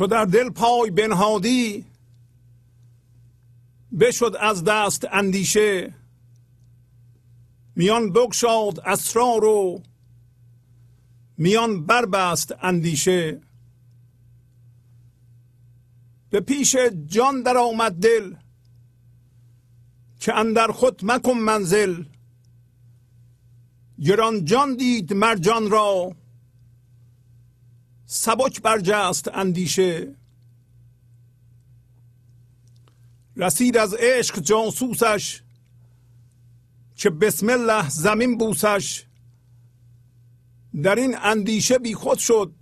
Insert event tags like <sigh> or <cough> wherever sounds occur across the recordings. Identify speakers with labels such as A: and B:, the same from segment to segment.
A: چو در دل پای بنهادی بشد از دست اندیشه. میان بگشاد اسرار و میان بربست اندیشه. به پیش جان در آمد دل که اندر خود مکن منزل. گران جان دید مرجان را سبک برجست اندیشه. رسید از عشق جاسوسش که بسم الله زمین بوسش. در این اندیشه بی خود شد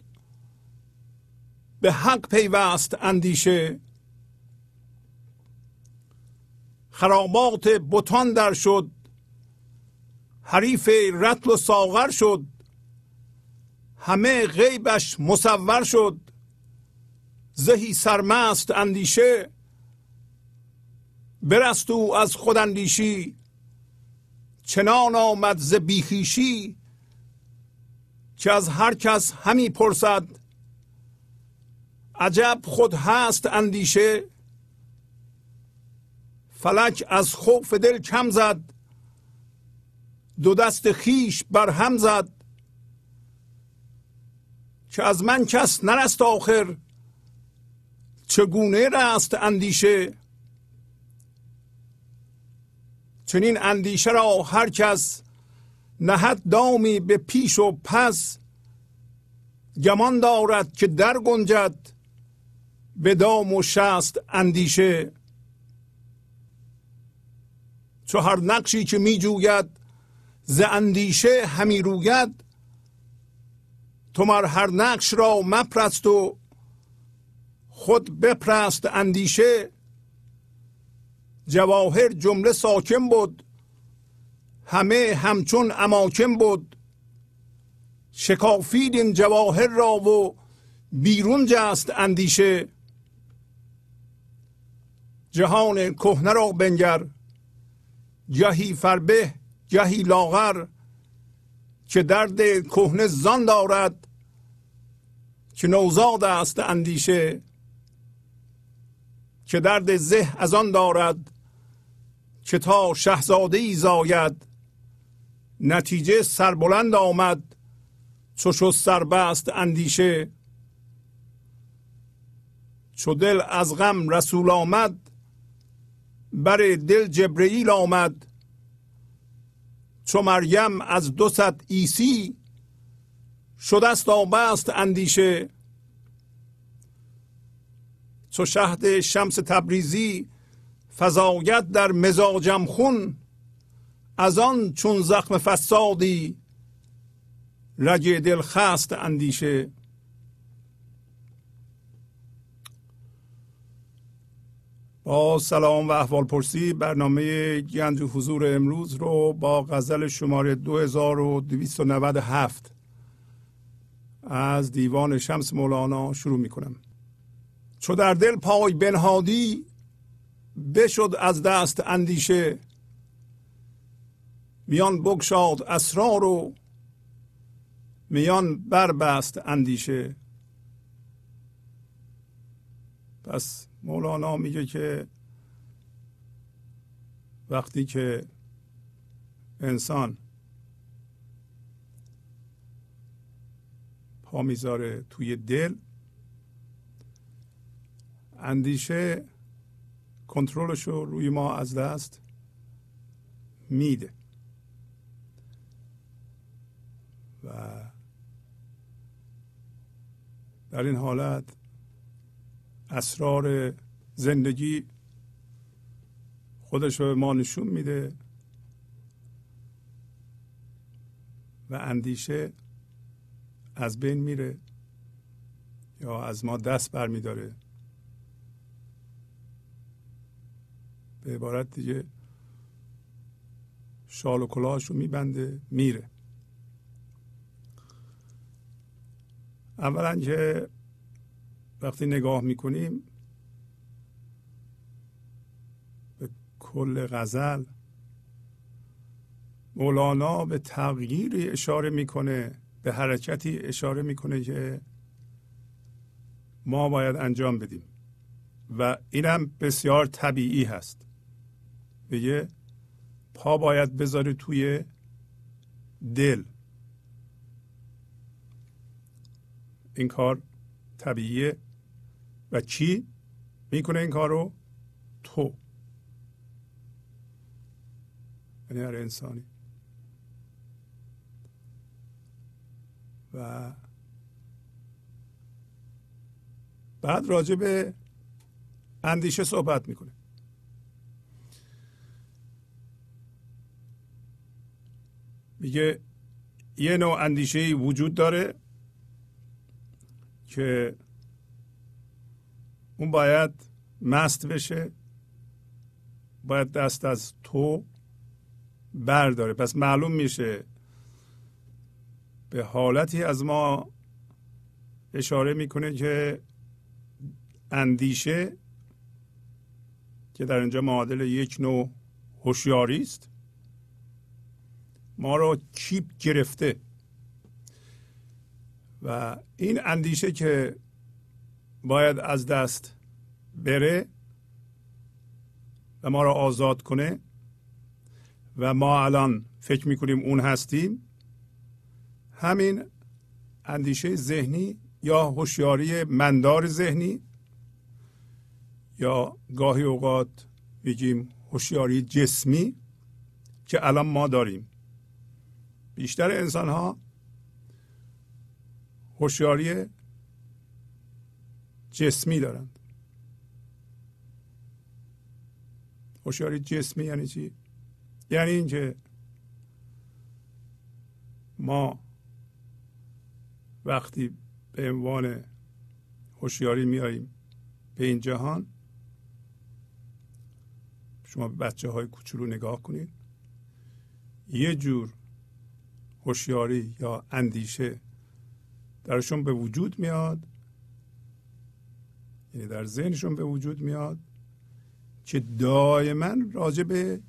A: به حق پیوست اندیشه. خرابات بتان در شد حریف رتل و ساغر شد. همه غیبش مصور شد. زهی سرمست اندیشه برست او از خود اندیشی چنان آمد ز بیخیشی که از هر کس همی پرسد. عجب خود هست اندیشه. فلک از خوف دل کم زد. دو دست خیش بر هم زد. که از من کس نرست آخر. چگونه رست اندیشه؟ چنین اندیشه را هر کس نهد دامی به پیش و پس. گمان دارد که در گنجد به دام و شست اندیشه. چو هر نقشی که می جوید ز اندیشه همی روید تو مر هر نقش را مپرست و خود بپرست اندیشه جواهر جمله ساکن بود همه همچون اماکن بود. شکافید این جواهر را و بیرون جست اندیشه. جهان کهنه را بنگر گهی فربه گهی لاغر که درد کهنه زان دارد که نوزاد است اندیشه که درد زه از آن دارد که تا شهزاده ای زاید نتیجه سربلند آمد چو شد سربست اندیشه. چو دل از غم رسول آمد بر دل جبرئیل آمد. چو مریم از دو صد عیسی شدست آبست اندیشه. چو شهد شمس تبریزی فزاید در مزاجم خون از آن چون زخم فسادی رگ دل خست اندیشه. با سلام و احوال پرسی برنامه گنج حضور امروز رو با غزل شماره 2297 از دیوان شمس مولانا شروع می کنم چو در دل پای بنهادی بشد از دست اندیشه. میان بگشاد اسرار و میان بربست اندیشه. پس مولانا میگه که وقتی که انسان پا می‌ذاره توی دل. اندیشه کنترلش رو روی ما از دست میده. و در این حالت اسرار زندگی خودش رو به ما نشون میده و اندیشه از بین میره یا از ما دست برمیداره به عبارت دیگه شال و کلاهش رو میبنده میره. اولا که وقتی نگاه می‌کنیم به کل غزل مولانا به تغییری اشاره می‌کنه. به حرکتی اشاره می‌کنه که ما باید انجام بدیم. و اینم بسیار طبیعی هست. میگه پا باید بذاره توی دل. این کار طبیعیه. و چی می‌کنه این کار رو تو. یعنی هر انسانی. و بعد راجع به اندیشه صحبت می‌کنه. میگه یه نوع اندیشه وجود داره که اون باید مست بشه باید دست از تو برداره. پس معلوم میشه به حالتی از ما اشاره می‌کنه که اندیشه که در اینجا معادل یک نوع هوشیاری است ما رو چیپ گرفته. و این اندیشه که باید از دست بره و ما را آزاد کنه و ما الان فکر می‌کنیم اون هستیم همین اندیشه ذهنی یا هوشیاری مندار ذهنی یا گاهی اوقات میگیم هوشیاری جسمی که الان ما داریم. بیشتر انسان ها هوشیاری جسمی دارند. هوشیاری جسمی یعنی چی؟ یعنی اینکه ما وقتی به عنوان هوشیاری میاییم به این جهان شما به بچه های کوچولو نگاه کنید. یه جور هوشیاری یا اندیشه درشون به وجود میاد یعنی در ذهنشون به وجود میاد که دائما راجع به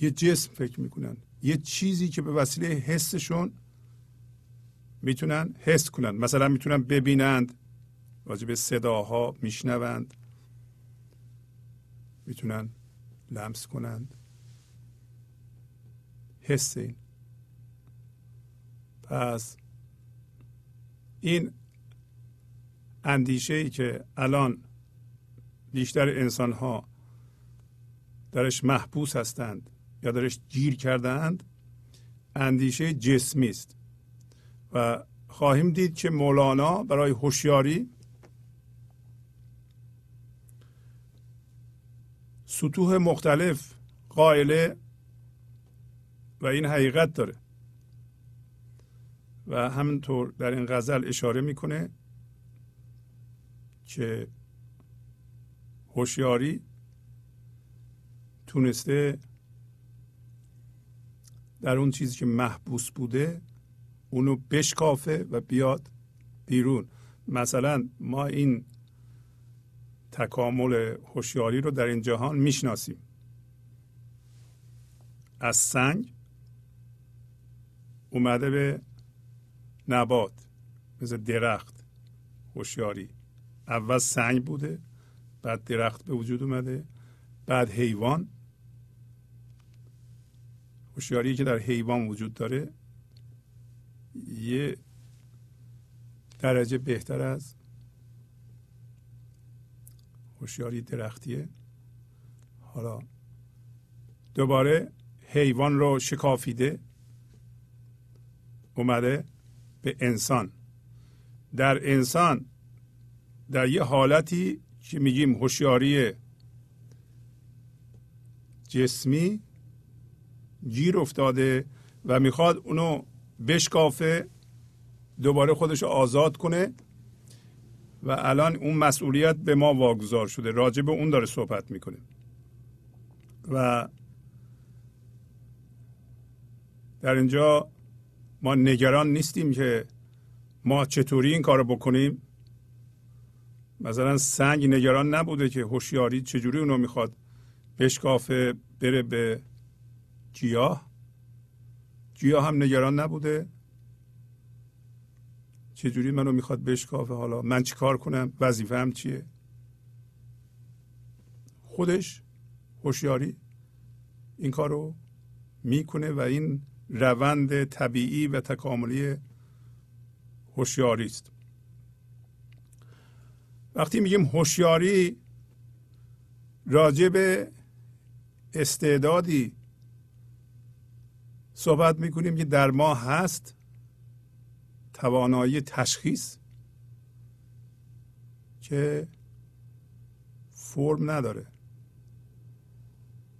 A: یه جسم فکر می‌کنن یه چیزی که به وسیله حسشون می‌تونن حس کنن مثلا می‌تونن ببینند. راجع به صداها میشنوند. می‌تونن لمس کنند. حس این. پس این اندیشه ای که الان بیشتر انسان ها درش محبوس هستند یا درش گیر کردند اندیشه جسمی است. و خواهیم دید که مولانا برای هوشیاری سطوح مختلف قائله و این حقیقت داره و همینطور در این غزل اشاره می‌کنه که هوشیاری تونسته در اون چیزی که محبوس بوده اونو بشکافه و بیاد بیرون. مثلا ما این تکامل هوشیاری رو در این جهان می‌شناسیم. از سنگ اومده به نبات مثل درخت هوشیاری. اول سنگ بوده بعد درخت به وجود اومده بعد حیوان. هوشیاری که در حیوان وجود داره. یه درجه بهتر از هوشیاری درختیه. حالا دوباره حیوان رو شکافیده اومده به انسان. در انسان در یه حالتی که میگیم هوشیاری جسمی گیر افتاده و می‌خواد اونو بشکافه دوباره خودش آزاد کنه و الان اون مسئولیت به ما واگذار شده. راجع به اون داره صحبت می‌کنه. و در اینجا ما نگران نیستیم که ما چطوری این کارو بکنیم. مثلا سنگ نگران نبوده که هوشیاری چجوری اونو می‌خواد بشکافه بره به گیاه گیاه هم نگران نبوده. چجوری منو می‌خواد بشکافه؟ حالا من چی کار کنم؟ وظیفه هم چیه؟ خودش هوشیاری این کار رو می‌کنه و این روند طبیعی و تکاملی هوشیاری است. وقتی میگیم هوشیاری راجع به استعدادی صحبت می‌کنیم که در ما هست توانایی تشخیص که فرم نداره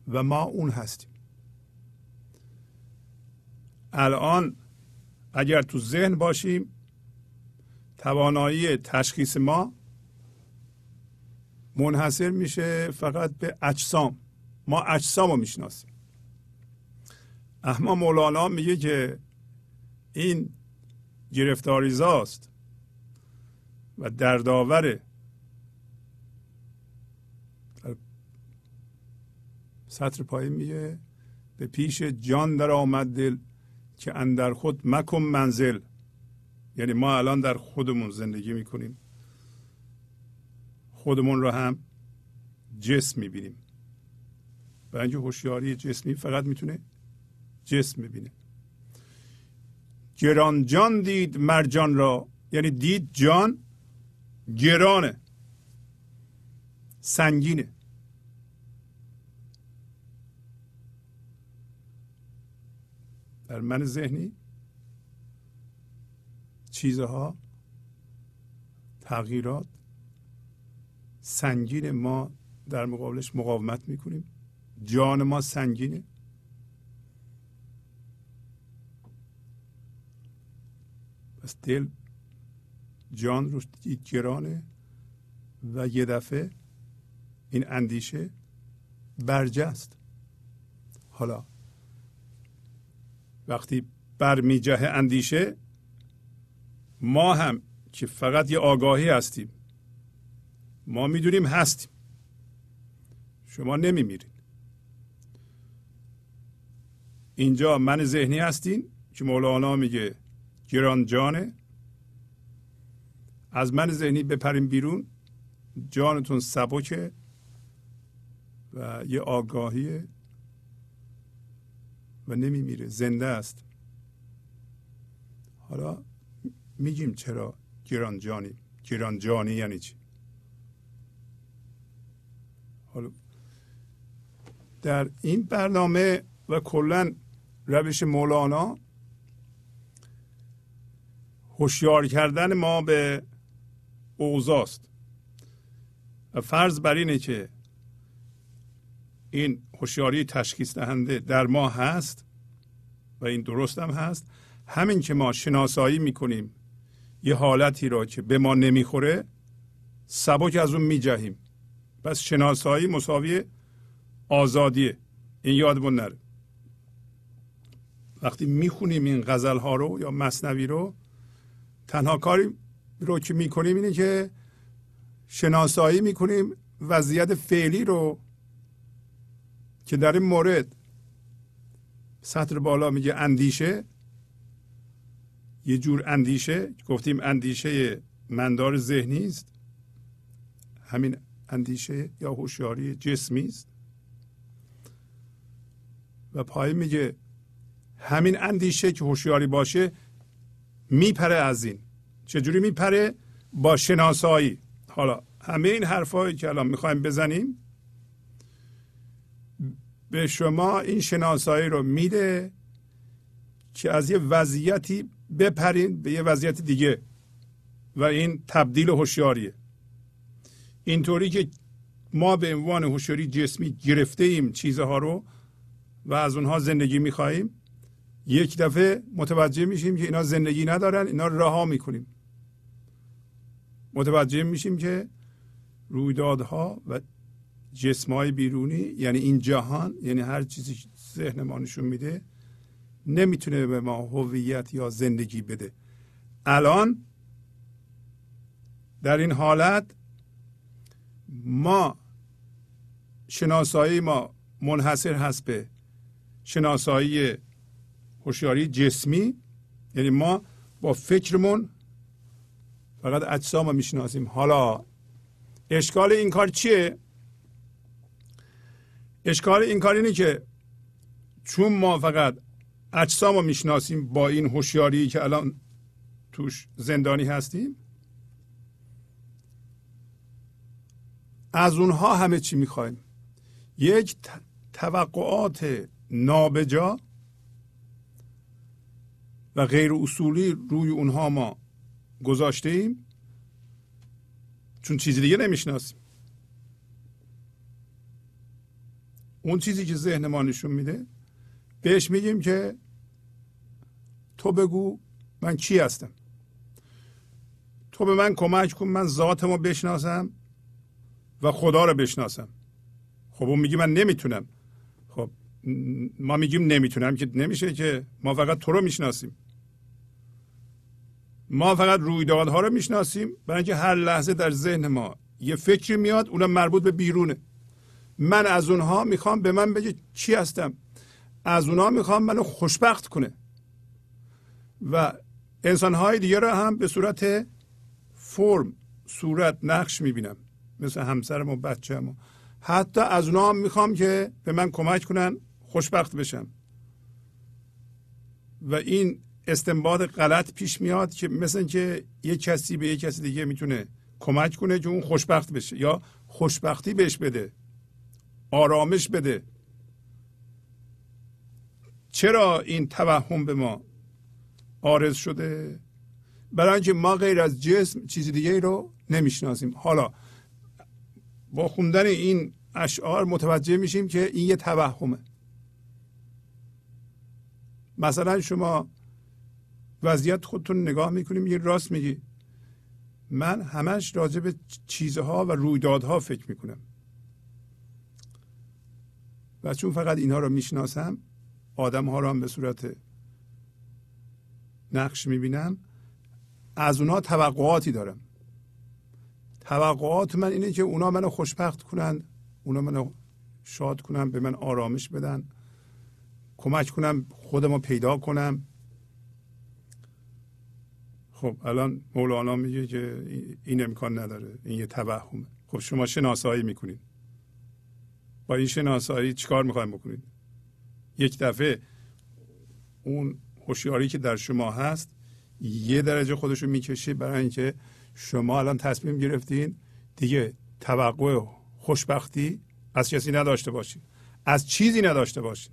A: و ما اون هستیم. الان اگر تو ذهن باشیم توانایی تشخیص ما منحصر میشه فقط به اجسام. ما اجسام رو می‌شناسیم. اما مولانا میگه که این گرفتاریزاست و دردآوره سطر پایین میگه به پیش جان در آمد دل که اندر خود مکن منزل. یعنی ما الان در خودمون زندگی می‌کنیم. خودمون رو هم جسم می‌بینیم. و اینجا هوشیاری جسمی فقط می‌تونه جسم می‌بینه گران جان دید مرجان را یعنی دید جان گرانه. سنگینه. در من ذهنی چیزها تغییرات سنگین ما در مقابلش مقاومت می‌کنیم. جان ما سنگینه. پس دل جان روش گرانه و یه دفعه این اندیشه برجست. حالا وقتی برمیجه اندیشه ما هم که فقط یه آگاهی هستیم ما می‌دونیم هستیم. شما نمیمیرید. اینجا من ذهنی هستین که مولانا میگه گران جانه. از من ذهنی بپریم بیرون. جانتون سبکه و یه آگاهیه و نمیمیره. زنده است. حالا میگیم چرا گران جانی؟ گران جانی یعنی چی؟ حالا در این برنامه و کلا روش مولانا هوشیار کردن ما به اوضاست. و فرض بر اینه که این هوشیاری تشخیص دهنده در ما هست و این درست هم هست. همین که ما شناسایی می‌کنیم یه حالتی را که به ما نمی‌خوره سبک از اون میجهیم. پس شناسایی مساوی آزادیه. این یادمون نره. وقتی می‌خونیم این غزل ها رو یا مصنوی رو تنها کاری رو که می‌کنیم اینه که شناسایی می‌کنیم وضعیت فعلی رو که در این مورد سطر بالا میگه اندیشه یه جور اندیشه گفتیم اندیشه مندار ذهنی است. همین اندیشه یا هوشیاری جسمی است. و پای میگه همین اندیشه که هوشیاری باشه میپره از این. چجوری میپره؟ با شناسایی. حالا همه این حرفایی که الان می‌خوایم بزنیم به شما این شناسایی رو میده که از یه وضعیتی بپرین به یه وضعیت دیگه. و این تبدیل هوشیاریه. اینطوری که ما به عنوان هوشیاری جسمی گرفته ایم چیزها رو و از اونها زندگی می‌خواهیم یک دفعه متوجه میشیم که اینا زندگی ندارن اینا رها می‌کنیم. متوجه میشیم که رویدادها و جسمای بیرونی یعنی این جهان یعنی هر چیزی ذهن ما نشون میده نمی‌تونه به ما هویت یا زندگی بده. الان در این حالت ما شناسایی ما منحصر هست به شناسایی هوشیاری جسمی یعنی ما با فکرمون فقط اجسام رو می‌شناسیم. حالا اشکال این کار چیه؟ اشکال این کار اینه که چون ما فقط اجسام رو می‌شناسیم با این هوشیاری که الان توش زندانی هستیم از اونها همه چی می‌خوایم. یک توقعات نابجا و غیر اصولی روی اونها ما گذاشته ایم چون چیزی دیگه نمی‌شناسیم. اون چیزی که ذهن ما نشون میده بهش میگیم که تو بگو من کی هستم. تو به من کمک کن من ذاتمو بشناسم و خدا رو بشناسم. خب اون میگه من نمی‌تونم. ما میگیم نمی‌تونم که نمیشه که ما فقط تو رو می‌شناسیم. ما فقط رویدادها رو می‌شناسیم برای اینکه هر لحظه در ذهن ما یه فکری میاد اونم مربوط به بیرونه. من از اونها می‌خوام به من بگه چی هستم. از اونها می‌خوام منو خوشبخت کنه. و انسانهای دیگه رو هم به صورت فرم صورت نقش می‌بینم. مثل همسرم و بچه‌م حتی از اونها می‌خوام که به من کمک کنن. خوشبخت بشم. و این استنباط غلط پیش میاد که مثل که یک کسی به یک کسی دیگه می‌تونه کمک کنه که اون خوشبخت بشه یا خوشبختی بهش بده آرامش بده. چرا این توهم به ما آرز شده؟ برای اینکه ما غیر از جسم چیز دیگه رو نمی‌شناسیم. حالا با خوندن این اشعار متوجه میشیم که این یه توهمه. مثلا شما وضعیت خودتون نگاه می‌کنیم یه راست میگی. من همش راجع به چیزها و رویدادها فکر می‌کنم. و چون فقط اینها رو می‌شناسم آدم ها رو هم به صورت نقش می‌بینم از اونها توقعاتی دارم. توقعات من اینه که اونا منو خوشبخت کنن اونا منو شاد کنن به من آرامش بدن کمک کنم خودمو پیدا کنم. خب الان مولانا میگه که این امکان نداره. این یه توهمه. خب شما شناسایی می‌کنید. با این شناسایی چیکار می‌خوایم بکنید؟ یک دفعه اون هوشیاری که در شما هست یه درجه خودشو می‌کشه برای اینکه شما الان تصمیم گرفتین. دیگه توقع خوشبختی از کسی نداشته باشین از چیزی نداشته باشین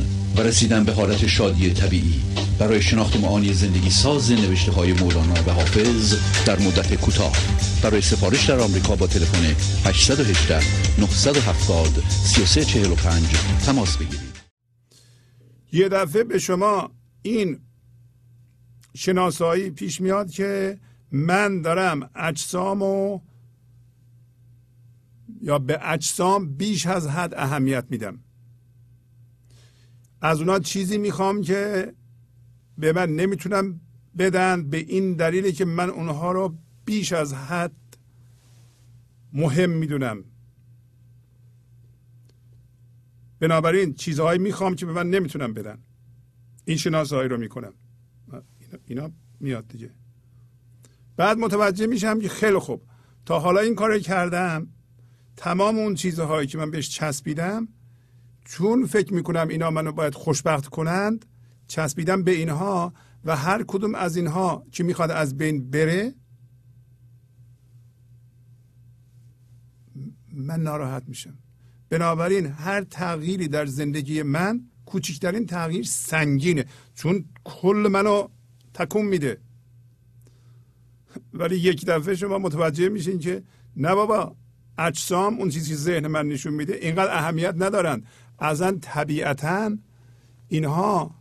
B: و رسیدن به حالت شادی طبیعی. برای شناخت معانی زندگی ساز نوشته های مولانا و حافظ در مدت کوتاه. برای سفارش در آمریکا با تلفن 818 970 3345 تماس بگیرید.
A: یه دفعه به شما این شناسایی پیش میاد که من دارم اجسام و یا به اجسام بیش از حد اهمیت میدم. از اونا چیزی می‌خوام که به من نمی‌تونم بدن به این دلیلی که من اونها رو بیش از حد مهم می‌دونم. بنابراین چیزهایی می‌خوام که به من نمی‌تونم بدن. این شناسایی رو می‌کنم. اینا میاد دیگه. بعد متوجه میشم که خیلی خوب. تا حالا این کار کردم. تمام اون چیزهایی که من بهش چسبیدم چون فکر می‌کنم اینا منو باید خوشبخت کنند چسبیدم به اینها و هر کدوم از اینها که می‌خواد از بین بره؟ من ناراحت میشم. بنابراین هر تغییری در زندگی من کوچکترین تغییر سنگینه چون کل منو تکون میده. ولی یک دفعه شما متوجه میشین که نه بابا اجسام اون چیزی ذهن من نشون میده اینقدر اهمیت ندارن. ازن طبیعتا اینها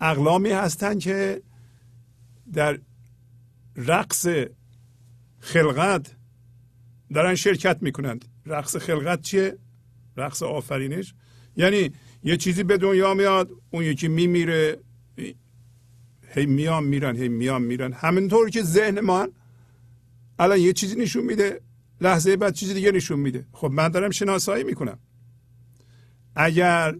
A: اقلامی هستند که در رقص خلقت دارن شرکت می‌کنند. رقص خلقت چیه؟ رقص آفرینش. یعنی یه چیزی به دنیا میاد اون یکی میمیره هی میان میرن هی میان میرن. همینطور که ذهن من الان یه چیزی نشون میده لحظه بعد چیزی دیگه نشون میده. خب من دارم شناسایی می‌کنم. اگر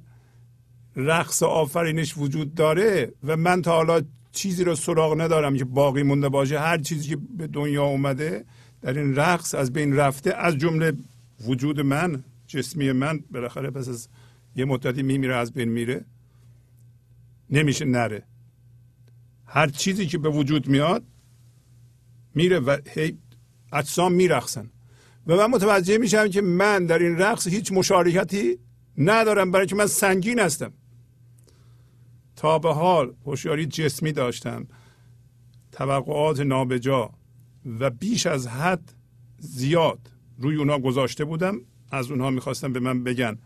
A: رقص آفرینش وجود داره و من تا حالا چیزی رو سراغ ندارم که باقی مونده باشه هر چیزی که به دنیا اومده در این رقص از بین رفته از جمله وجود من جسمی من بالاخره پس از یه مدتی میمیره از بین میره نمیشه نره. هر چیزی که به وجود میاد میره و هی اجسام میرقصن. و من متوجه میشم که من در این رقص هیچ مشارکتی ندارم. برای که من سنگین هستم. تا به حال هوشیاری جسمی داشتم. توقعات نابجا و بیش از حد زیاد روی اونها گذاشته بودم. از اونها می‌خواستم به من بگن.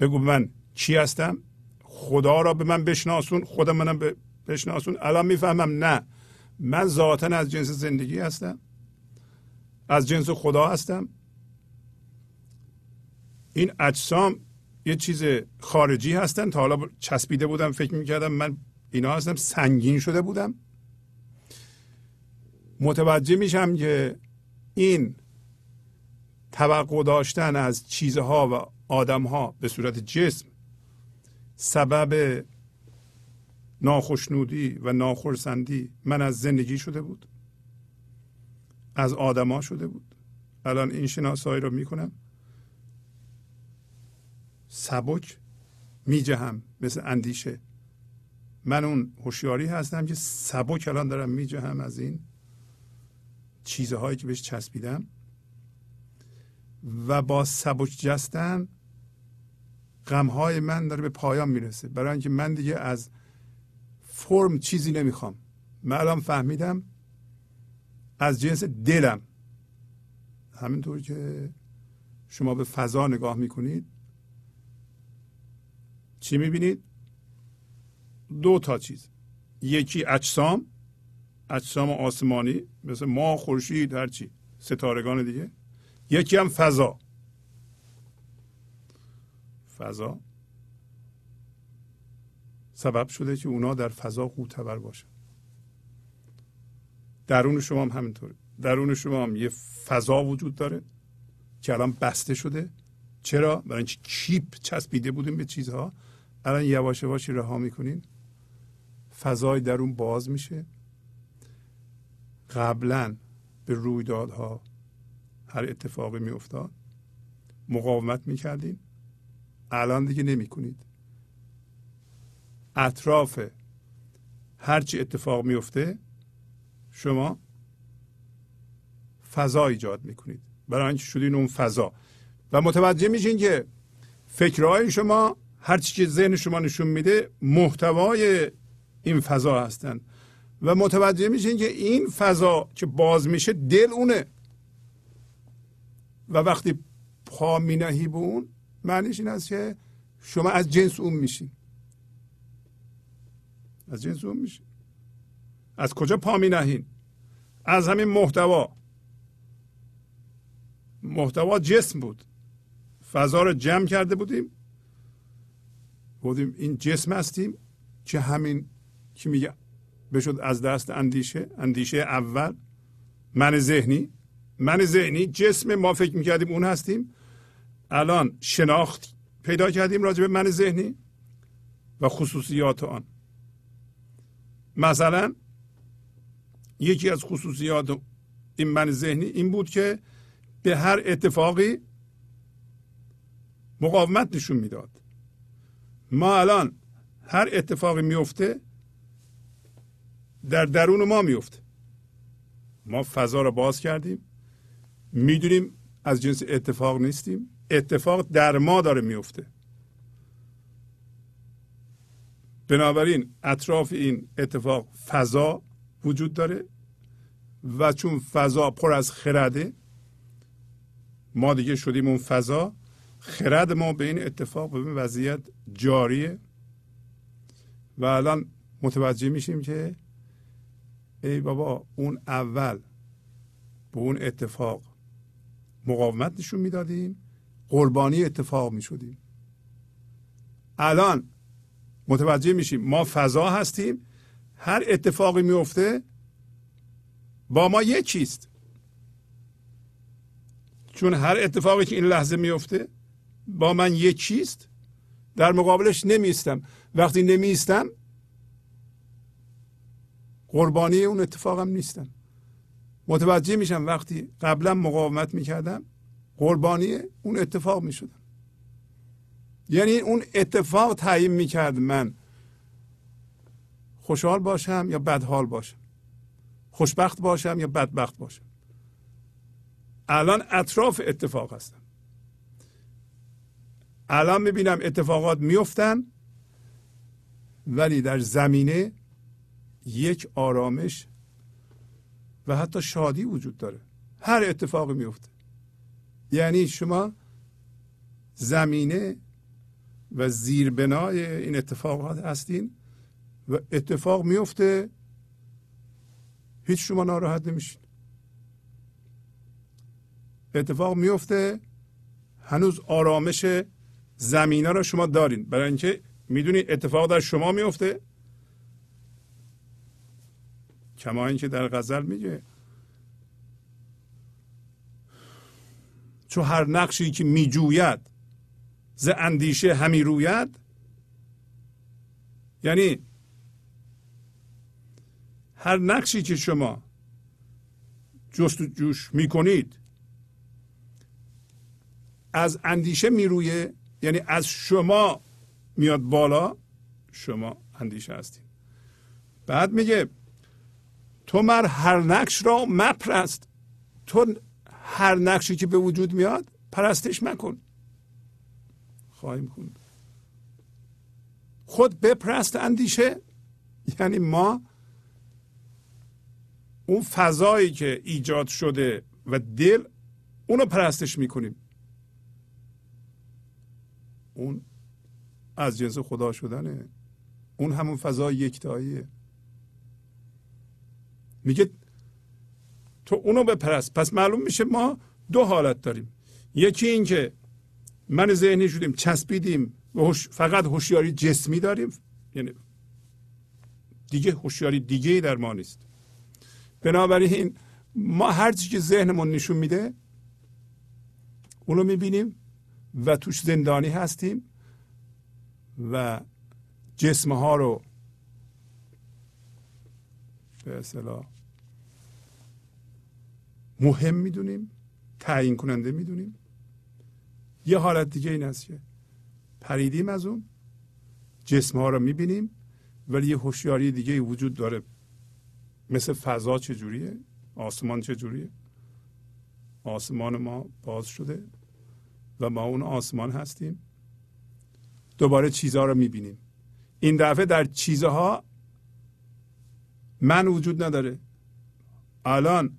A: بگو من چی هستم. خدا را به من بشناسون. خدا منم بشناسون. الان می‌فهمم نه. من ذاتا از جنس زندگی هستم. از جنس خدا هستم. این اجسام یه چیز خارجی هستن. تا حالا چسبیده بودم فکر می‌کردم من اینا هستم. سنگین شده بودم. متوجه میشم که این توقع داشتن از چیزها و آدمها به صورت جسم سبب ناخشنودی و ناخرسندی من از زندگی شده بود. از آدما شده بود. الان این شناسایی رو می‌کنم. سبک میجهم مثل اندیشه. من اون هوشیاری هستم که سبک الان دارم میجهم از این چیزهایی که بهش چسبیدم. و با سبک جستن غمهای من داره به پایان می‌رسه. برای اینکه من دیگه از فرم چیزی نمی‌خوام. من الان فهمیدم از جنس دلم. همینطور که شما به فضا نگاه می‌کنید چی می‌بینید؟ دو تا چیز. یکی اجسام اجسام آسمانی مثل ما خورشید هرچی ستارگان دیگه. یکی هم فضا. فضا. سبب شده که اونا در فضا قوتور باشن. درون شما هم همینطوره. درون شما هم یه فضا وجود داره که الان بسته شده. چرا؟ برای اینکه کیپ چسبیده بودیم به چیزها. الان یواش یواش رها می‌کنین. فضای درون باز میشه. قبلا به رویدادها هر اتفاقی میافتاد. مقاومت می‌کردین. الان دیگه نمی‌کنید. اطراف هرچی اتفاق میفته شما فضا ایجاد می‌کنید. برای اینکه شدین اون فضا. و متوجه میشین که فکرهای شما هرچی که ذهن شما نشون میده محتوای این فضا هستند و متوجه میشین که این فضا که باز میشه دل اونه. و وقتی پا مینهی به اون معنیش این است که شما از جنس اون میشین. از جنس اون میشین. از کجا پا مینهین؟ از همین محتوا. محتوا جسم بود. فضا رو جمع کرده بودیم. بودیم این جسم هستیم که همین که میگه؟ بشد از دست اندیشه اندیشه اول. من ذهنی من ذهنی جسم ما فکر می‌کردیم اون هستیم. الان شناخت پیدا کردیم راجع به من ذهنی و خصوصیات آن. مثلا یکی از خصوصیات این من ذهنی این بود که به هر اتفاقی مقاومت نشون می‌داد. ما الان هر اتفاقی میفته در درون ما میفته. ما فضا رو باز کردیم می‌دونیم از جنس اتفاق نیستیم اتفاق در ما داره میفته. بنابراین اطراف این اتفاق فضا وجود داره و چون فضا پر از خرده ما دیگه شدیم اون فضا. خرد ما به این اتفاق به این وضعیت جاریه. و الان متوجه میشیم که ای بابا اون اول به اون اتفاق مقاومت نشون می‌دادیم قربانی اتفاق می‌شدیم. الان متوجه میشیم ما فضا هستیم هر اتفاقی میفته با ما یک چیست. چون هر اتفاقی که این لحظه میفته با من یک چیست؟ در مقابلش نمیستم. وقتی نمیستم قربانی اون اتفاقم نیستم. متوجه میشم وقتی قبلا مقاومت می‌کردم قربانی اون اتفاق می‌شدم. یعنی اون اتفاق تعیین می‌کرد من خوشحال باشم یا بدحال باشم. خوشبخت باشم یا بدبخت باشم. الان اطراف اتفاق هستم. الان می‌بینم اتفاقات میفتن ولی در زمینه یک آرامش و حتی شادی وجود داره. هر اتفاقی میفته یعنی شما زمینه و زیربنای این اتفاقات هستین و اتفاق میفته هیچ شما ناراحت نمیشین. اتفاق میفته هنوز آرامش زمینه رو شما دارین. برای اینکه می‌دونید اتفاق در شما میفته کما اینکه در غزل میگه. چو هر نقشی که میجوید ز اندیشه همی روید. یعنی هر نقشی که شما جست جوش می‌کنید از اندیشه میرویه یعنی از شما میاد بالا شما اندیشه هستید بعد میگه تو مر هر نقش را مپرست. تو هر نقشی که به وجود میاد پرستش مکن. خواهیم کن خود بپرست اندیشه یعنی ما اون فضایی که ایجاد شده و دل اونو پرستش می‌کنیم. اون از جنس خدا شدنه. اون همون فضای یکتاییه. میگه تو اونو بپرست پس معلوم میشه ما دو حالت داریم. یکی این که من ذهنی شدیم چسبیدیم و فقط هوشیاری جسمی داریم. یعنی دیگه هوشیاری دیگه در ما نیست. بنابراین ما هر چی که ذهنمون نشون میده اونو می‌بینیم. و توش زندانی هستیم و جسم ها رو به اصطلاح مهم می‌دونیم تعیین کننده می‌دونیم. یه حالت دیگه این است که پریدیم از اون جسم ها رو می‌بینیم ولی یه هوشیاری دیگه وجود داره. مثل فضا چجوریه؟ آسمان چجوریه؟ آسمان ما باز شده. و ما اون آسمان هستیم. دوباره چیزها رو می‌بینیم. این دفعه در چیزها من وجود نداره. الان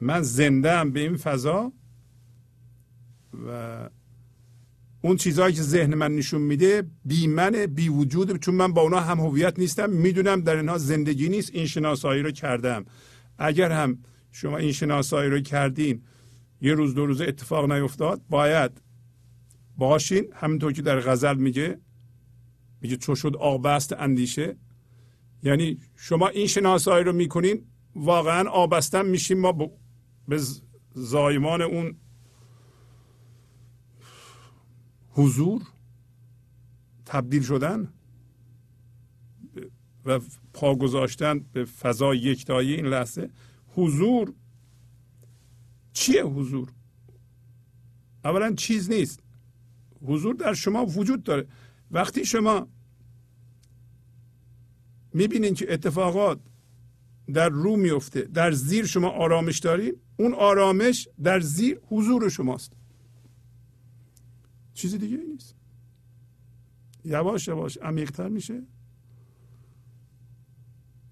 A: من زنده به این فضا و اون چیزهایی که ذهن من نشون میده بی من بی وجود چون من با اونا هم هویت نیستم. می‌دونم در اینها زندگی نیست. این شناسایی رو کردم. اگر هم شما این شناسایی رو کردین یه روز دو روز اتفاق نیفتاد. باید باشین. همینطور که در غزل میگه میگه چو شد آبست اندیشه. یعنی شما این شناسایی رو می‌کنین واقعا آبستن میشیم ما. به زایمان اون حضور تبدیل شدن و پا گذاشتن به فضای یکتایی این لحظه. حضور چیه حضور؟ اولا چیز نیست. حضور در شما وجود داره. وقتی شما می‌بینین که اتفاقات در رو میفته در زیر شما آرامش دارین اون آرامش در زیر حضور شماست. چیز دیگه نیست. یواش یواش عمیقتر میشه.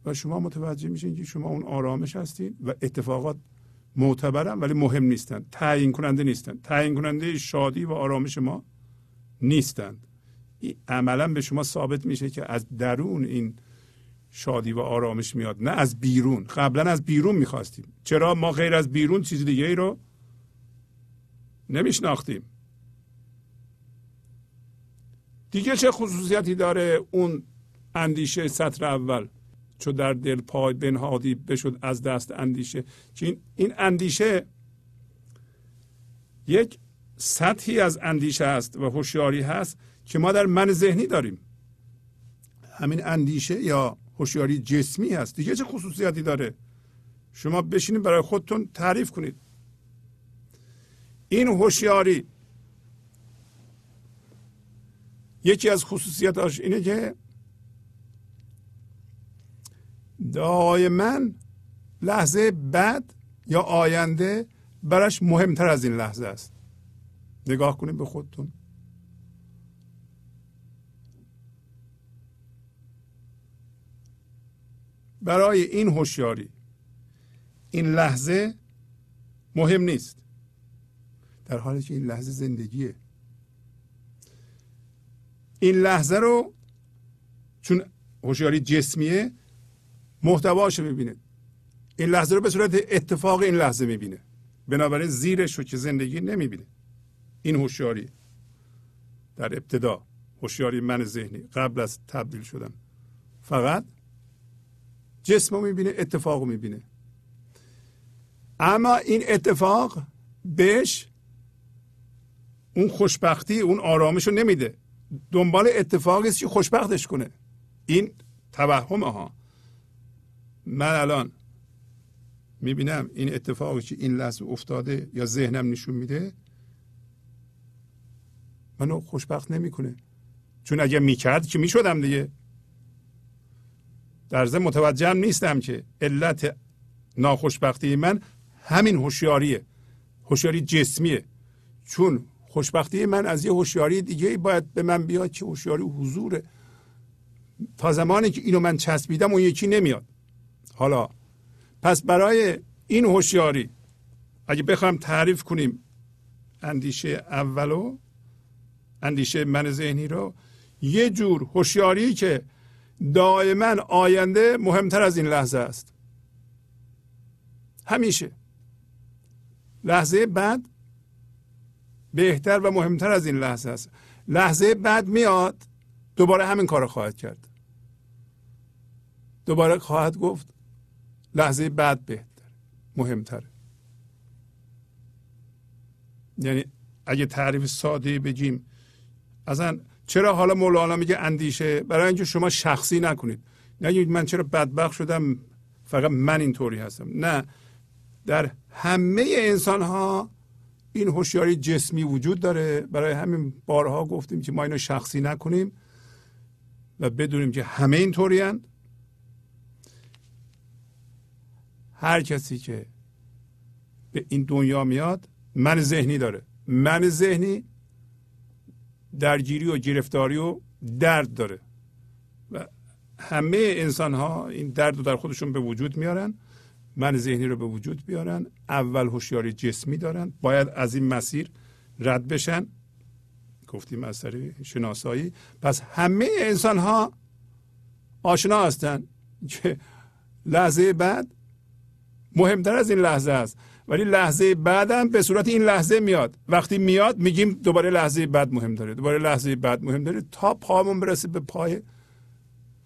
A: و شما متوجه میشین که شما اون آرامش هستین و اتفاقات معتبرن ولی مهم نیستن. تعیین کننده نیستن. تعیین کننده شادی و آرامش ما نیستند عملا به شما ثابت میشه که از درون این شادی و آرامش میاد نه از بیرون. قبلا از بیرون می‌خواستیم. چرا؟ ما غیر از بیرون چیز دیگه ای رو نمیشناختیم. دیگه چه خصوصیتی داره اون اندیشه سطر اول؟ چو در دل پای بنهادی بشد از دست اندیشه. که این اندیشه یک سطحی از اندیشه است و هوشیاری هست که ما در من ذهنی داریم. همین اندیشه یا هوشیاری جسمی هست. دیگه چه خصوصیاتی داره؟ شما بشینید برای خودتون تعریف کنید. این هوشیاری یکی از خصوصیاتش اینه که دائما لحظه بعد یا آینده براش مهمتر از این لحظه است. نگاه کنید به خودتون. برای این هوشیاری این لحظه مهم نیست. در حالی که این لحظه زندگیه. این لحظه رو چون هوشیاری جسمیه محتواش می‌بینه. این لحظه رو به صورت اتفاق این لحظه می‌بینه. بنابراین زیرش رو که زندگی نمی‌بینه. این هوشیاری. در ابتدا هوشیاری من ذهنی قبل از تبدیل شدن. فقط جسم رو می‌بینه اتفاق رو می‌بینه. اما این اتفاق بهش اون خوشبختی اون آرامش رو نمیده. دنبال اتفاقی است که خوشبختش کنه. این توهم ها. من الان می‌بینم این اتفاقی که این لحظه افتاده یا ذهنم نشون میده منو خوشبخت نمی‌کنه. چون اگه می‌کرد که می‌شدم دیگه. در ضمن متوجهم نیستم که علت ناخوشبختی من همین هوشیاریه. هوشیاری جسمیه. چون خوشبختی من از یه هوشیاری دیگه باید به من بیاد که هوشیاری حضوره. تا زمانی که اینو من چسبیدم اون یکی نمیاد. حالا پس برای این هوشیاری اگه بخوایم تعریف کنیم اندیشه اولو اندیشه من ذهنی رو یه جور هوشیاری که دائما آینده مهمتر از این لحظه است. همیشه. لحظه بعد بهتر و مهمتر از این لحظه است. لحظه بعد میاد دوباره همین کار خواهد کرد. دوباره خواهد گفت لحظه بعد بهتر مهمتره. یعنی اگه تعریف ساده بگیم اصلا چرا حالا مولانا میگه اندیشه؟ برای اینکه شما شخصی نکنید. نگید من چرا بدبخت شدم فقط من اینطوری هستم. نه در همه انسان ها این هوشیاری جسمی وجود داره. برای همین بارها گفتیم که ما اینو شخصی نکنیم و بدونیم که همه اینطوری هر کسی که به این دنیا میاد من ذهنی داره. من ذهنی درگیری و گرفتاری و درد داره. و همه انسان ها این درد رو در خودشون به وجود میارن من ذهنی رو به وجود بیارن اول هوشیاری جسمی دارن باید از این مسیر رد بشن. گفتیم از طریق شناسایی. پس همه انسان ها آشنا هستن که لحظه بعد مهمتر از این لحظه است. ولی لحظه بعدم به صورت این لحظه میاد. وقتی میاد میگیم دوباره لحظه بعد مهم داره. دوباره لحظه بعد مهم داره تا پامون برسه به پای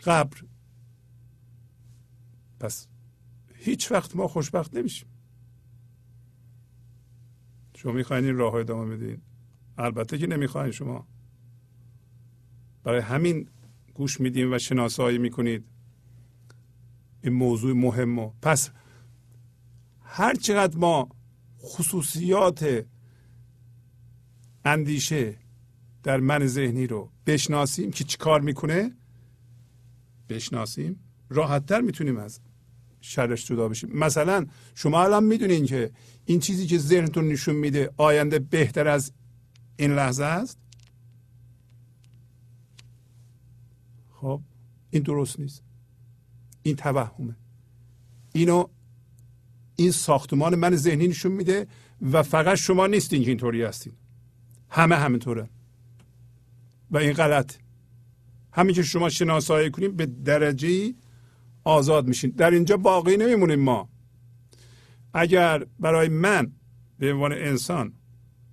A: قبر. پس هیچ وقت ما خوشبخت نمیشیم. شما می‌خواین این راه ادامه بدین؟ البته که نمی‌خواین شما. برای همین گوش میدیم و شناسایی می‌کنید. این موضوع مهم پس هر چقدر ما خصوصیات اندیشه در من ذهنی رو بشناسیم که چیکار می‌کنه بشناسیم راحتتر می‌تونیم از شرش جدا بشیم. مثلا شما الان می‌دونین که این چیزی که ذهنتون نشون میده آینده بهتر از این لحظه است؟ خب این درست نیست. این توهمه. اینو این ساختمان من ذهنی نشون میده و فقط شما نیستین که اینطوری هستین. همه همینطوره. و این غلط. همین که شما شناسایی کنیم به درجه آزاد میشین. در اینجا باقی نمیمونیم ما. اگر برای من به عنوان انسان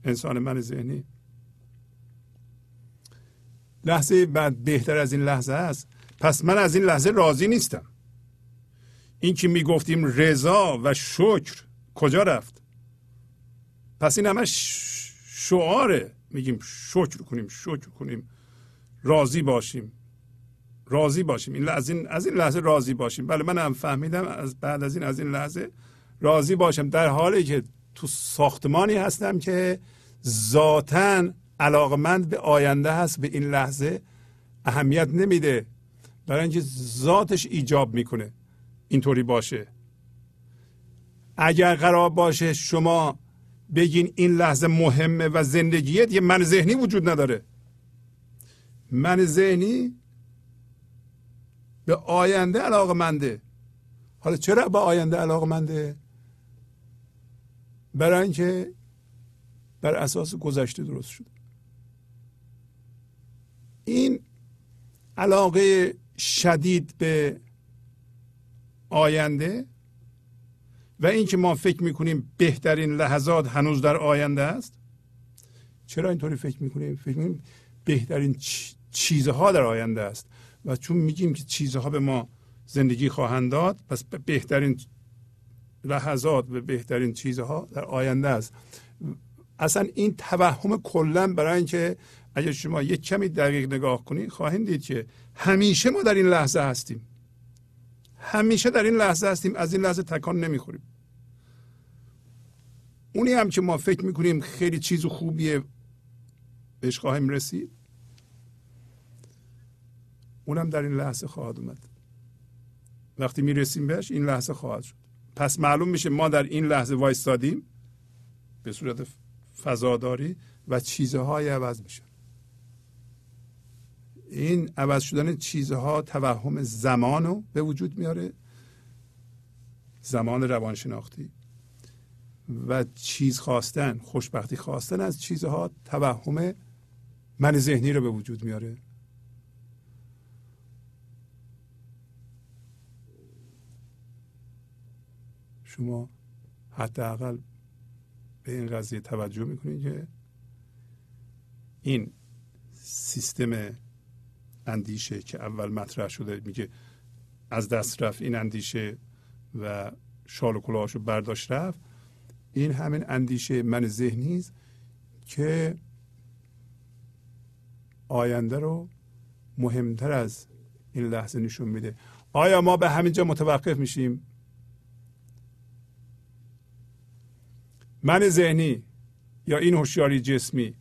A: انسان من ذهنی لحظه بعد بهتر از این لحظه است پس من از این لحظه راضی نیستم. این که می‌گفتیم رضا و شکر کجا رفت؟ پس این همه شعاره. میگیم شکر کنیم شکر کنیم. راضی باشیم. راضی باشیم. این از این از این لحظه راضی باشیم. بله من هم فهمیدم از بعد از این از این لحظه راضی باشم. در حالی که تو ساختمانی هستم که ذاتا علاقمند به آینده هست به این لحظه اهمیت نمیده. برای اینکه ذاتش ایجاب می‌کنه. اینطوری باشه. اگر قرار باشه شما بگین این لحظه مهمه و زندگیت یه من ذهنی وجود نداره. من ذهنی به آینده علاقه منده حالا چرا به آینده علاقه منده برای اینکه بر اساس گذشته درست شده این علاقه شدید به آینده. و اینکه ما فکر می‌کنیم بهترین لحظات هنوز در آینده است. چرا اینطوری فکر می‌کنیم؟ فکر می‌کنیم بهترین چیزها در آینده است. و چون میگیم که چیزها به ما زندگی خواهند داد پس بهترین لحظات و بهترین چیزها در آینده است. اصلا این توهم کلا برای اینکه اگر شما یک کمی دقیق نگاه کنید خواهید دید که همیشه ما در این لحظه هستیم. همیشه در این لحظه هستیم از این لحظه تکان نمی‌خوریم. اونی هم که ما فکر می‌کنیم خیلی چیز خوبیه بهش خواهیم رسید اونم در این لحظه خواهد اومد. وقتی می‌رسیم بهش این لحظه خواهد شد. پس معلوم میشه ما در این لحظه وایستادیم به صورت فضاداری و چیزهای عوض میشن این عوض شدن چیزها توهم زمان رو به وجود میاره. زمان روانشناختی. و چیز خواستن خوشبختی خواستن از چیزها توهم من ذهنی رو به وجود میاره. شما حداقل به این قضیه توجه می‌کنید که این سیستم اندیشه که اول مطرح شده میگه از دست رفت این اندیشه و شال و کلاهاشو برداشت رفت. این همین اندیشه من ذهنی که آینده رو مهمتر از این لحظه نشون میده. آیا ما به همینجا متوقف میشیم؟ من ذهنی یا این هوشیاری جسمی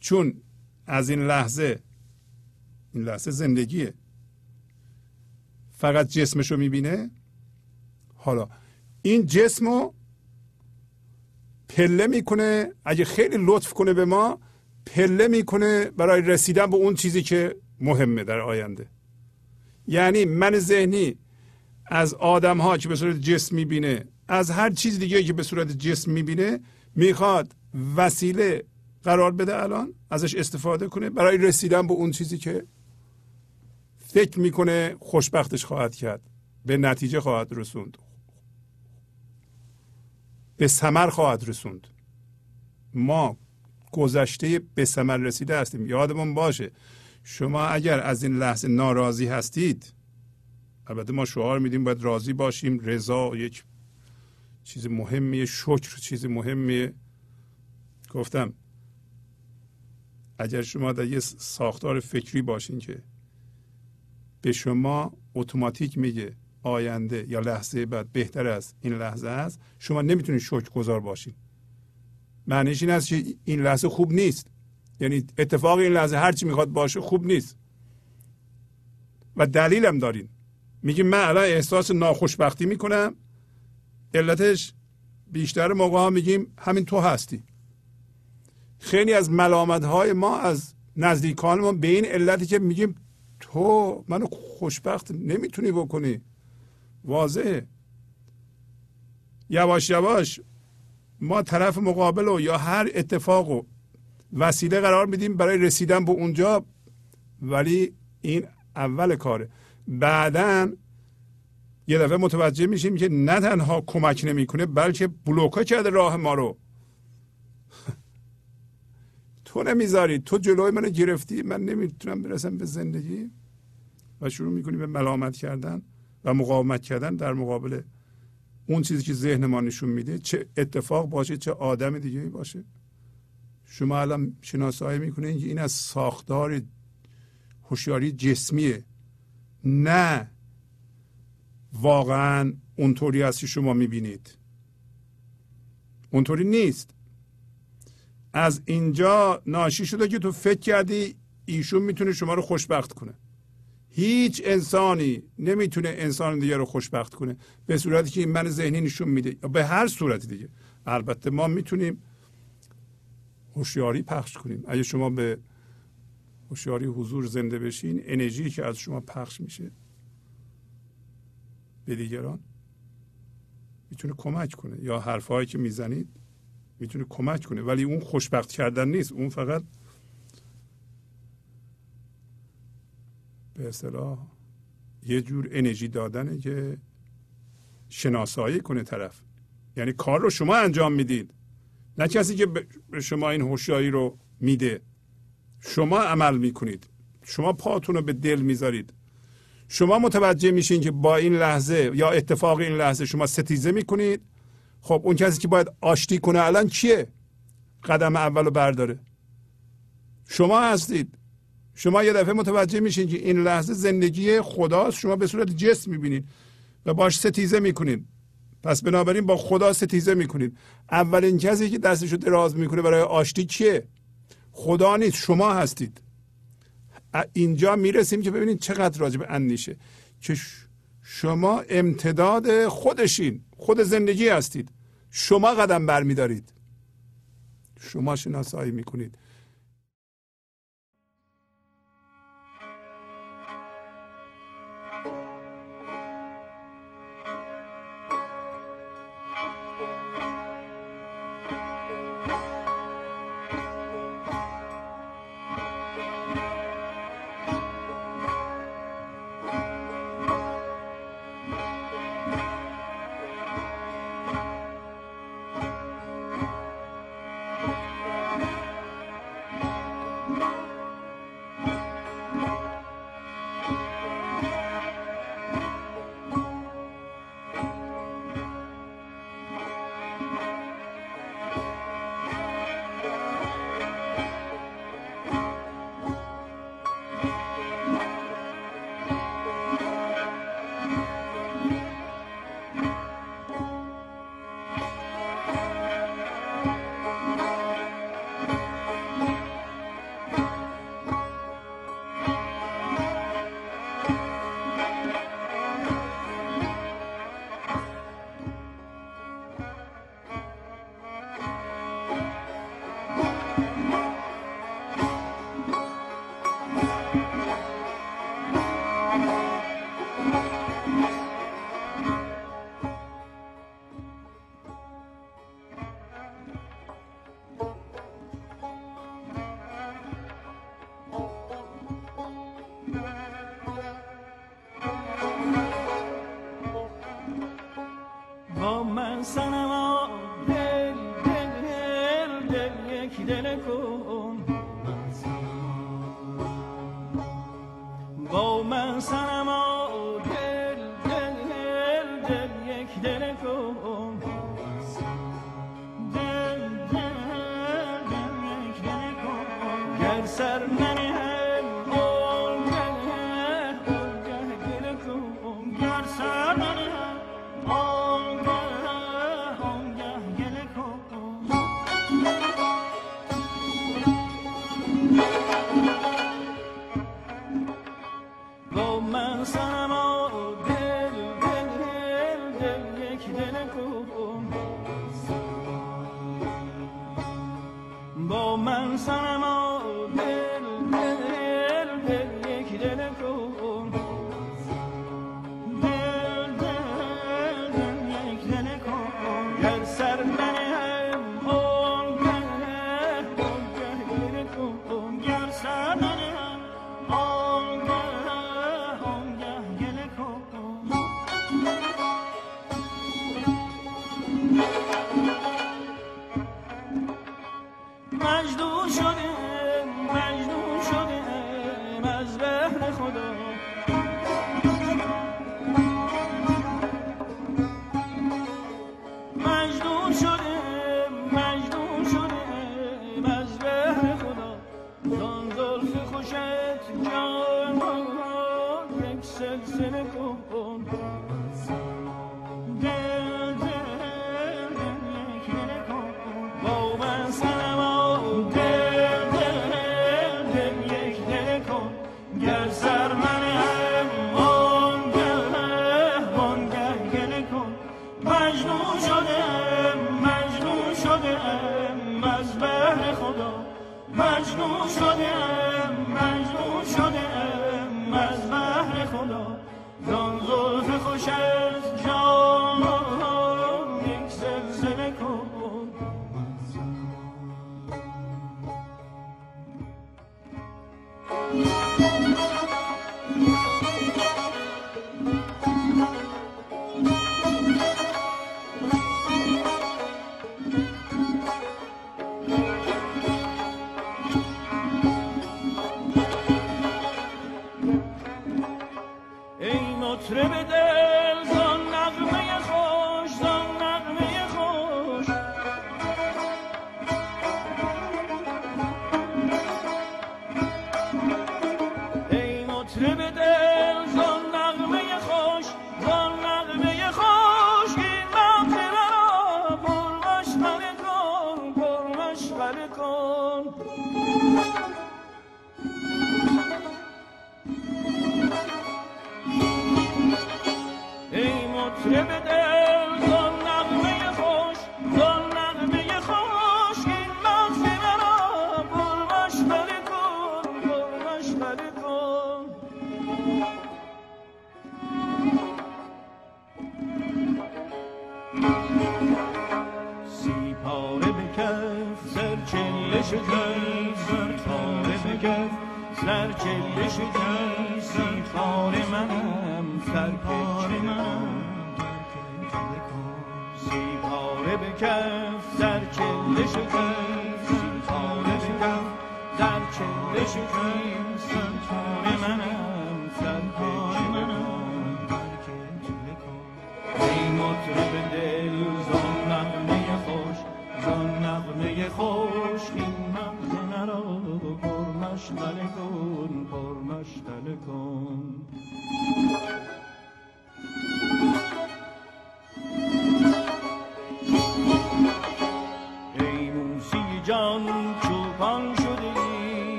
A: چون از این لحظه این لحظه زندگیه. فقط جسمش رو می‌بینه؟ حالا این جسم رو پله می‌کنه اگه خیلی لطف کنه به ما پله می‌کنه برای رسیدن به اون چیزی که مهمه در آینده. یعنی من ذهنی از آدم ها که به صورت جسم می‌بینه از هر چیز دیگه که به صورت جسم می‌بینه می‌خواد وسیله قرار بده الان ازش استفاده کنه برای رسیدن به اون چیزی که فکر می‌کنه خوشبختش خواهد کرد. به نتیجه خواهد رسوند. به ثمر خواهد رسوند. ما گذشته به ثمر رسیده هستیم. یادمون باشه. شما اگر از این لحظه ناراضی هستید البته ما شعار میدیم باید راضی باشیم. رضا یک چیز مهمیه شکر چیز مهمیه. گفتم اگر شما در یه ساختار فکری باشین که به شما اتوماتیک میگه آینده یا لحظه بعد بهتر از این لحظه است. شما نمی‌تونید شکر گذار باشین. معنیش این است که این لحظه خوب نیست. یعنی اتفاق این لحظه هرچی می‌خواد باشه خوب نیست. و دلیلم دارین. میگه من الان احساس ناخوشبختی می‌کنم. علتش بیشتر موقع ها میگیم همین تو هستی. خیلی از ملامت های ما از نزدیکان ما به این علتی که میگیم تو منو خوشبخت نمی‌تونی بکنی. واضحه. یواش یواش ما طرف مقابل و یا هر اتفاق و وسیله قرار میدیم برای رسیدن به اونجا ولی این اول کاره. بعدا یه دفعه متوجه میشیم که نه تنها کمک نمی‌کنه بلکه بلوکه کرده راه ما رو. تو نمی‌ذاری تو جلوی من گرفتی من نمی‌تونم برسم به زندگی. و شروع می‌کنی به ملامت کردن و مقاومت کردن در مقابل اون چیزی که ذهن ما نشون میده. چه اتفاق باشه چه آدم دیگه باشه. شما الان شناسایی می‌کنین که این از ساختار هوشیاری جسمیه. نه. واقعا اونطوری است که شما می‌بینید. اونطوری نیست. از اینجا ناشی شده که تو فکر کردی ایشون می‌تونه شما رو خوشبخت کنه. هیچ انسانی نمی‌تونه انسان دیگه رو خوشبخت کنه. به صورتی که من ذهنی نشون میده. به هر صورت دیگه. البته ما می‌تونیم هوشیاری پخش کنیم. اگه شما به هوشیاری حضور زنده بشین انرژی که از شما پخش میشه به دیگران می‌تونه کمک کنه. یا حرفهایی که می‌زنید می‌تونه کمک کنه ولی اون خوشبخت کردن نیست. اون فقط به اصطلاح یه جور انرژی دادنه که شناسایی کنه طرف. یعنی کار رو شما انجام می‌دید. نه کسی که به شما این هوشیاری رو میده. شما عمل می‌کنید. شما پاتون رو به دل می‌ذارید. شما متوجه میشین که با این لحظه یا اتفاق این لحظه شما ستیزه می‌کنید. خب اون کسی که باید آشتی کنه الان کیه قدم اول رو برداره. شما هستید. شما یه دفعه متوجه میشین که این لحظه زندگی خداست. شما به صورت جسم می‌بینید و باش ستیزه می‌کنید پس بنابراین با خدا ستیزه می‌کنید اولین کسی که دستش رو دراز می‌کنه برای آشتی کیه خدا نیست. شما هستید. اینجا می‌رسیم که ببینید چقدر راجب اندیشه. که شما امتداد خودشین. خود زندگی هستید. شما قدم برمیدارید. شما شناسایی می‌کنید.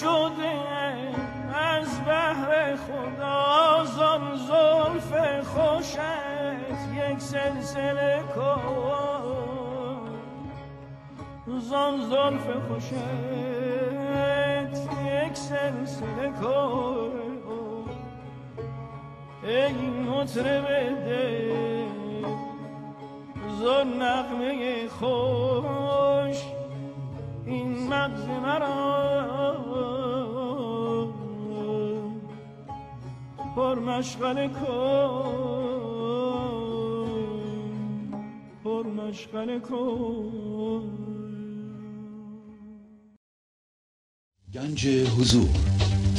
C: شده از بهر خدا
D: زن زلف خوشت یک سلسله کن. زن زلف خوشت یک سلسله کن. ای مطرب دل زن نغمه خوش این مغز مرا مشغله کن. پر مشغله کن.
B: گنج حضور.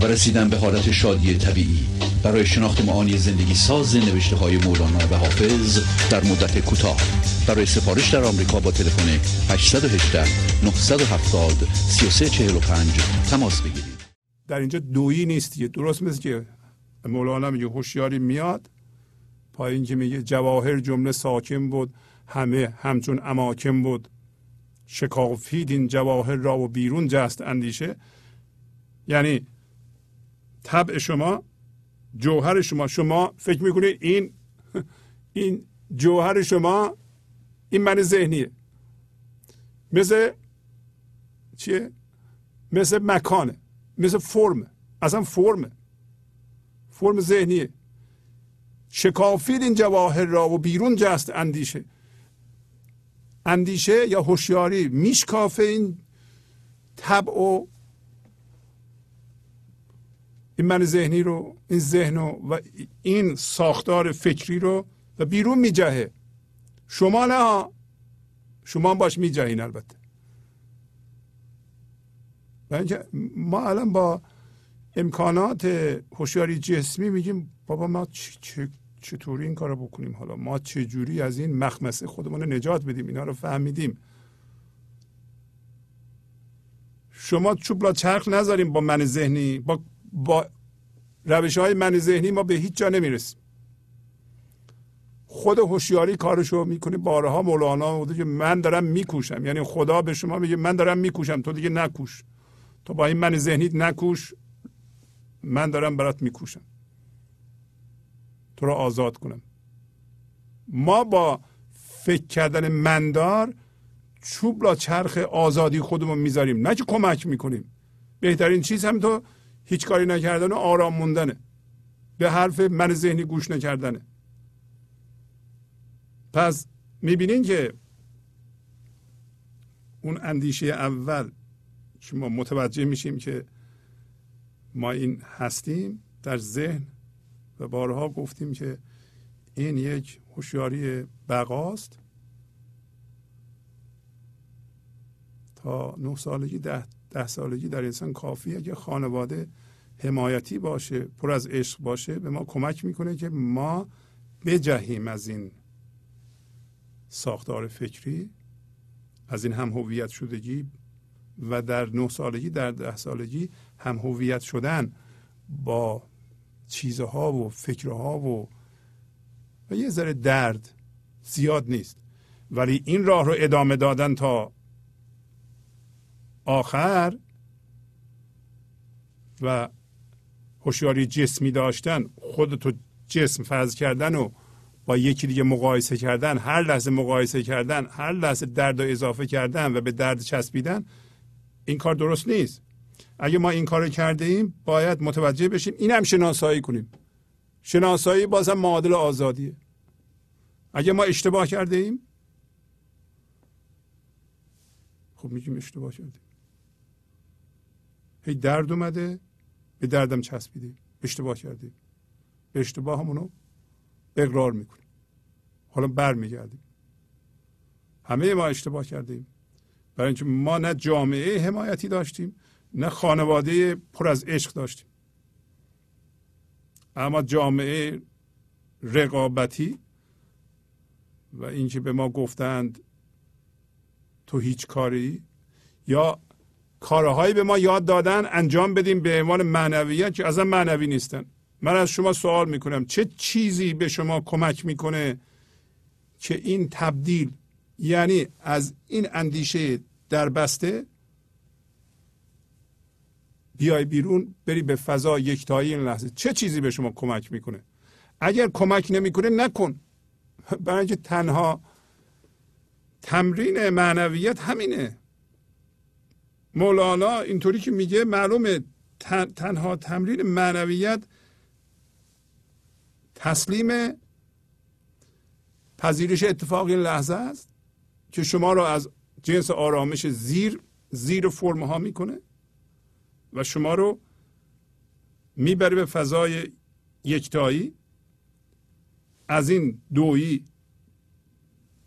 B: و رسیدن به حالت شادی طبیعی. برای شناخت معانی زندگی ساز نوشته های مولانا و حافظ در مدت کوتاه. برای سفارش در آمریکا با تلفن 818 970 3345 تماس بگیرید.
A: در اینجا دویی نیست دیگه. درست مثل که مولانا میگه هوشیاری میاد پایین که میگه جواهر جمله ساکن بود همه همچون اماکن بود. شکافید این جواهر را و بیرون جست اندیشه. یعنی طبع شما جوهر شما. شما فکر می‌کنید این این جوهر شما این من ذهنیه. مثل چیه؟ مثل مکانه. مثل فرم اصلا فرمه. فرم ذهنیه. شکافید این جواهر را و بیرون جست اندیشه. اندیشه یا هوشیاری میشکافه این طبع و این من ذهنی رو این ذهن و این ساختار فکری رو و بیرون میجهه. شما نه شما باش میجهین البته. ما الان با امکانات هوشیاری جسمی میگیم بابا ما چطوری این کار رو بکنیم؟ حالا ما چجوری از این مخمسه خودمون نجات بدیم؟ اینا رو فهمیدیم. شما چوب چرخ نذاریم با من ذهنی با با روش های من ذهنی ما به هیچ جا نمی‌رسیم. خود هوشیاری کارشو می‌کنه بارها مولانا بوده که من دارم میکوشم. یعنی خدا به شما میگه من دارم میکوشم تو دیگه نکوش. تو با این من ذهنی نکوش من دارم برات میکوشم. تو رو آزاد کنم. ما با فکر کردن مندار چوب را چرخ آزادی خودمون می‌ذاریم. نه که کمک می‌کنیم. بهترین چیز هم تو هیچ کاری نکردن و آرام موندنه. به حرف من ذهنی گوش نکردنه. پس می‌بینین که اون اندیشه اول که ما متوجه میشیم که ما این هستیم در ذهن و بارها گفتیم که این یک هوشیاری بقاست. تا نه سالگی ده, ده سالگی در انسان کافیه که خانواده حمایتی باشه پر از عشق باشه به ما کمک می‌کنه که ما بجهیم از این ساختار فکری از این هم هویت شدگی و در نه سالگی در ده سالگی هم هویت شدن با چیزها و فکرها و و یه ذره درد زیاد نیست. ولی این راه رو ادامه دادن تا آخر و هوشیاری جسمی داشتن خودتو جسم فرض کردن و با یکی دیگه مقایسه کردن هر لحظه مقایسه کردن هر لحظه درد و اضافه کردن و به درد چسبیدن این کار درست نیست. اگه ما این کار کرده ایم باید متوجه بشیم این هم شناسایی کنیم. شناسایی بازم معادل آزادیه. اگه ما اشتباه کرده ایم خب میگیم اشتباه کردیم هی درد اومده به دردم چسبیدیم اشتباه کردیم به اشتباه همونو اقرار می‌کنیم حالا بر میگردیم همه ما اشتباه کردیم. برای اینکه ما نه جامعه حمایتی داشتیم نه خانواده پر از عشق داشتیم. اما جامعه رقابتی و اینکه به ما گفتند تو هیچ کاری یا کارهایی به ما یاد دادن انجام بدیم به عنوان معنویت که اصلا معنوی نیستن. من از شما سوال می‌کنم چه چیزی به شما کمک می‌کنه که این تبدیل یعنی از این اندیشه در بسته بیای بیرون بری به فضا یکتایی این لحظه؟ چه چیزی به شما کمک می‌کنه؟ اگر کمک نمی‌کنه نکن. برای اینکه تنها تمرین معنویت همینه. مولانا اینطوری که میگه معلومه تنها تمرین معنویت تسلیم پذیرش اتفاق این لحظه است که شما رو از جنس آرامش زیر زیر فرم ها می‌کنه و شما رو می‌بره به فضای یکتایی. از این دویی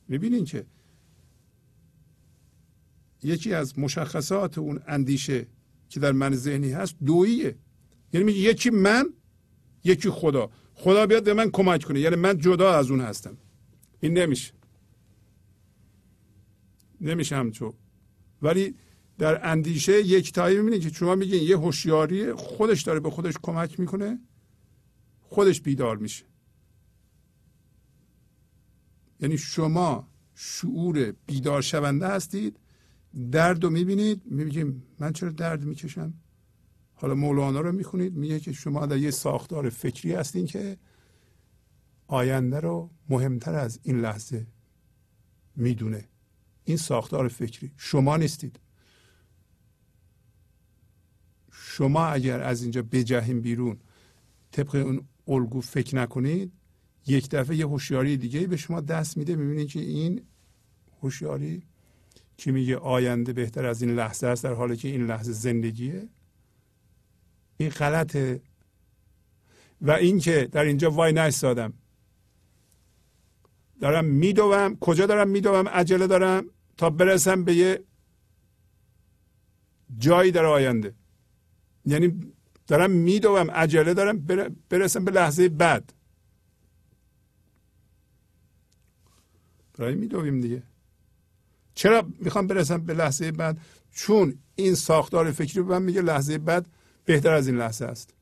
A: می‌بینین که یکی از مشخصات اون اندیشه که در من ذهنی هست دوییه. یعنی میگه یکی من یکی خدا. خدا بیاد به من کمک کنه. یعنی من جدا از اون هستم. این نمیشه. نمیشه همچون ولی در اندیشه یک تایی می‌بینید که شما میگین یه هوشیاری خودش داره به خودش کمک می‌کنه خودش بیدار میشه. یعنی شما شعور بیدار شونده هستید درد رو می‌بینید می‌بینید من چرا درد می‌کشم؟ حالا مولانا رو می‌خونید میگه که شما در یه ساختار فکری هستین که آینده رو مهمتر از این لحظه می‌دونه. این ساختار فکری. شما نیستید. شما اگر از اینجا بجهیم بیرون طبق اون الگو فکر نکنید یک دفعه یه هوشیاری دیگه به شما دست میده می‌بینید که این هوشیاری که میگه؟ آینده بهتر از این لحظه است در حالی که این لحظه زندگیه. این غلطه. و اینکه در اینجا وای نایستادم. دارم میدوم. کجا دارم میدوم؟ عجله دارم. تا برسم به یه جایی در آینده. یعنی دارم میدوم عجله دارم برسم به لحظه بعد. برای میدویم دیگه. چرا می‌خوام برسم به لحظه بعد؟ چون این ساختار فکری به من میگه لحظه بعد بهتر از این لحظه است.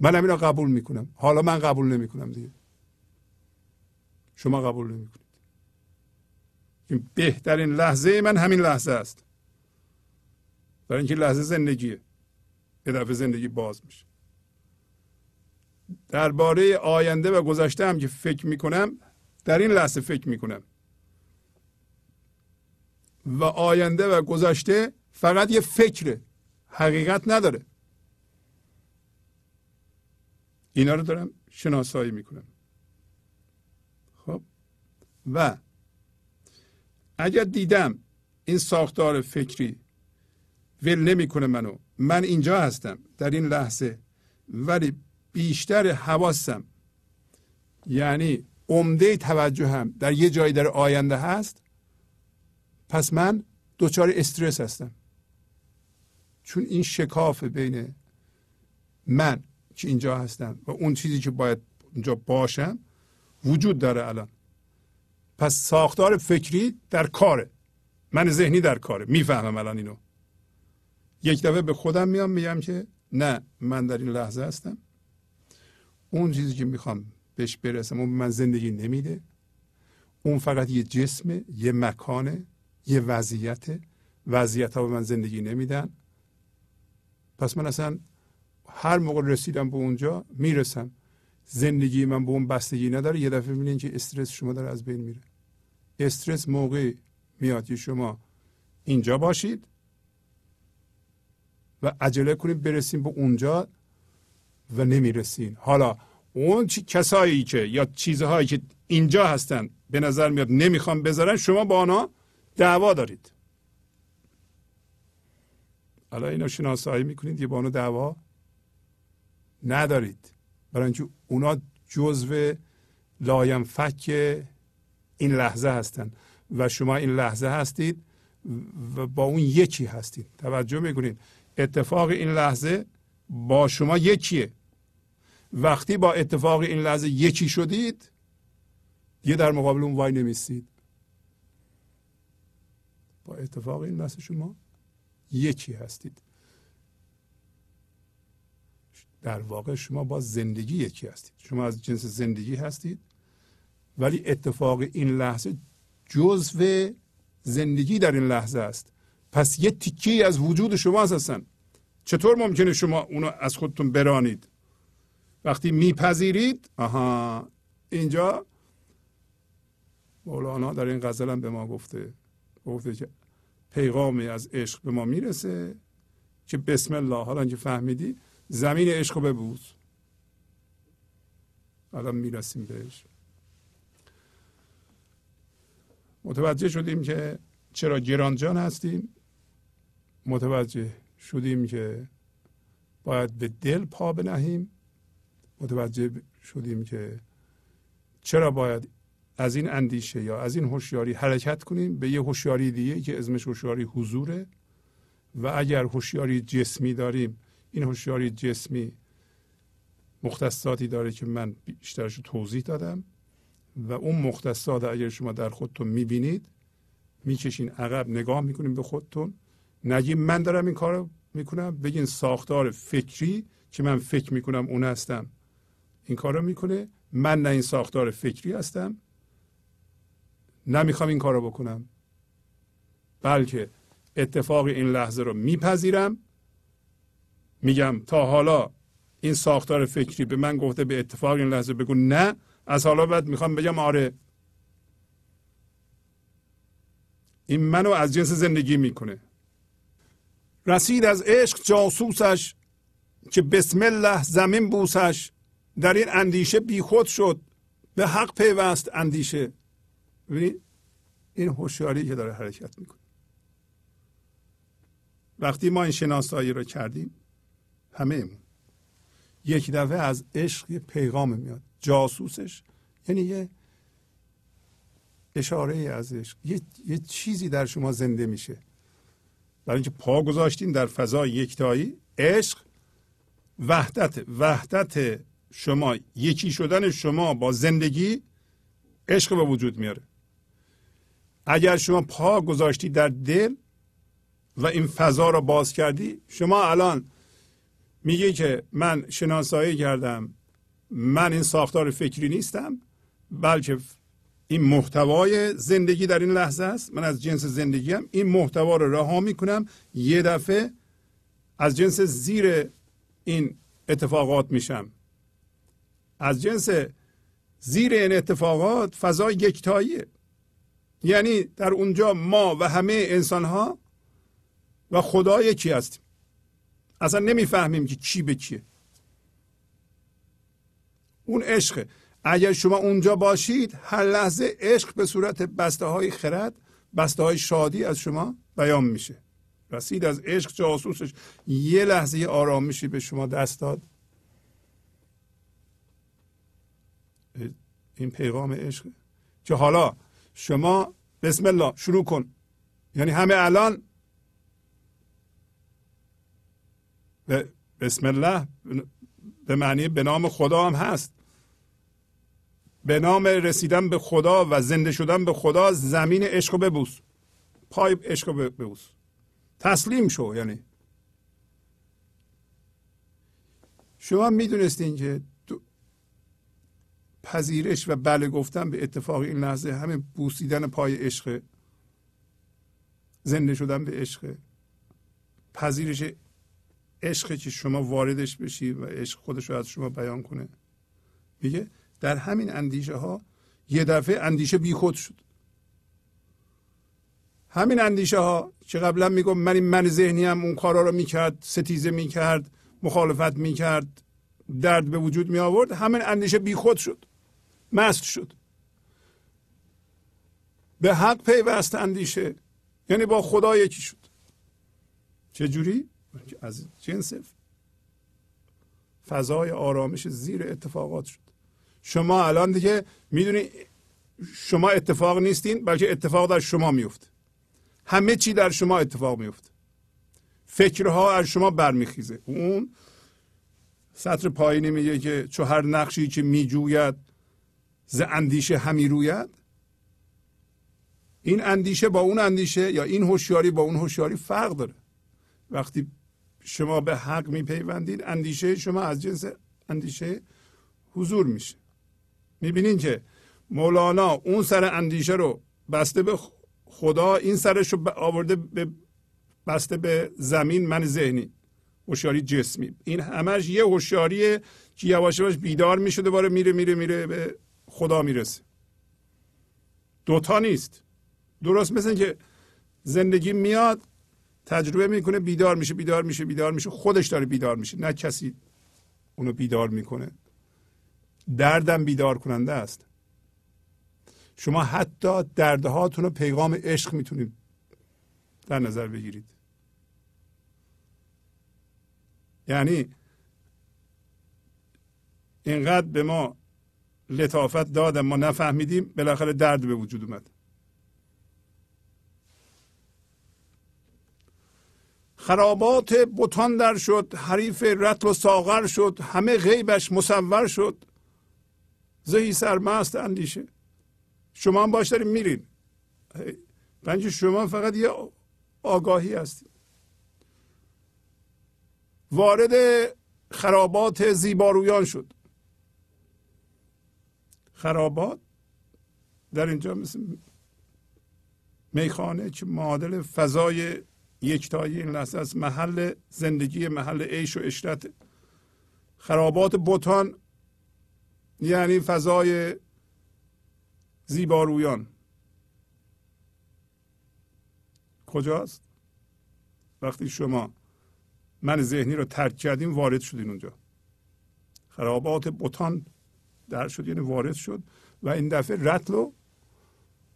A: من همین قبول می‌کنم. حالا من قبول نمی‌کنم دیگه. شما قبول نمی‌کنید. این بهترین لحظه من همین لحظه است. برای اینکه لحظه زندگیه. یه دفعه زندگی باز میشه. درباره آینده و گذشته هم که فکر می‌کنم در این لحظه فکر می‌کنم. و آینده و گذشته فقط یه فکره حقیقت نداره. اینا رو دارم شناسایی می‌کنم. خب؟ و اگر دیدم این ساختار فکری ول نمی‌کنه منو من اینجا هستم در این لحظه ولی بیشتر حواسم یعنی عمده توجه هم در یه جایی در آینده هست پس من دچار استرس هستم. چون این شکاف بین من که اینجا هستم و اون چیزی که باید اینجا باشم وجود داره الان. پس ساختار فکری در کاره. من ذهنی در کاره. می‌فهمم الان اینو. یک دفعه به خودم میام میگم که نه من در این لحظه هستم. اون چیزی که می‌خوام بهش برسم اون من زندگی نمیده. اون فقط یه جسمه یه مکانه. یه وضعیت وضعیت ها به من زندگی نمیدن. پس من اصلا هر موقع رسیدم به اونجا می‌رسم. زندگی من به اون بستگی نداره. یه دفعه می‌بینین که استرس شما داره از بین میره. استرس موقعی میاد که شما اینجا باشید و عجله کنید برسیم به اونجا و نمی‌رسین. حالا اون چی کسایی که یا چیزهایی که اینجا هستن به نظر میاد نمی‌خوام بذارن شما با آنها دعوا دارید. حالا اینا شناسایی می‌کنید یه با آنها دعوا ندارید. برای اینکه اونا جزو لاینفک این لحظه هستند و شما این لحظه هستید و با اون یکی هستید. توجه می‌کنید. اتفاق این لحظه با شما یکیه. وقتی با اتفاق این لحظه یکی شدید یه در مقابل اون وای نمیستید اتفاق این لحظه شما یکی هستید. در واقع شما با زندگی یکی هستید. شما از جنس زندگی هستید ولی اتفاق این لحظه جزو زندگی در این لحظه است. پس یه تیکه از وجود شما هستن چطور ممکنه شما اونو از خودتون برانید؟ وقتی میپذیرید آها اینجا مولانا در این غزل هم به ما گفته گفته که پیغامی از عشق به ما می‌رسه که بسم الله. حالا که فهمیدی زمین عشق رو ببوز الان می‌رسیم بهش. متوجه شدیم که چرا گرانجان هستیم. متوجه شدیم که باید به دل پا بنهیم. متوجه شدیم که چرا باید از این اندیشه یا از این هوشیاری حرکت کنیم به یه هوشیاری دیگه که اسمش هوشیاری حضوره. و اگر هوشیاری جسمی داریم این هوشیاری جسمی مختصاتی داره که من بیشترش توضیح دادم. و اون مختصات اگر شما در خودتون می‌بینید می‌کشین عقب نگاه می‌کنیم به خودتون. نگیم من دارم این کار می‌کنم بگین ساختار فکری که من فکر می‌کنم اون هستم این کار رو می‌کنه. من نه این ساختار فکری هستم. نمی‌خوام این کار رو بکنم. بلکه اتفاق این لحظه رو میپذیرم. میگم تا حالا این ساختار فکری به من گفته به اتفاق این لحظه بگو. نه از حالا بعد می‌خوام بگم آره. این منو از جنس زندگی می‌کنه. رسید از عشق جاسوسش که بسم الله زمین بوسش در این اندیشه بیخود شد. به حق پیوست اندیشه. ببینید این هوشیاری که داره حرکت می‌کنه. وقتی ما این شناسایی رو کردیم همه یک دفعه از عشق پیغام میاد. جاسوسش یعنی یه اشاره از عشق. یه،, یه چیزی در شما زنده میشه. برای اینکه پا گذاشتین در فضای یکتایی عشق وحدت وحدت شما یکی شدن شما با زندگی عشق به وجود میاره. اگر شما پا گذاشتی در دل و این فضا رو باز کردی شما الان میگه که من شناسایی کردم من این ساختار فکری نیستم بلکه این محتوای زندگی در این لحظه است. من از جنس زندگی هم این محتوا رو رها می‌کنم. یه دفعه از جنس زیر این اتفاقات میشم. از جنس زیر این اتفاقات فضای یکتاییه. یعنی در اونجا ما و همه انسان ها و خدا یکی هستیم. اصلا نمی‌فهمیم که چی به کیه. اون عشقه اگر شما اونجا باشید هر لحظه عشق به صورت بسته های خرد بسته های شادی از شما بیان میشه. رسید از عشق جاسوسش یه لحظه آرامشی به شما دست داد. این پیغام عشق. که حالا شما بسم الله شروع کن. یعنی همه الان؟ بسم الله به معنی به نام خدا هم هست. به نام رسیدن به خدا و زنده شدن به خدا زمین عشق ببوس. پای عشق ببوس. تسلیم شو یعنی. شما می‌دونستین که پذیرش و بله گفتن به اتفاق این لحظه همه بوسیدن پای عشق زنده شدن به عشق. پذیرش عشق که شما واردش بشی و عشق خودش رو از شما بیان کنه. میگه در همین اندیشه ها یه دفعه اندیشه بیخود شد. همین اندیشه ها که قبلا میگم من این من ذهنی هم اون کارا رو می‌کرد ستیزه می‌کرد مخالفت می‌کرد درد به وجود می آورد همین اندیشه بیخود شد. مست شد. به حق پیوست اندیشه یعنی با خدا یکی شد. چه جوری؟ از جنس فضای آرامش زیر اتفاقات شد. شما الان دیگه می‌دونی شما اتفاق نیستین بلکه اتفاق در شما میفته همه چی در شما اتفاق میفته فکرها از شما برمیخیزه. اون سطر پایینی میگه که چو هر نقشی که میجوید ز اندیشه همی روید؟ این اندیشه با اون اندیشه یا این هوشیاری با اون هوشیاری فرق داره. وقتی شما به حق میپیوندید اندیشه شما از جنس اندیشه حضور میشه. می‌بینین که مولانا اون سر اندیشه رو بسته به خدا این سرش رو آورده به بسته به زمین من ذهنی. هوشیاری جسمی. این همش یه هوشیاریه که یواش یواش بیدار میشه دوباره میره میره میره به خدا می‌رسه. دوتا نیست. درست مثل که زندگی میاد تجربه می‌کنه بیدار میشه بیدار میشه بیدار میشه. خودش داره بیدار میشه. نه کسی اونو بیدار می‌کنه. دردم بیدار کننده است. شما حتی دردهاتون رو پیغام عشق می‌تونید در نظر بگیرید. یعنی اینقدر به ما لطافت دادن ما نفهمیدیم بالاخره درد به وجود اومد. خرابات بتان در شد حریف رتل و ساغر شد همه غیبش مصور شد. زهی سرمست اندیشه. شما هم باش داریم میرین. بنج شما فقط یه آگاهی هستید وارد خرابات زیبارویان شد. خرابات در اینجا مثل میخانه که معادل فضای یکتایی این لحظه از محل زندگی محل عیش و اشرت خرابات بوتان یعنی فضای زیبارویان. کجاست؟ وقتی شما من ذهنی رو ترک کردیم وارد شدین اونجا. خرابات بوتان در شد یعنی وارد شد و این دفعه رتل و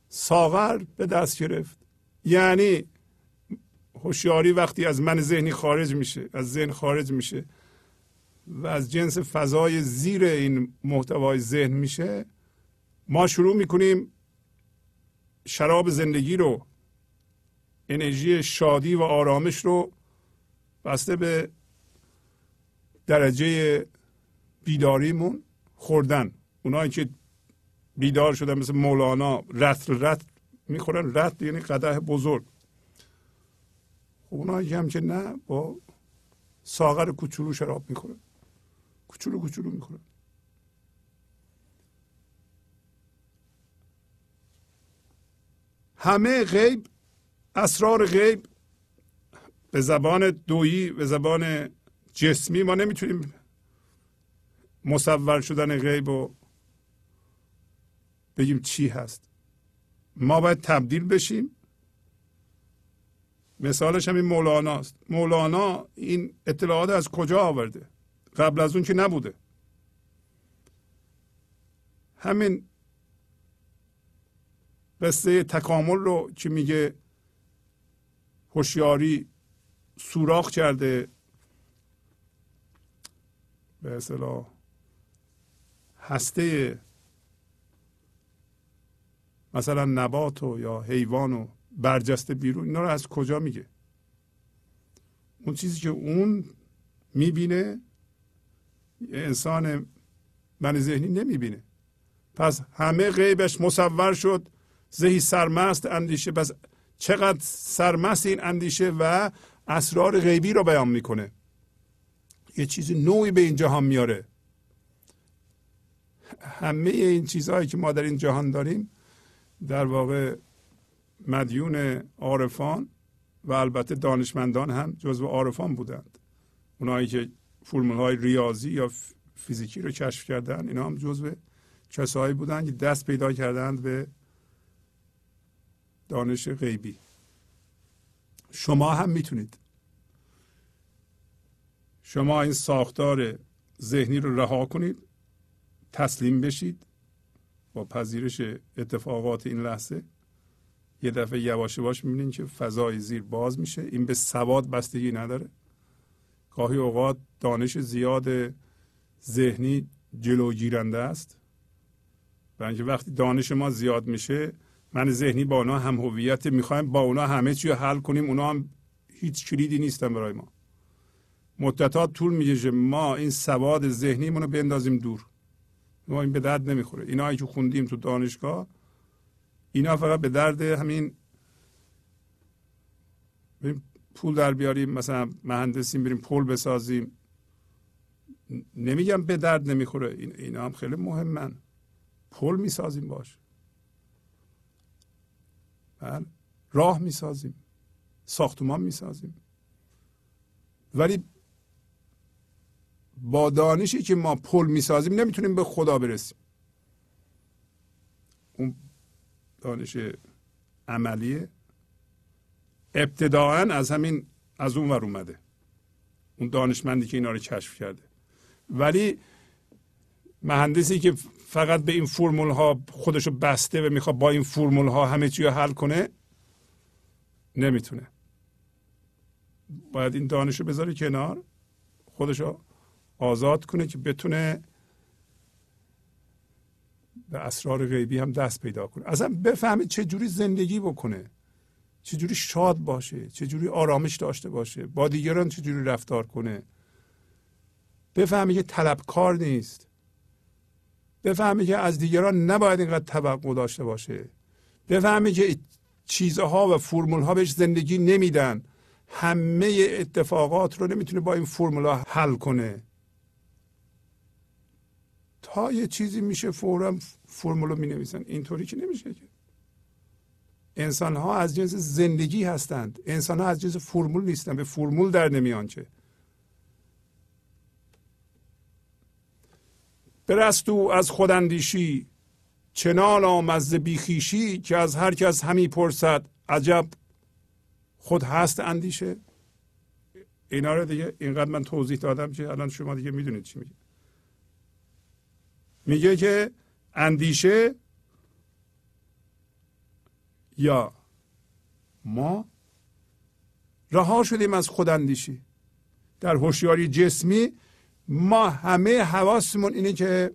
A: ساغر به دست گرفت. یعنی هوشیاری وقتی از من ذهنی خارج میشه از ذهن خارج میشه و از جنس فضای زیر این محتوای ذهن میشه ما شروع می‌کنیم شراب زندگی رو انرژی شادی و آرامش رو بسته به درجه بیداریمون. خوردن. اونایی که بیدار شدن مثل مولانا رتل رتل می‌خورن. رتل یعنی قده بزرگ. اونایی هم که نه با ساغر کوچولو شراب می‌خورن. کوچولو کوچولو می‌خورن. همه غیب اسرار غیب به زبان دویی به زبان جسمی ما نمی‌تونیم مصور شدن غیب و بگیم چی هست. ما باید تبدیل بشیم. مثالش همین مولانا است. مولانا این اطلاعات از کجا آورده؟ قبل از اون که نبوده. همین قصه تکامل رو که میگه هوشیاری سوراخ کرده. به اصطلاح هسته مثلا نبات و یا حیوان و برجسته بیرون اینا رو از کجا میگه؟ اون چیزی که اون می‌بینه انسان من ذهنی نمی‌بینه. پس همه غیبش مصور شد زهی سرمست اندیشه. پس چقدر سرمست این اندیشه و اسرار غیبی رو بیان می‌کنه؟ یه چیز نوعی به این جهان میاره. همه این چیزهایی که ما در این جهان داریم در واقع مدیون عارفان و البته دانشمندان هم جزو عارفان بودند. اونایی که فرمول های ریاضی یا فیزیکی رو کشف کردن اینا هم جزو کسایی بودند که دست پیدا کردند به دانش غیبی. شما هم می‌تونید. شما این ساختار ذهنی رو رها کنید. تسلیم بشید با پذیرش اتفاقات این لحظه. یه دفعه یواش یواش می‌بینید که فضای زیر باز میشه. این به سواد بستگی نداره. گاهی اوقات دانش زیاد ذهنی جلوگیرنده است. برای اینکه وقتی دانش ما زیاد میشه من ذهنی با اونا هم هویت می‌خوایم با اونا همه چی حل کنیم. اونا هم هیچ کلیدی نیستن برای ما. مدتها طول می‌کشه ما این سواد ذهنی رو بندازیم دور. ما این به درد نمی‌خوره. اینایی که خوندیم تو دانشگاه اینا فقط به درد همین پول در بیاریم مثلا مهندسیم بریم پول بسازیم. نمیگم به درد نمی‌خوره. این اینا هم خیلی مهمن. پل می‌سازیم باش. بله. راه می‌سازیم. ساختمان می‌سازیم. ولی با دانشی که ما پل می‌سازیم نمی‌تونیم به خدا برسیم. اون دانش عملیه ابتداعا از همین از اون ور اومده. اون دانشمندی که اینا رو کشف کرده. ولی مهندسی که فقط به این فرمول ها خودشو بسته و می‌خواد با این فرمول ها همه چی رو حل کنه نمی‌تونه. باید این دانش رو بذاره کنار خودشو آزاد کنه که بتونه به اسرار غیبی هم دست پیدا کنه. اصلا بفهمه چه جوری زندگی بکنه. جوری شاد باشه. چه جوری آرامش داشته باشه. با دیگران چه جوری رفتار کنه. بفهمه که طلبکار نیست. بفهمه که از دیگران نباید اینقدر توقع داشته باشه. بفهمه که چیزها و فرمول ها بهش زندگی نمیدن. همه اتفاقات رو نمی‌تونه با این فرمول حل کنه. تا یه چیزی میشه فورا فرمول رو می نویسن اینطوری که نمیشه که. انسان ها از جنس زندگی هستند. انسان ها از جنس فرمول نیستند به فرمول در نمیان چه برست او از خوداندیشی. چنان آمز بیخیشی که از هر کس همی پرسد. عجب. خود هست اندیشه. اینا رو دیگه اینقدر من توضیح دادم که الان شما دیگه می‌دونید چی میگه. میگه که اندیشه یا ما رها شدیم از خوداندیشی در هوشیاری جسمی ما همه حواسمون اینه که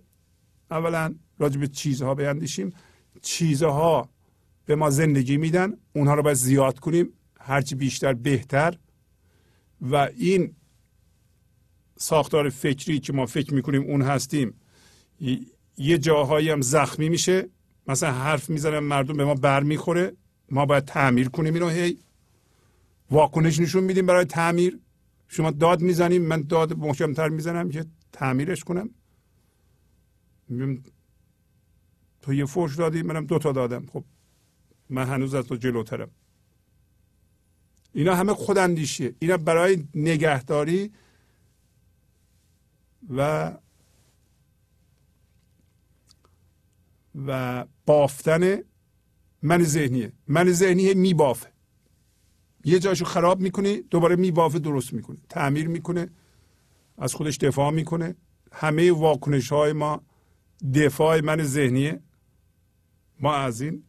A: اولا راجع به چیزها بیندیشیم چیزها به ما زندگی میدن اونها رو باید زیاد کنیم هرچی بیشتر بهتر. و این ساختار فکری که ما فکر می‌کنیم اون هستیم یه جاهایی هم زخمی میشه. مثلا حرف می‌زنن مردم به ما بر می‌خوره. ما باید تعمیر کنیم اینو هی واکنش نشون میدیم برای تعمیر. شما داد می‌زنیم من داد محکمتر می‌زنم که تعمیرش کنم. تو یه فرش دادی منم دوتا دادم. خب من هنوز از تو جلوترم. اینا همه خوداندیشیه. اینا برای نگهداری و و بافتن من ذهنیه. من ذهنیه میبافه. یه جاشو خراب می‌کنه دوباره میبافه درست می‌کنه. تعمیر می‌کنه از خودش دفاع می‌کنه. همه واکنش های ما دفاع من ذهنیه. ما از این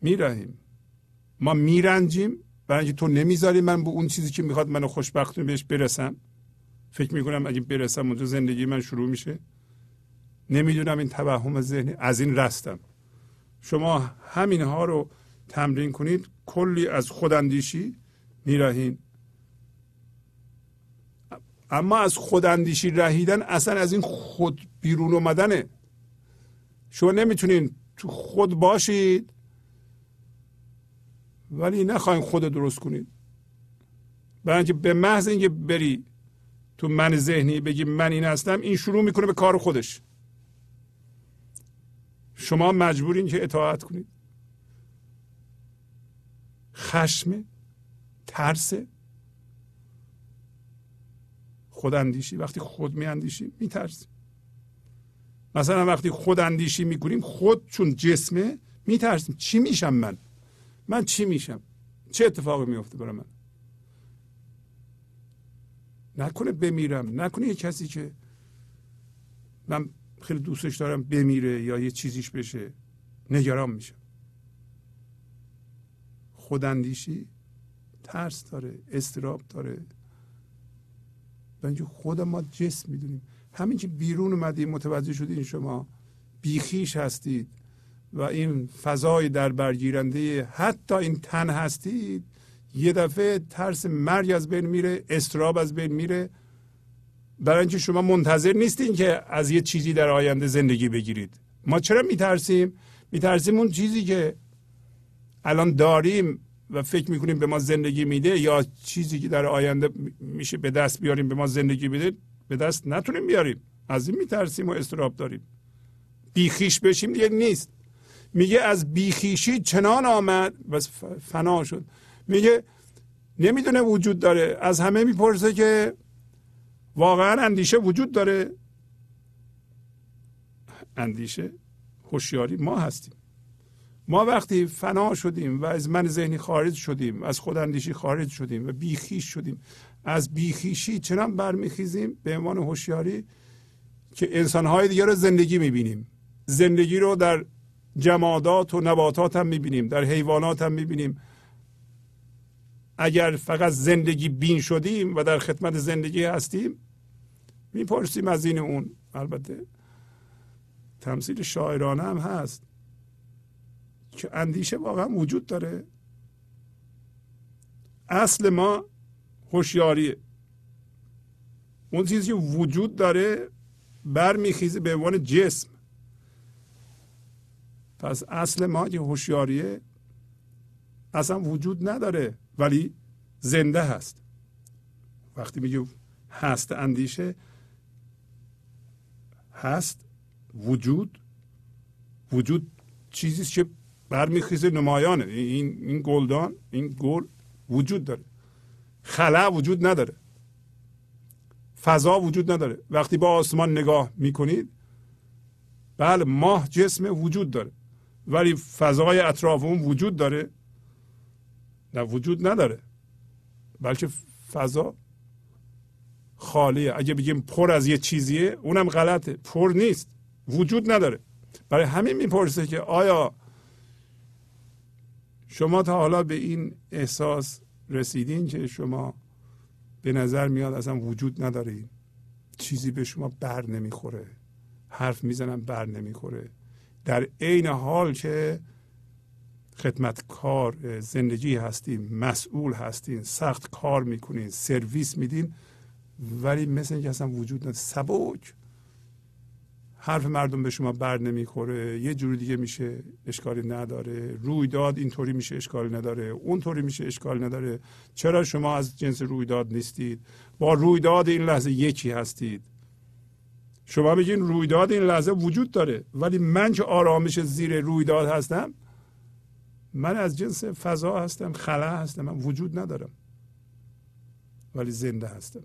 A: میرهیم. ما میرنجیم. برای اینکه تو نمی‌ذاری من به اون چیزی که می‌خواد منو خوشبخت بهش برسم. فکر می‌کنم اگه برسم اونجا زندگی من شروع میشه. نمی‌دونم این توهم ذهنی از این رستم. شما همین ها رو تمرین کنید کلی از خوداندیشی میرهین. اما از خوداندیشی رهیدن اصلا از این خود بیرون اومدنه. شما نمی‌تونین تو خود باشید ولی نخواین خود درست کنید. برای اینکه به محض اینکه بری تو من ذهنی بگی من این هستم این شروع می‌کنه به کار خودش. شما مجبورین که اطاعت کنید. خشم ترس خود اندیشی وقتی خود می اندیشیم می ترسیم مثلا وقتی خود اندیشی می کنیم خود چون جسمه می ترسیم چی میشم من؟ من چی میشم؟ چه اتفاقی میفته برای من؟ نکنه بمیرم. نکنه یه کسی که من خیلی دوستش دارم بمیره یا یه چیزیش بشه. نگران میشم. خوداندیشی ترس داره استراب داره. اینکه خود ما جسم می‌دونیم. همین که بیرون اومدیم متوجه شدین شما بیخیش هستید و این فضای در برگیرنده حتی این تن هستید یه دفعه ترس مرگ از بین میره استراب از بین میره. برای اینکه شما منتظر نیستین که از یه چیزی در آینده زندگی بگیرید. ما چرا میترسیم؟ میترسیم اون چیزی که الان داریم و فکر می‌کنیم به ما زندگی میده یا چیزی که در آینده میشه به دست بیاریم به ما زندگی میده به دست نتونیم بیاریم. از این میترسیم و استراب داریم. بیخیش بشیم دیگه نیست. میگه از بیخیشی چنان آمد. و فنا شد. میگه نمی‌دونه وجود داره. از همه می‌پرسه که واقعا اندیشه وجود داره. اندیشه هوشیاری ما هستیم. ما وقتی فنا شدیم و از من ذهنی خارج شدیم از خود اندیشی خارج شدیم و بیخیش شدیم از بیخیشی چنان برمیخیزیم؟ به عنوان هوشیاری که انسانهای دیگر رو زندگی می‌بینیم. زندگی رو در جمادات و نباتات هم می‌بینیم در حیوانات هم می‌بینیم. اگر فقط زندگی بین شدیم و در خدمت زندگی هستیم می‌پرسیم از این اون. البته تمثیل شاعرانه هم هست. که اندیشه واقعا وجود داره. اصل ما هوشیاریه. اون چیزی که وجود داره برمیخیزه به عنوان جسم. پس اصل ما که هوشیاریه اصلا وجود نداره ولی زنده هست. وقتی میگه هست اندیشه هست وجود وجود چیزی که برمیخیزه نمایانه. این این گلدان این گل وجود داره. خلا وجود نداره. فضا وجود نداره. وقتی با آسمان نگاه می‌کنید بله ماه جسم وجود داره. ولی فضای اطراف اون وجود داره. نه وجود نداره. بلکه فضا خالیه. اگه بگیم پر از یه چیزیه اونم غلطه. پر نیست. وجود نداره. برای همین می‌پرسه که آیا شما تا حالا به این احساس رسیدین که شما به نظر میاد اصلا وجود ندارین چیزی به شما بر نمی‌خوره؟ حرف می‌زنم بر نمی‌خوره. در عین حال که خدمتکار زندگی هستیم مسئول هستین سخت کار می‌کنین سرویس میدین ولی مثل اینکه اصلا وجود نداره. سبک. حرف مردم به شما بر نمی‌خوره. یه جوری دیگه میشه اشکالی نداره. رویداد اینطوری میشه اشکالی نداره. اونطوری میشه اشکالی نداره. چرا شما از جنس رویداد نیستید؟ با رویداد این لحظه یکی هستید. شما بگین رویداد این لحظه وجود داره. ولی من که آرامش زیر رویداد هستم من از جنس فضا هستم خلا هستم من وجود ندارم. ولی زنده هستم.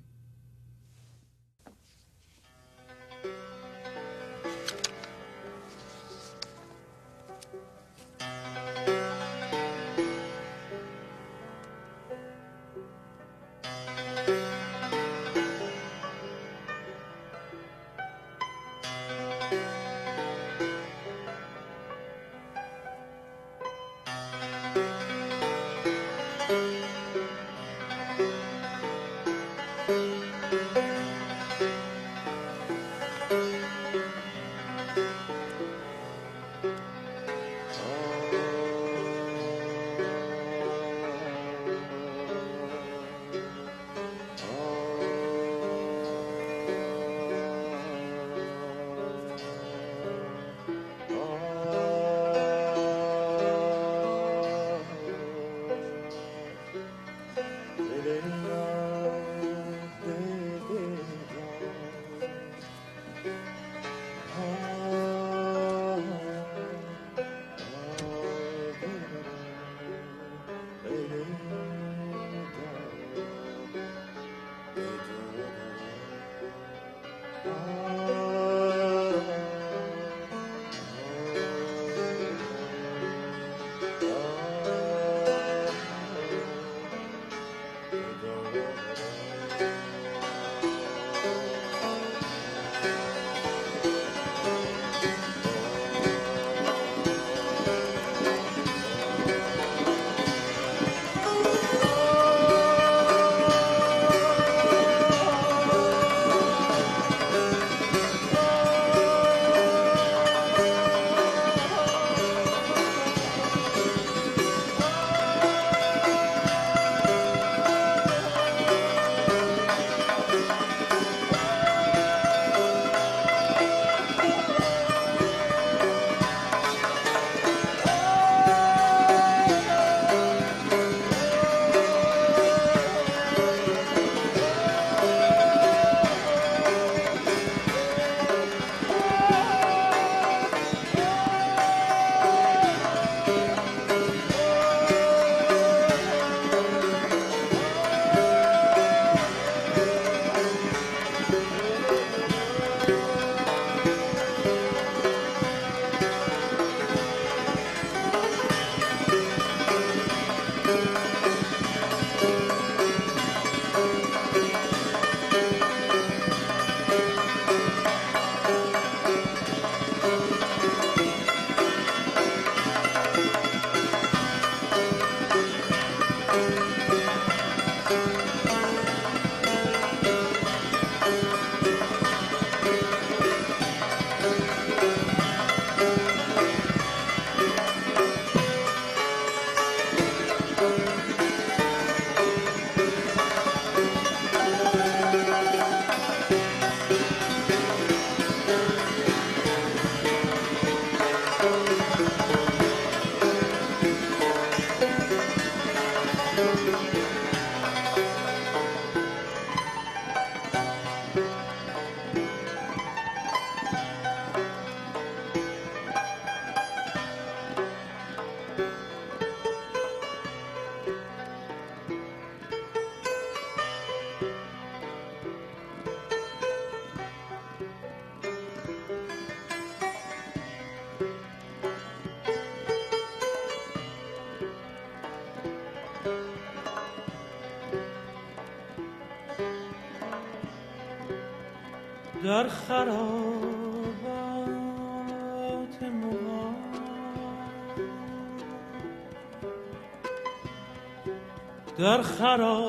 E: در خرابات مغان. در خرابات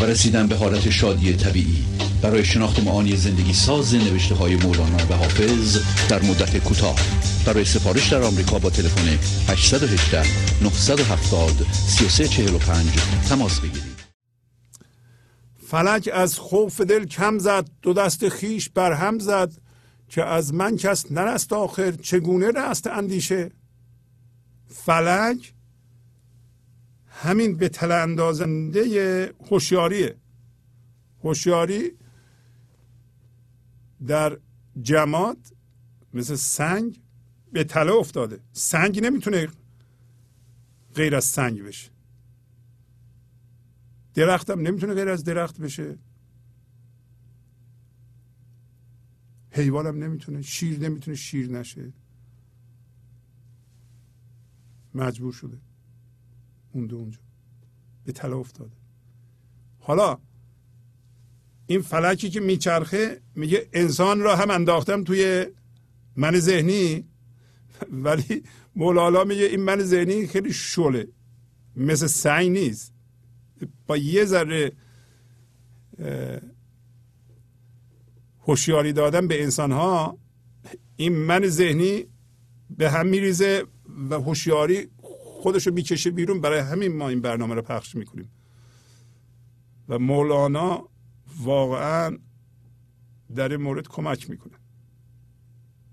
B: و رسیدن به حالت شادی طبیعی. برای شناخت معانی زندگی ساز نوشته های مولانا و حافظ در مدت کوتاه. برای سفارش در آمریکا با تلفن 818 970 3345 تماس بگیرید.
A: فلک از خوف دل کم زد دو دست خیش بر هم زد که از من کس نرست آخر چگونه رست اندیشه؟ فلک همین به تله اندازنده هوشیاریه هوشیاری در جماد مثل سنگ به تله افتاده. سنگ نمی‌تونه غیر از سنگ بشه. درختم نمی‌تونه غیر از درخت بشه. حیوانم نمی‌تونه شیر نمی‌تونه شیر نشه. مجبور شده. مونده اونجا. به تله افتاده. حالا این فلکی که میچرخه میگه انسان را هم انداختم توی من ذهنی. <laughs> ولی مولانا میگه این من ذهنی خیلی شله. مثل سنگ نیست. با یه ذره هوشیاری دادن به انسان ها این من ذهنی به هم میریزه و هوشیاری خودشو می‌کشه بیرون برای همین ما این برنامه رو پخش می‌کنیم. و مولانا واقعا در این مورد کمک می‌کنه.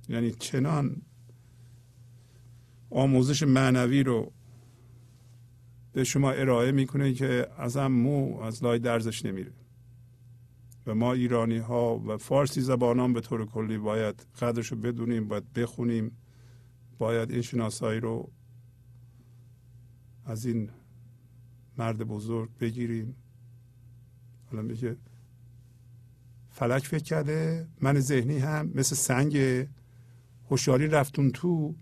A: یعنی چنان آموزش معنوی رو به شما ارائه می‌کنه که از هم مو از لای درزش نمیره. و ما ایرانی ها و فارسی زبانان به طور کلی باید قدرش رو بدونیم باید بخونیم باید این شناسایی رو از این مرد بزرگ بگیریم. حالا میگه فلک فکر کرده من ذهنی هم مثل سنگ هوشیاری رفتون تو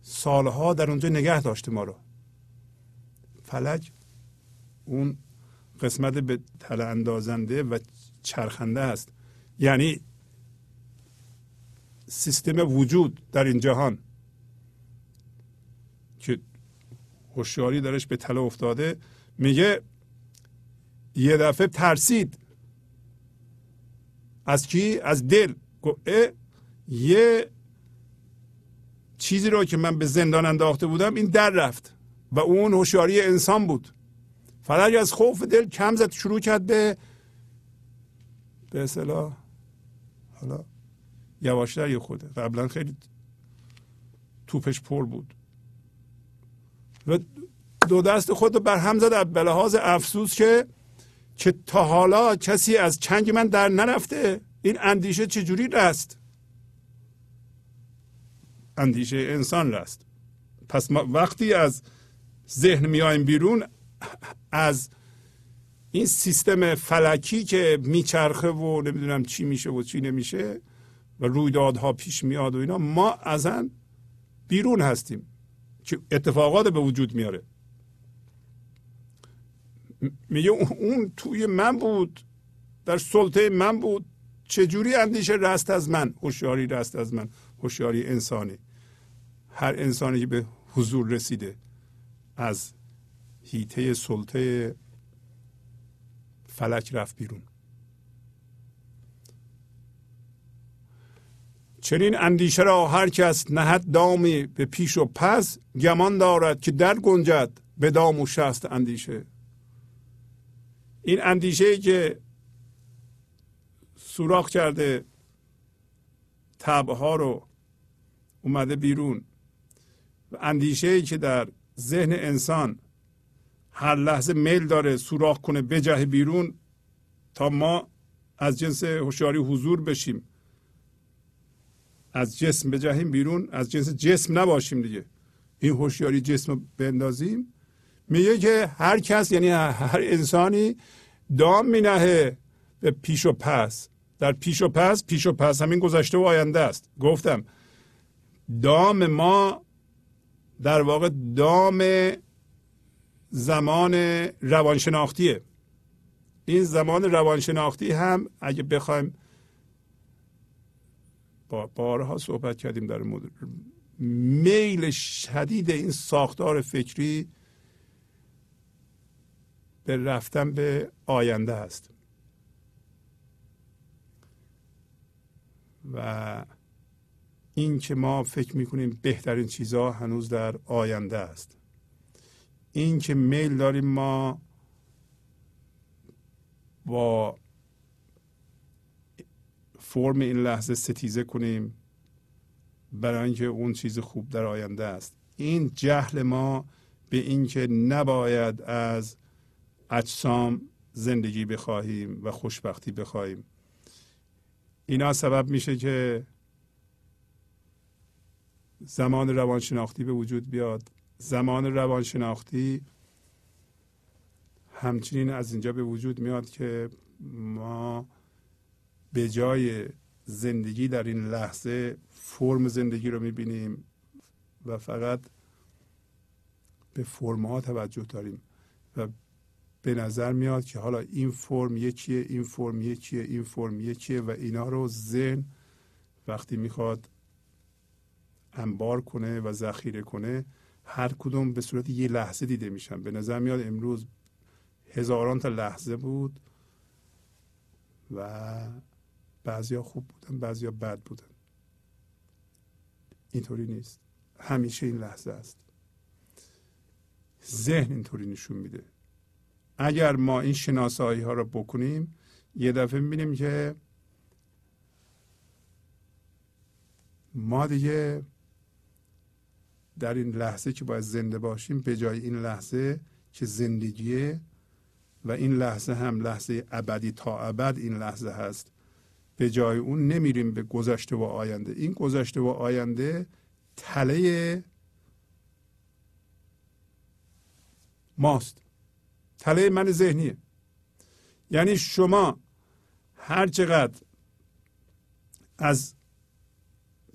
A: سالها در اونجا نگه داشته ما رو. فلک اون قسمت به تله اندازنده و چرخنده است. یعنی سیستم وجود در این جهان که هوشیاری درش به تله افتاده میگه یه دفعه ترسید. از کی؟ از دل. یه چیزی رو که من به زندان انداخته بودم این در رفت و اون هوشیاری انسان بود. فلک از خوف دل کم زد شروع کرد به به اصطلاح حالا یواشتر یه خوده قبلا خیلی توپش پر بود. و دو دست خود رو بر هم زد به لحاظ افسوس که که تا حالا کسی از چنگ من در نرفته. این اندیشه چجوری رست؟ اندیشه انسان رست. پس ما وقتی از ذهن میایم بیرون از این سیستم فلکی که میچرخه و نمی‌دونم چی میشه و چی نمیشه و رویدادها پیش میاد و اینا ما ازن بیرون هستیم. که اتفاقات به وجود میاره. میگه اون توی من بود در سلطه من بود. چجوری اندیشه رست از من؟ هوشیاری رست از من هوشیاری انسانی. هر انسانی که به حضور رسیده از هیته سلطه فلک رفت بیرون. چنین اندیشه را هر کس نهد دامی به پیش و پس گمان دارد که در گنجد به دام و شست اندیشه. این اندیشه که سوراخ کرده تبه رو اومده بیرون و اندیشه که در ذهن انسان هر لحظه میل داره سوراخ کنه بجه بیرون تا ما از جنس هوشیاری حضور بشیم. از جسم بجهیم بیرون از جنس جسم نباشیم دیگه. این هوشیاری جسم بندازیم. میگه که هر کس یعنی هر انسانی دام مینهه به پیش و پس. در پیش و پس پیش و پس همین گذشته و آینده است. گفتم دام ما در واقع دام زمان روانشناختیه. این زمان روانشناختی هم اگه بخوایم با بارها صحبت کردیم در مورد میل شدید این ساختار فکری به رفتن به آینده است. و این که ما فکر می‌کنیم بهترین چیزها هنوز در آینده است. این که میل داریم ما با فرم این لحظه ستیزه کنیم برای اینکه اون چیز خوب در آینده است. این جهل ما به اینکه نباید از اجسام زندگی بخواهیم و خوشبختی بخواهیم. اینا سبب میشه که زمان روانشناختی به وجود بیاد. زمان روانشناختی همچنین از اینجا به وجود میاد که ما به جای زندگی در این لحظه فرم زندگی رو می‌بینیم و فقط به فرم ها توجه داریم و به نظر میاد که حالا این فرم یکیه این فرم یکیه این فرم یکیه و اینا رو ذهن وقتی می‌خواد انبار کنه و ذخیره کنه هر کدوم به صورت یه لحظه دیده میشن. به نظر میاد امروز هزاران تا لحظه بود و بعضیا خوب بودن بعضیا بد بودن. اینطوری نیست. همیشه این لحظه است. ذهن اینطوری نشون میده. اگر ما این شناسایی ها رو بکنیم یه دفعه می‌بینیم که ما دیگه در این لحظه که باید زنده باشیم به جای این لحظه که زندگیه و این لحظه هم لحظه ابدی تا ابد این لحظه هست. به جای اون نمیریم به گذشته و آینده. این گذشته و آینده تله ماست. تله من ذهنیه. یعنی شما هر چقدر از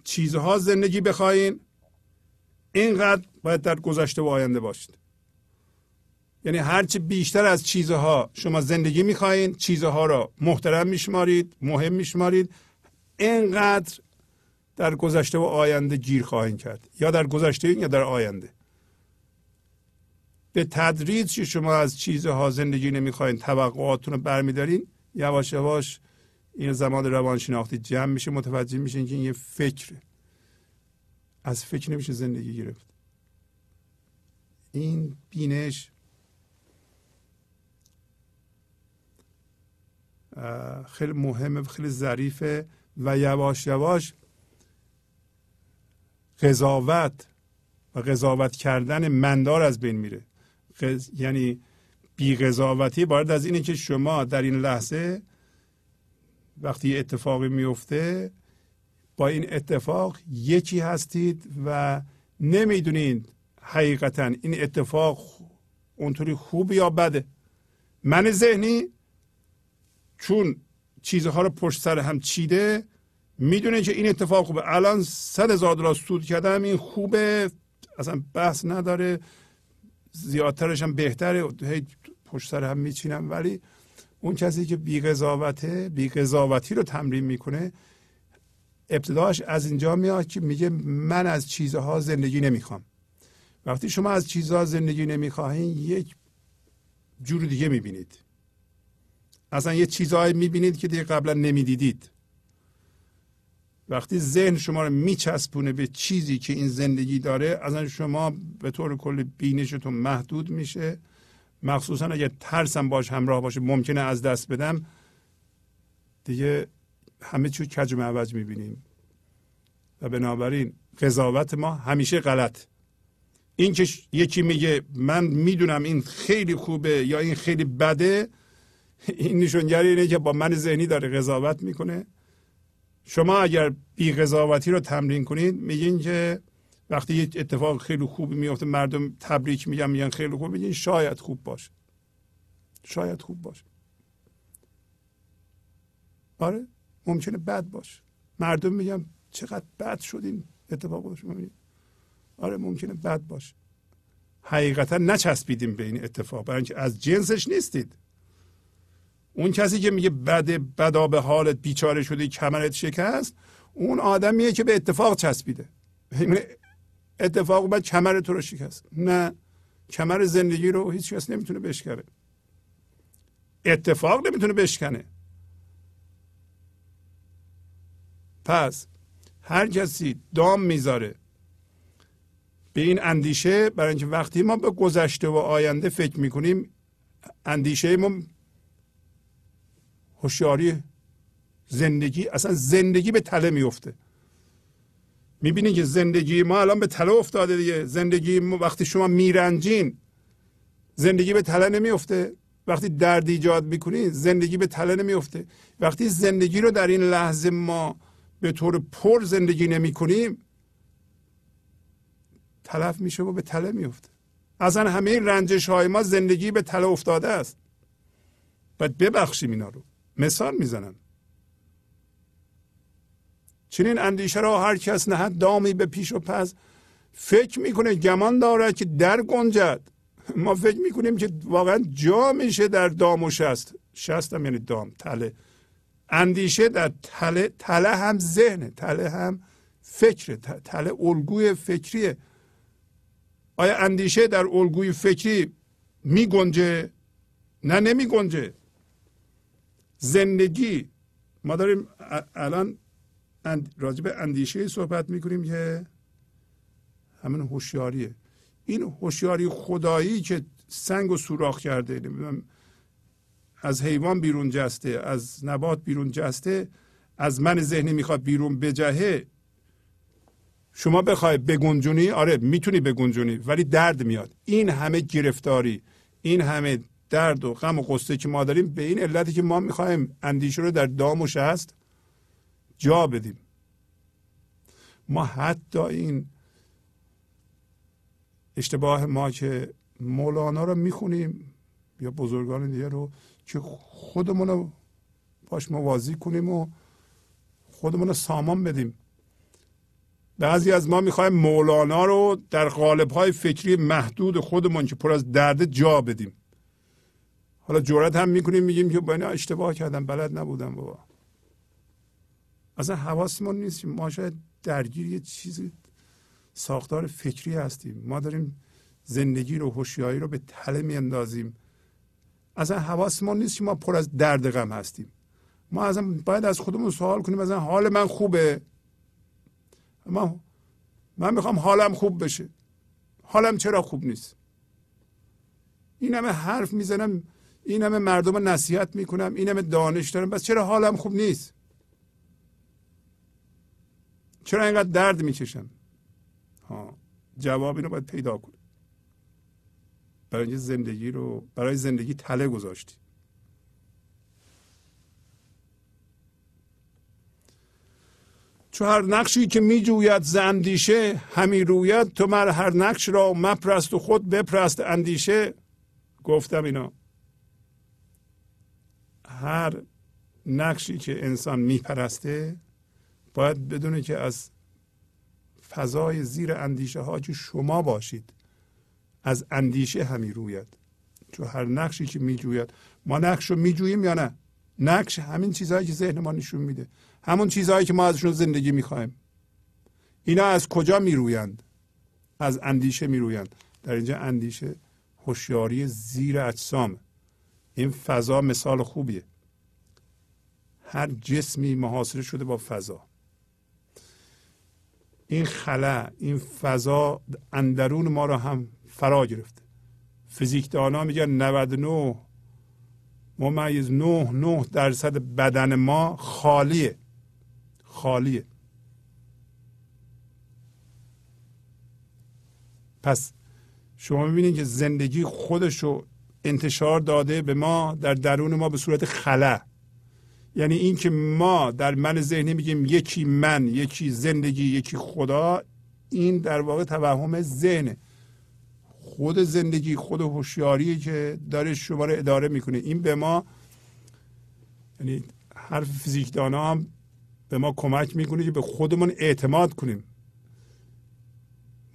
A: چیزها زندگی بخواین اینقدر باید در گذشته و آینده باشید. یعنی هرچی بیشتر از چیزها شما زندگی می‌خواهید چیزها را محترم میشمارید مهم میشمارید اینقدر در گذشته و آینده گیر خواهید کرد. یا در گذشته یا در آینده. به تدریج که شما از چیزها زندگی نمی‌خواین توقعاتتون رو برمیدارین یواش یواش این زمان روانشناختی جمع میشه متوجه میشین که این یه فکره. از فکر نمیشه زندگی گرفت. این بینش خیلی مهمه خیلی ظریفه و یواش یواش قضاوت و قضاوت کردن مندار از بین میره. یعنی بی قضاوتی بارد از اینه که شما در این لحظه وقتی اتفاقی میفته با این اتفاق یکی هستید و نمی‌دونید حقیقتا این اتفاق اونطوری خوب یا بده. من ذهنی چون چیزها رو پشت سر هم چیده می‌دونه که این اتفاق خوبه. الان صد هزار دلار سود کردم این خوبه اصلا بحث نداره. زیادترش هم بهتره. هی پشت سر هم میچینم. ولی اون کسی که بی قضاوته بی قضاوتی رو تمرین می‌کنه ابتداش از اینجا میاد که میگه من از چیزها زندگی نمی‌خوام. وقتی شما از چیزها زندگی نمی‌خواهین یک جور دیگه می‌بینید. اصلا یه چیزهایی می‌بینید که دیگه قبلا نمی‌دیدید. وقتی ذهن شما رو میچسبونه به چیزی که این زندگی داره اصلا شما به طور کلی بینشتون محدود میشه. مخصوصا اگر ترسم باش همراه باشه ممکنه از دست بدم. دیگه همه چیز کج و معوج می‌بینیم. و بنابراین قضاوت ما همیشه غلط. این که یکی میگه من می‌دونم این خیلی خوبه یا این خیلی بده. این نشونگری اینه که با من ذهنی داره قضاوت می‌کنه. شما اگر بی قضاوتی رو تمرین کنید میگین که وقتی یه اتفاق خیلی خوبی میفته مردم تبریک میگن میگن خیلی خوب میگن شاید خوب باشه. شاید خوب باشه. آره ممکنه بد باشه. مردم میگن چقدر بد شد این اتفاق شما آره ممکنه بد باشه. حقیقتا نچسبیدیم به این اتفاق برای اینکه از جنسش نیستید. اون کسی که میگه بده بدا به حالت بیچاره شده کمرت شکست اون آدمیه که به اتفاق چسبیده. اتفاق اومد کمر تو رو شکست. نه کمر زندگی رو هیچ کس نمی‌تونه بشکنه. اتفاق نمی‌تونه بشکنه. پس هر کسی دام می‌ذاره به این اندیشه برای اینکه وقتی ما به گذشته و آینده فکر می‌کنیم اندیشه ما هوشیاری زندگی اصلا زندگی به تله میفته. می‌بینید که زندگی ما الان به تله افتاده دیگه. زندگی ما وقتی شما میرنجین زندگی به تله نمیفته وقتی درد ایجاد می‌کنید زندگی به تله نمیفته وقتی زندگی رو در این لحظه ما به طور پر زندگی نمی کنیم تلف میشه و به تله میفته اصلا همه رنجش های ما زندگی به تله افتاده است. باید ببخشیم اینا رو. مثال می‌زنم. چنین اندیشه را هر کس نهد دامی به پیش و پس. فکر می‌کنه گمان دارد که در گنجد. ما فکر می‌کنیم که واقعا جا میشه در دام و شست. شست هم یعنی دام تله. اندیشه در تله تله هم ذهنه تله هم فکره تله الگوی فکریه. آیا اندیشه در الگوی فکری می گنجه نه نمی گنجه زندگی. ما داریم الان راجع به اندیشه صحبت می‌کنیم که همین هوشیاریه. این هوشیاری خدایی که سنگ و سوراخ کرده از حیوان بیرون جسته از نبات بیرون جسته از من ذهنی می‌خواد بیرون بجهه. شما بخوای بگنجونی آره می‌تونی بگنجونی ولی درد میاد. این همه گرفتاری این همه درد و غم و قصه که ما داریم به این علتی که ما می‌خوایم اندیشه رو در دام و شست جا بدیم. ما حتی این اشتباه ما که مولانا رو می‌خونیم یا بزرگان دیگه رو که خودمون رو باش موازی کنیم و خودمون رو سامان بدیم. بعضی از ما می‌خوایم مولانا رو در قالب های فکری محدود خودمون که پر از درد جا بدیم. حالا جورت هم می‌کنیم میگیم که با اشتباه کردم بلد نبودم بابا. اصلا حواسمون نیست. ما شاید درگیر یه چیزی ساختار فکری هستیم. ما داریم زندگی رو هوشیاری رو به تله میاندازیم. اصلا حواسمون نیست که ما پر از درد غم هستیم. ما اصلا باید از خودمون سوال کنیم اصلا حال من خوبه؟ من من می‌خوام حالم خوب بشه. حالم چرا خوب نیست؟ این همه حرف می‌زنم. این همه مردم نصیحت می‌کنم این همه دانش دارم. بس چرا حالم خوب نیست؟ چرا اینقدر درد می‌کشم؟ ها جواب اینو باید پیدا کنیم برای زندگی رو برای زندگی تله گذاشتی. چو هر نقشی که می جوید ز اندیشه همی روید. تو مر هر نقش را مپرست و خود بپرست اندیشه. گفتم اینا. هر نقشی که انسان میپرسته باید بدونه که از فضای زیر اندیشه ها که شما باشید از اندیشه همی روید. چون هر نقشی که میجوید ما نقش رو میجوییم یا نه؟ نقش همین چیزهایی که ذهن ما نشون میده. همون چیزهایی که ما ازشون زندگی می‌خوایم. اینا از کجا میرویند؟ از اندیشه میرویند. در اینجا اندیشه هوشیاری زیر اجسام این فضا مثال خوبیه. هر جسمی محاصره شده با فضا. این خلا این فضا اندرون ما را هم فرا گرفته. فیزیکدانا میگن 99 ممیز 9 9 درصد بدن ما خالیه. خالیه. پس شما می‌بینید که زندگی خودش رو انتشار داده به ما در درون ما به صورت خلا. یعنی اینکه ما در من ذهنی میگیم یکی من یکی زندگی یکی خدا این در واقع توهم ذهنه. خود زندگی خود هوشیاری که داره شما رو اداره می‌کنه. این به ما یعنی حرف فیزیکدان هم به ما کمک می‌کنه که به خودمون اعتماد کنیم.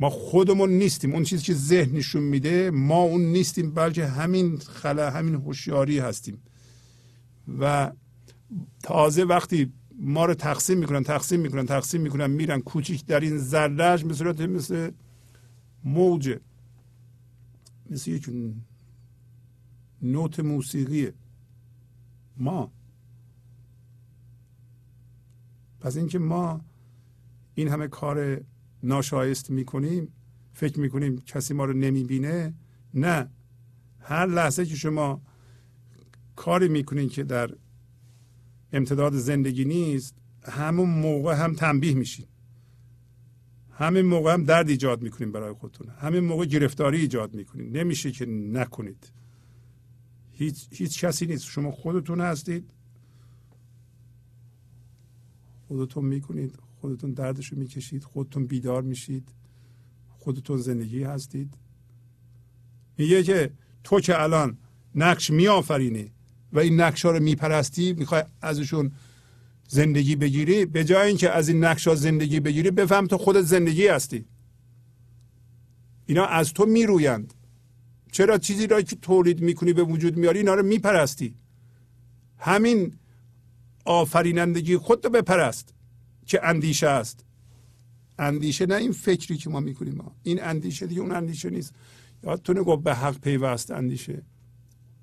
A: ما خودمون نیستیم. اون چیزی که ذهن نشون میده ما اون نیستیم بلکه همین خلا همین هوشیاری هستیم. و تازه وقتی ما رو تقسیم می‌کنن تقسیم می‌کنن تقسیم می‌کنن میرن کوچیک در این ذرهش به صورت مثل موجه مثل یک نوت موسیقی ما. پس اینکه ما این همه کار ناشایست می‌کنیم فکر می‌کنیم کسی ما رو نمی‌بینه؟ نه. هر لحظه که شما کاری می‌کنین که در امتداد زندگی نیست همون موقع هم تنبیه میشین. همین موقع هم درد ایجاد می‌کنین برای خودتون. همین موقع گرفتاری ایجاد می‌کنین. نمیشه که نکنید. هیچ, هیچ کسی نیست. شما خودتون هستید. خودتون می‌کنید. خودتون دردش رو می‌کشید خودتون بیدار میشید خودتون زندگی هستید. میگه که تو که الان نقش میآفرینی و این نقش ها رو میپرستی می‌خوای ازشون زندگی بگیری؟ به جای اینکه از این نقش ها زندگی بگیری بفهم تو خودت زندگی هستی. اینا از تو میرویند. چرا چیزی را که تولید می‌کنی به وجود میاری اینا رو میپرستی؟ همین آفرینندگی خود رو بپرست. که اندیشه است. اندیشه نه این فکری که ما می‌کنیم. ما. این اندیشه دیگه اون اندیشه نیست. یادتونه گفت به حق پیوست اندیشه.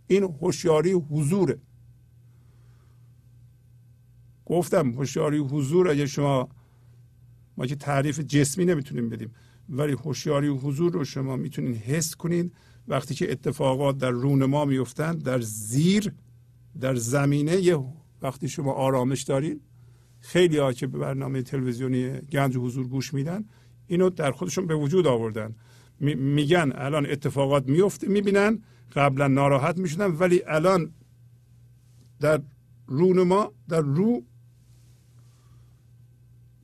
A: این هوشیاری حضوره. گفتم هوشیاری حضور اگه شما ما که تعریف جسمی نمی‌تونیم بدیم ولی هوشیاری حضور رو شما می‌تونین حس کنین. وقتی که اتفاقات در رون ما میفتن در زیر در زمینه یه وقتی شما آرامش دارین خیلی ها که به برنامه تلویزیونی گنج حضور گوش میدن اینو در خودشون به وجود آوردن. میگن الان اتفاقات میفته می‌بینن قبلا ناراحت می‌شدن ولی الان در رونما در رو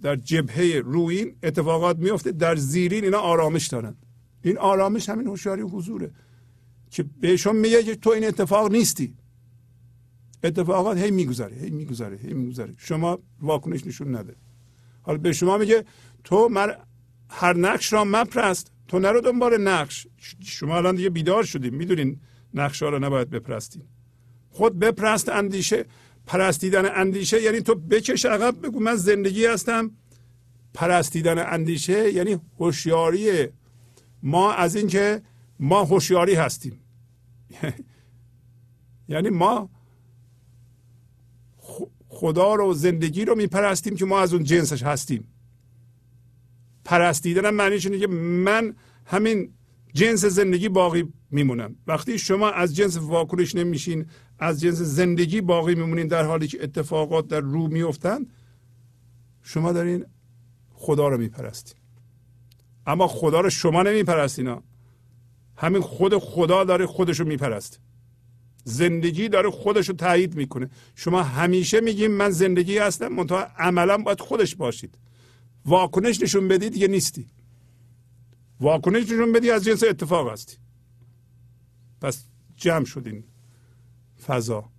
A: در جبهه روین اتفاقات میفته در زیرین اینا آرامش دارن. این آرامش همین هوشیاری حضوره که بهشون میگه که تو این اتفاق نیستی. اتفاقات هی میگذره هی میگذره هی میگذره. شما واکنش نشون نده حالا به شما میگه تو مر هر نقش را مپرست تو نرو دنبال نقش. شما الان دیگه بیدار شدیم می‌دونین نقش ها رو نباید بپرستین. خود بپرست اندیشه پرستیدن اندیشه یعنی تو بکش عقب بگو من زندگی هستم. پرستیدن اندیشه یعنی هوشیاری ما از اینکه ما هوشیاری هستیم. <laughs> یعنی ما خدا رو زندگی رو میپرستیم که ما از اون جنسش هستیم. پرستیدن معنیش اینه که من همین جنس زندگی باقی میمونم. وقتی شما از جنس واکنش نمیشین از جنس زندگی باقی میمونین در حالی که اتفاقات در رو میفتن شما دارین خدا رو میپرستین. اما خدا رو شما نمیپرستین همین خود خدا داره خودش رو میپرست. زندگی داره خودش رو تایید می‌کنه. شما همیشه میگیم من زندگی هستم منتها عملا باید خودش باشید. واکنش نشون بدی دیگه نیستی. واکنش نشون بدی از جنس اتفاق هستی. پس جمع شدین فضا.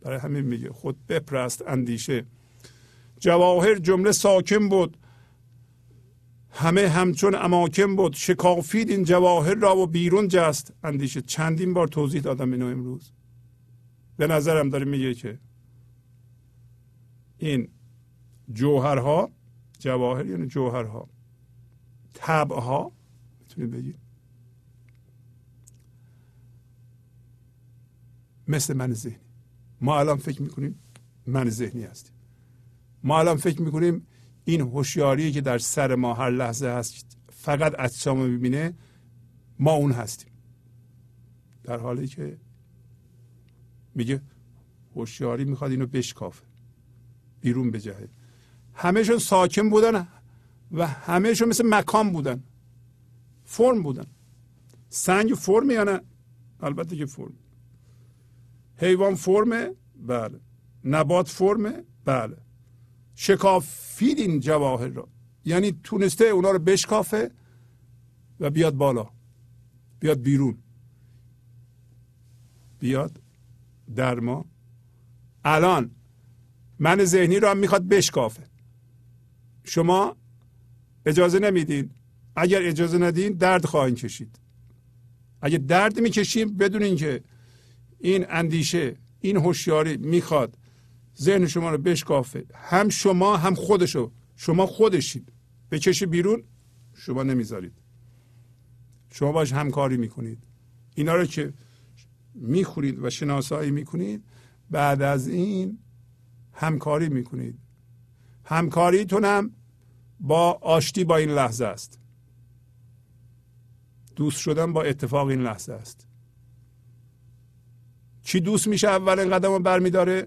A: برای همین میگه خود بپرست اندیشه. جواهر جمله ساکن بود. همه همچون اماکن بود شکافید این جواهر را و بیرون جست. اندیشه چندین بار توضیح دادم اینو امروز. به نظرم داره میگه که این جوهرها جواهر یعنی جوهرها طبعها می‌تونید بگید. مثل من ذهنی. ما الان فکر می‌کنیم من ذهنی هستیم. ما الان فکر می‌کنیم این هوشیاری که در سر ما هر لحظه هست فقط اجسام رو ببینه ما اون هستیم. در حالی که میگه هوشیاری می‌خواد اینو بشکافه بیرون بجهه. همهشون ساکن بودن و همهشون مثل مکان بودن. فرم بودن. سنگ فرم یا نه؟ البته که فرم. حیوان فرمه؟ بله. نبات فرمه؟ بله. شکافید این جواهر را
F: یعنی تونسته اونا رو بشکافه و بیاد بالا. بیاد بیرون. بیاد در ما. الان من ذهنی رو هم می‌خواد بشکافه. شما اجازه نمیدین. اگر اجازه ندین درد خواهید کشید. اگر درد می‌کشیم بدونین که این اندیشه این هوشیاری می‌خواد ذهن شما رو بشکافه. هم شما هم خودشو. شما خودشید. بکشی بیرون شما نمی‌ذارید. شما باش همکاری می‌کنید. اینا رو که می‌خورید و شناسایی می‌کنید بعد از این همکاری می‌کنید. همکاریتون هم با آشتی با این لحظه است. دوست شدن با اتفاق این لحظه است. چی دوست میشه؟ اولین قدم رو برمیداره.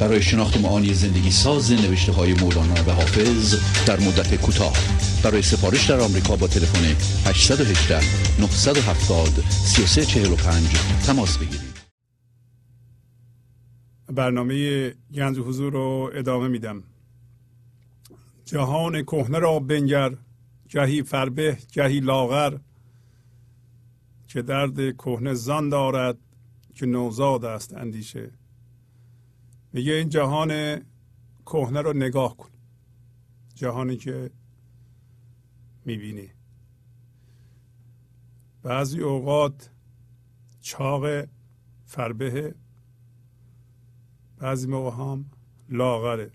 B: برای شناخت معانی زندگی ساز نوشته های مولانا و حافظ در مدت کوتاه. برای سفارش در آمریکا با تلفن 818 970 3345 تماس بگیرید.
A: برنامه گنج حضور رو ادامه میدم. جهان کهنه را بنگر جهی فربه جهی لاغر که درد کهنه زان دارد که نوزاد است اندیشه. میگه این جهان کهنه رو نگاه کن. جهانی که می‌بینی. بعضی اوقات چاق فربه بعضی موقع هم لاغره.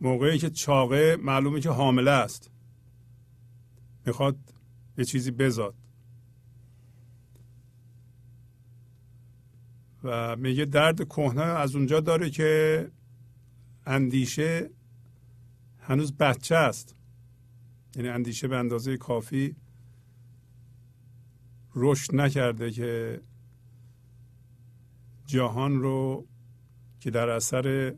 A: موقعی که چاقه معلومه که حامله است. می‌خواد یه چیزی بزاد و میگه درد کهنه از اونجا داره که اندیشه هنوز بچه است. یعنی اندیشه به اندازه کافی رشد نکرده که جهان رو که در اثر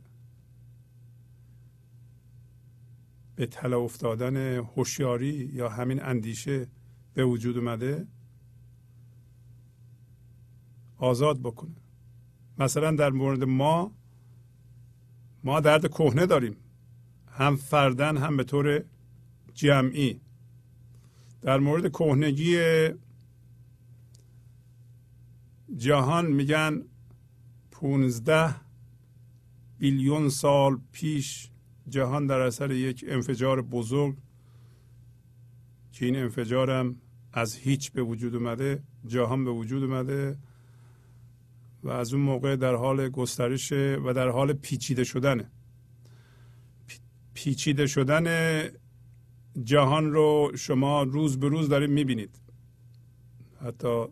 A: به طلا افتادن هوشیاری یا همین اندیشه به وجود اومده آزاد بکنه. مثلا در مورد ما ما درد کهنه داریم. هم فردن هم به طور جمعی. در مورد کهنگی جهان میگن پونزده بیلیون سال پیش جهان در اثر یک انفجار بزرگ که این انفجارم از هیچ به وجود اومده جهان به وجود اومده. و از اون موقع در حال گسترش و در حال پیچیده شدنه پیچیده شدن جهان رو شما روز به روز دارید می‌بینید. حتی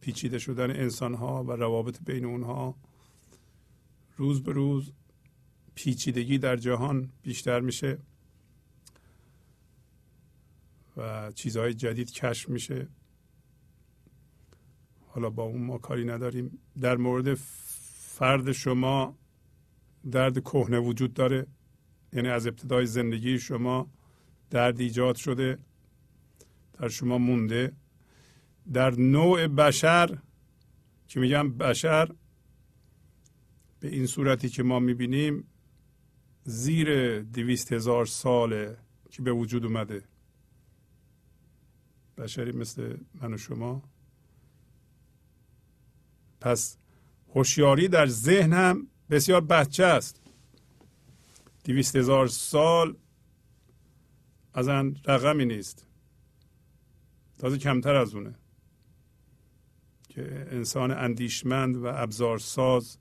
A: پیچیده شدن انسان ها و روابط بین اونها روز به روز پیچیدگی در جهان بیشتر میشه و چیزهای جدید کشف میشه. حالا با اون ما کاری نداریم. در مورد فرد شما درد کهنه وجود داره. یعنی از ابتدای زندگی شما درد ایجاد شده در شما مونده. در نوع بشر که میگم؟ بشر به این صورتی که ما می‌بینیم زیر دویست هزار ساله که به وجود اومده. بشری مثل من و شما پس هوشیاری در ذهن هم بسیار بچه است. دویست هزار سال از آن رقمی نیست. تازه کمتر از اونه. که انسان اندیشمند و ابزارساز.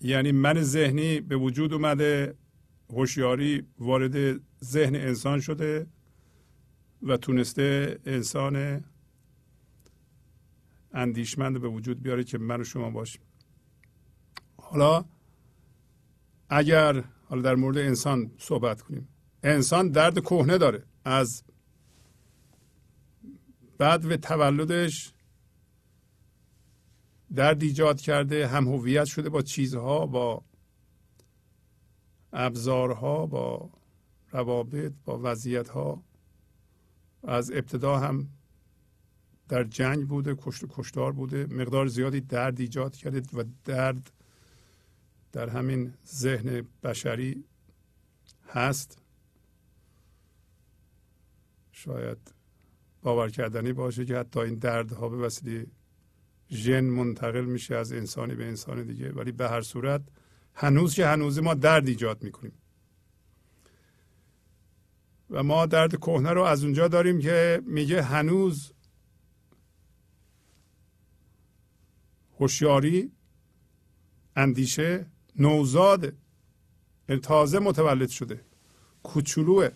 A: یعنی من ذهنی به وجود اومده هوشیاری وارد ذهن انسان شده و تونسته انسان اندیشمند به وجود بیاره که من و شما باشیم. حالا اگر حالا در مورد انسان صحبت کنیم. انسان درد کهنه داره. از بعد به تولدش درد ایجاد کرده هم هویت شده با چیزها با ابزارها با روابط با وضعیتها. از ابتدا هم در جنگ بوده کشت و کشتار بوده مقدار زیادی درد ایجاد کرده و درد در همین ذهن بشری هست. شاید باور کردنی باشه که حتی این دردها به وسیله ژن منتقل میشه از انسانی به انسان دیگه. ولی به هر صورت هنوز که هنوز ما درد ایجاد می‌کنیم. و ما درد کهنه رو از اونجا داریم که میگه هنوز هوشیاری اندیشه نوزاده یعنی تازه متولد شده کوچولوه.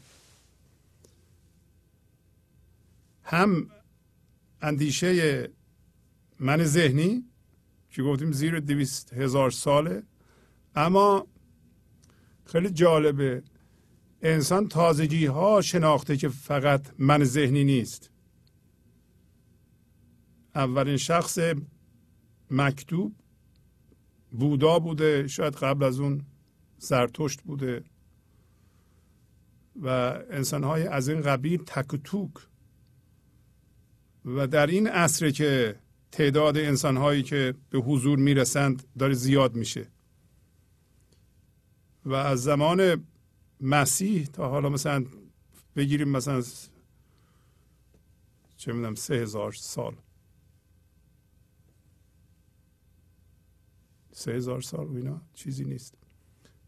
A: هم اندیشه من ذهنی که گفتیم زیر دویست هزار ساله اما خیلی جالبه. انسان تازگی ها شناخته که فقط من ذهنی نیست. اولین شخص مکتوب بودا بوده شاید قبل از اون زرتشت بوده. و انسان های از این قبیل تک و توک. و در این عصر که تعداد انسان هایی که به حضور می‌رسند داره زیاد میشه. و از زمان مسیح تا حالا مثلا بگیریم مثلا چه می‌دونم سه هزار سال. سه هزار سال و اینا چیزی نیست.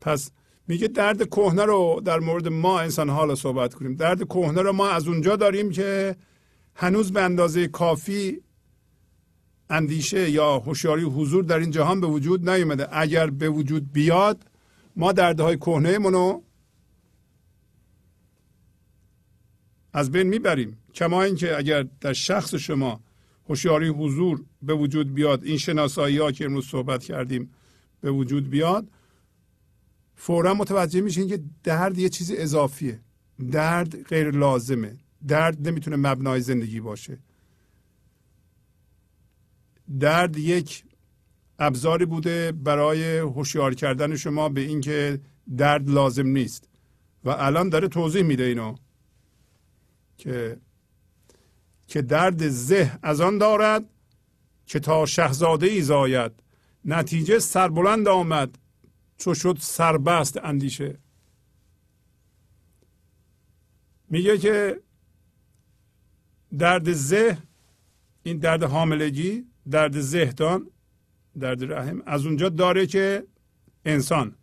A: پس میگه درد کهنه رو در مورد ما انسان حالا صحبت کنیم. درد کهنه رو ما از اونجا داریم که هنوز به اندازه کافی اندیشه یا هوشیاری حضور در این جهان به وجود نیومده. اگر به وجود بیاد ما دردهای کهنه منو از بین می‌بریم. کما اینکه اگر در شخص شما هوشیاری حضور به وجود بیاد. این شناسایی ها که امروز صحبت کردیم به وجود بیاد. فورا متوجه میشین که درد یه چیز اضافیه. درد غیر لازمه. درد نمی‌تونه مبنای زندگی باشه. درد یک ابزاری بوده برای هوشیار کردن شما به اینکه درد لازم نیست. و الان داره توضیح میده اینو که که درد زه از آن دارد که تا شهزاده ای زاید. نتیجه سربلند آمد. چو شد سربست اندیشه. میگه که درد زه این درد حاملگی درد زهدان درد رحم از اونجا داره که انسان.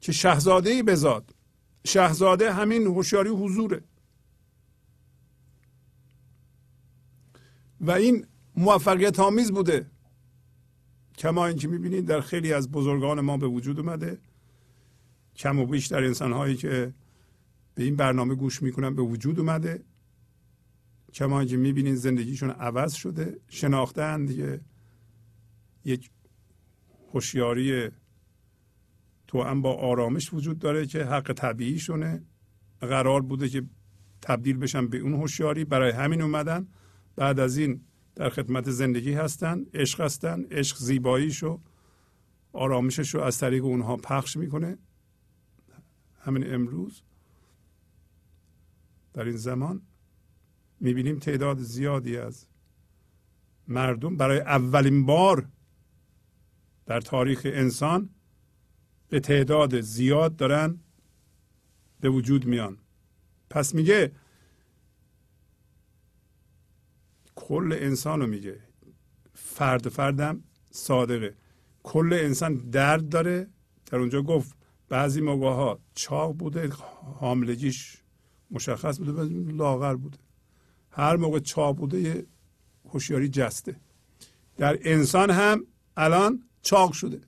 A: که شهزاده ای بزاد. شهزاده همین هوشیاری حضوره. و این موفقیت آمیز بوده. کما اینکه می‌بینید در خیلی از بزرگان ما به وجود اومده. کم و بیش در انسان هایی که به این برنامه گوش می‌کنن به وجود اومده. کما اینکه می‌بینید زندگیشون عوض شده. شناختن دیگه. یک هوشیاری تو هم با آرامش وجود داره که حق طبیعیشونه. قرار بوده که تبدیل بشن به اون هوشیاری. برای همین اومدن. بعد از این در خدمت زندگی هستن عشق هستن عشق زیباییشو آرامشش از طریق اونها پخش می‌کنه. همین امروز در این زمان می‌بینیم تعداد زیادی از مردم برای اولین بار در تاریخ انسان به تعداد زیاد دارن به وجود میان. پس میگه کل انسان رو میگه. فرد فردم صادقه. کل انسان درد داره. در اونجا گفت بعضی موقع ها چاق بوده حاملگیش مشخص بوده و لاغر بوده. هر موقع چاق بوده یه هوشیاری جسته. در انسان هم الان چاق شده.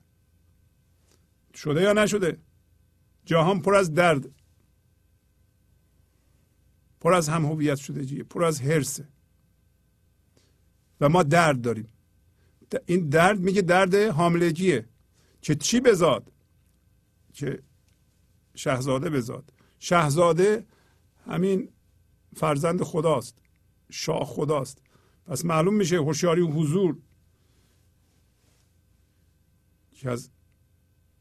A: شده یا نشده؟ جهان پر از درد. پر از هم هویت شده پر از هرسه و ما درد داریم. این درد میگه درد حاملگیه. که چی بزاد که شهزاده بزاد شهزاده همین فرزند خداست. شاه خداست. پس معلوم میشه هوشیاری و حضور که از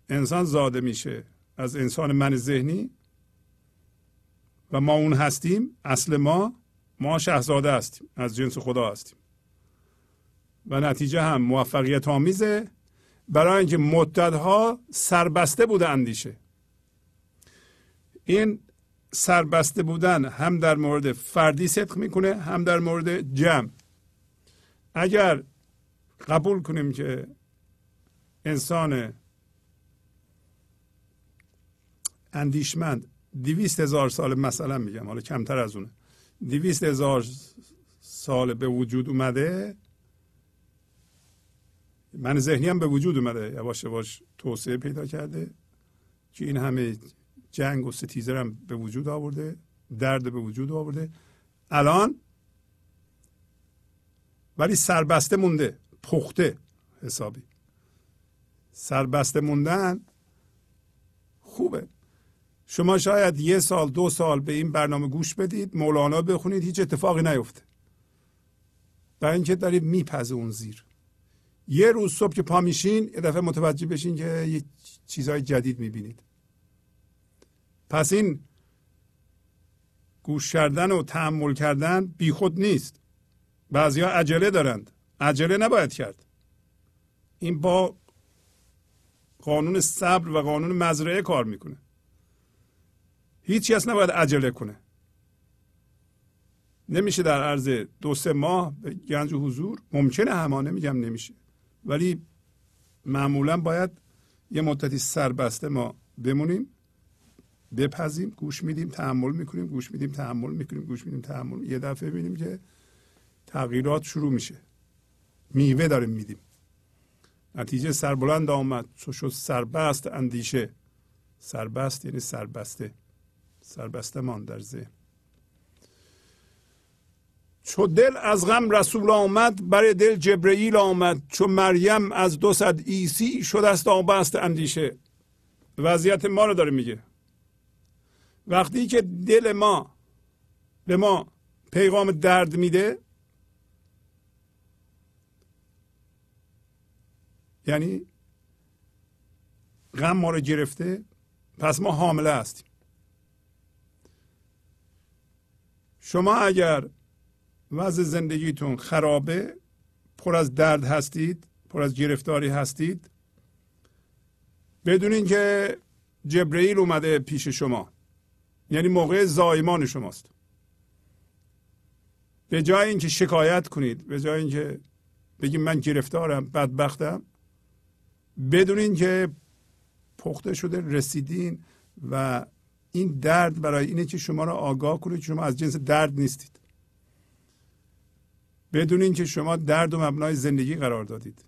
A: انسان زاده میشه. از انسان من ذهنی. و ما اون هستیم. اصل ما ما شهزاده هستیم. از جنس خدا هستیم. و نتیجه هم موفقیت آمیزه برای اینکه مدتها سربسته بوده اندیشه. این سربسته بودن هم در مورد فردی صدق می‌کنه هم در مورد جمع. اگر قبول کنیم که انسان اندیشمند دویست هزار سال مثلا میگم حالا کمتر از اونه دویست هزار سال به وجود اومده من ذهنی هم به وجود اومده. یواش یواش توسعه پیدا کرده. که این همه جنگ و ستیزه هم به وجود آورده. درد به وجود آورده. الان ولی سربسته مونده. پخته حسابی. سربسته موندن خوبه. شما شاید یه سال دو سال به این برنامه گوش بدید مولانا بخونید هیچ اتفاقی نیفته. برای اینکه دارید میپزه اون زیر. یه روز صبح که پا میشین یه دفعه متوجه بشین که یه چیزهای جدید می‌بینید. پس این گوش کردن و تحمل کردن بیخود نیست. بعضی عجله دارند. عجله نباید کرد. این با قانون صبر و قانون مزرعه کار می‌کنه. هیچ کس نباید عجله کنه. نمیشه در عرض دو سه ماه به گنج و حضور. ممکنه همه نمیگم نمیشه. ولی معمولا باید یه مدتی سربسته ما بمونیم بپزیم گوش میدیم تحمل می‌کنیم گوش میدیم تحمل می‌کنیم گوش میدیم تحمل. یه دفعه ببینیم که تغییرات شروع میشه. میوه داریم میدیم. نتیجه سربلند آمد. چو شد سربست اندیشه. سربست یعنی سربسته. سربسته مان در ذهن. چو دل از غم رسول آمد بر دل جبرئیل آمد. چو مریم از دو صد عیسی شد است آبست اندیشه. وضعیت ما رو داره میگه. وقتی که دل ما به ما پیغام درد میده یعنی غم ما رو گرفته پس ما حامله هستیم. شما اگر وضع زندگیتون خرابه پر از درد هستید پر از گرفتاری هستید. بدونین که جبرئیل اومده پیش شما یعنی موقع زایمان شماست. به جای اینکه شکایت کنید به جای اینکه بگیم من گرفتارم بدبختم بدونین که پخته شده رسیدین و این درد برای اینه که شما را آگاه کنید شما از جنس درد نیستید. بدونین که شما درد و مبنای زندگی قرار دادید.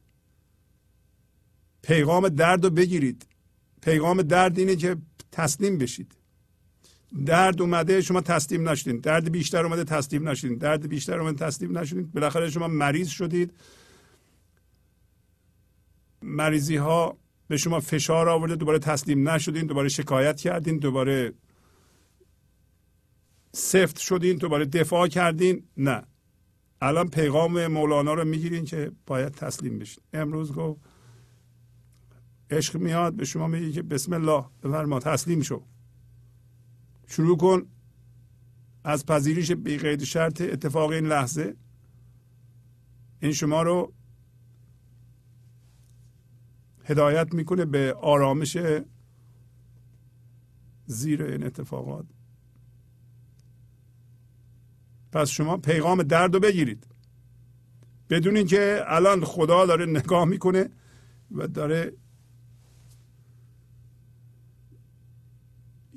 A: پیغام درد رو بگیرید. پیغام درد اینه که تسلیم بشید. درد اومده شما تسلیم نشدین. درد بیشتر اومده تسلیم نشدین. درد بیشتر اومده تسلیم نشدین. بالاخره شما مریض شدید. مریضی ها به شما فشار آورده دوباره تسلیم نشدین دوباره شکایت کردین دوباره سفت شدین دوباره دفاع کردین. نه. الان پیغام مولانا رو می‌گیرین که باید تسلیم بشین. امروز گفت عشق میاد به شما میگه که بسم الله بفرما تسلیم شو. شروع کن از پذیرش بی قید شرط اتفاق این لحظه. این شما رو هدایت می‌کنه به آرامش زیر این اتفاقات. پس شما پیغام درد رو بگیرید. بدون اینکه الان خدا داره نگاه می‌کنه و داره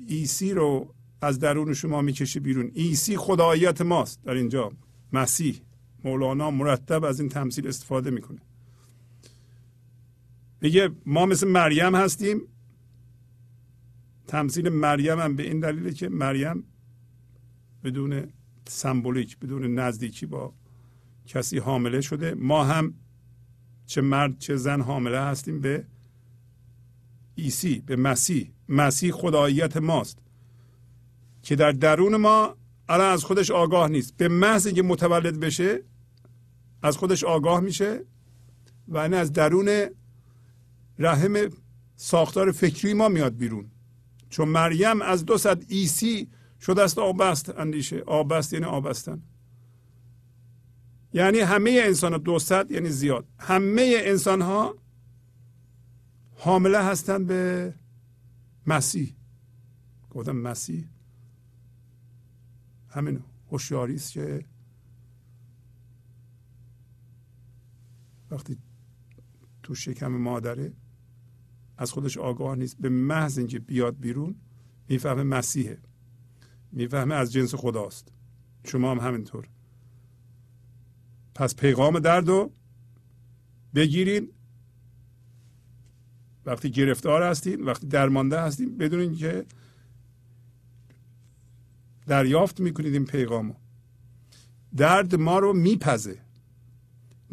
A: عیسی رو از درون شما می‌کشه بیرون. عیسی خداییت ماست. در اینجا مسیح مولانا مرتب از این تمثیل استفاده می‌کنه. میگه ما مثل مریم هستیم. تمثیل مریم هم به این دلیله که مریم بدون سمبولیک بدون نزدیکی با کسی حامله شده. ما هم چه مرد چه زن حامله هستیم به ایسی به مسیح. مسیح خداییت ماست که در درون ما الان از خودش آگاه نیست. به محض اینکه متولد بشه از خودش آگاه میشه و این از درون رحم ساختار فکری ما میاد بیرون. چون مریم از دو صد ایسی شده است آبست اندیشه. آبست یعنی آبستن. یعنی همه انسان ها صد یعنی زیاد. همه انسان ها حامله هستند به مسیح. گفتم مسیح. همین هوشیاری است که وقتی تو شکم مادره از خودش آگاه نیست. به محض اینکه بیاد بیرون می‌فهمه مسیحه. می‌فهمه از جنس خداست. شما هم همینطور. پس پیغام درد رو بگیرین. وقتی گرفتار هستیم وقتی درمانده هستیم بدونین که دریافت می‌کنید این پیغامو درد ما رو میپزه.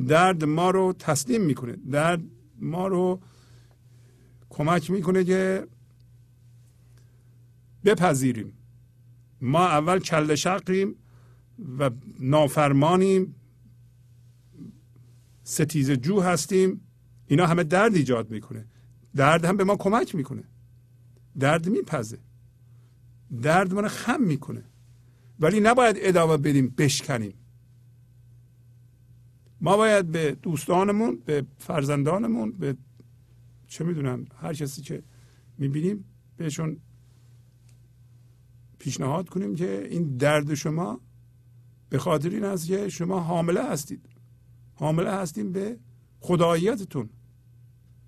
A: درد ما رو تسلیم می‌کنه. درد ما رو کمک می‌کنه که بپذیریم. ما اول کل شقیم و نافرمانیم. ستیز جو هستیم. اینا همه درد ایجاد می‌کنه. درد هم به ما کمک می‌کنه. درد میپزه. درد ما رو خم می‌کنه. ولی نباید ادامه بدیم بشکنیم. ما باید به دوستانمون به فرزندانمون به چه می‌دونم هر کسی که می‌بینیم بهشون پیشنهاد کنیم که این درد شما به خاطر این است که شما حامله هستید. حامله هستیم به خداییتتون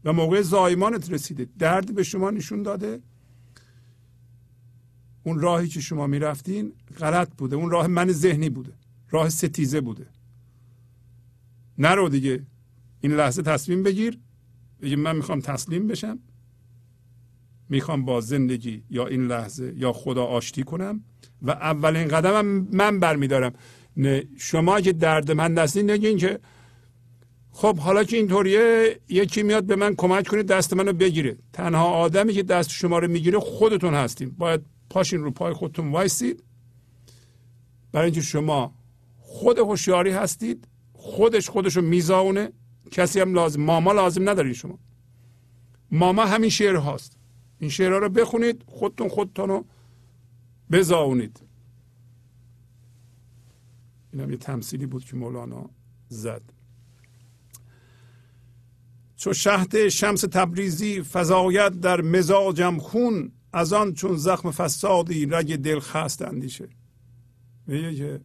A: و موقع زایمانت رسیده. درد به شما نشون داده. اون راهی که شما می‌رفتین غلط بوده. اون راه من ذهنی بوده. راه ستیزه بوده. نرو دیگه. این لحظه تصمیم بگیر. بگی من می‌خوام تسلیم بشم. می‌خوام با زندگی یا این لحظه یا خدا آشتی کنم و اولین قدمم من برمیدارم. شما که درد من دستین نگین که خب حالا که اینطوریه یکی میاد به من کمک کنه دست منو بگیره. تنها آدمی که دست شما رو می‌گیره خودتون هستیم باید پاشین رو پای خودتون وایسید. برای اینکه شما خود هوشیاری هستید خودش خودش رو میزاونه. کسی هم لازم ماما لازم ندارین شما. ماما همین شعر هاست. این شعرها رو بخونید خودتون خودتون رو بزاونید. این هم یه تمثیلی بود که مولانا زد. چو شهد شمس تبریزی فضایت در مزاجم خون از آن چون زخم فسادی رگ دل خست اندیشه. میگه که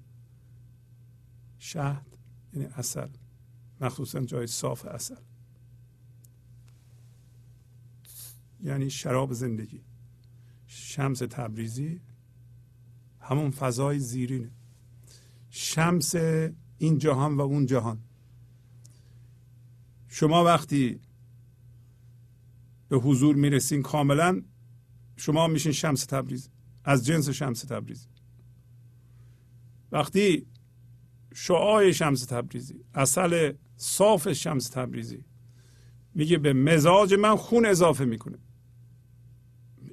A: شهد یعنی اصل مخصوصا جای صاف اصل یعنی شراب زندگی. شمس تبریزی. همون فضای زیرینه. شمس این جهان و اون جهان. شما وقتی به حضور می‌رسین کاملا شما میشین شمس تبریز از جنس شمس تبریز وقتی شعای شمس تبریزی اصل صاف شمس تبریزی میگه به مزاج من خون اضافه می‌کنه.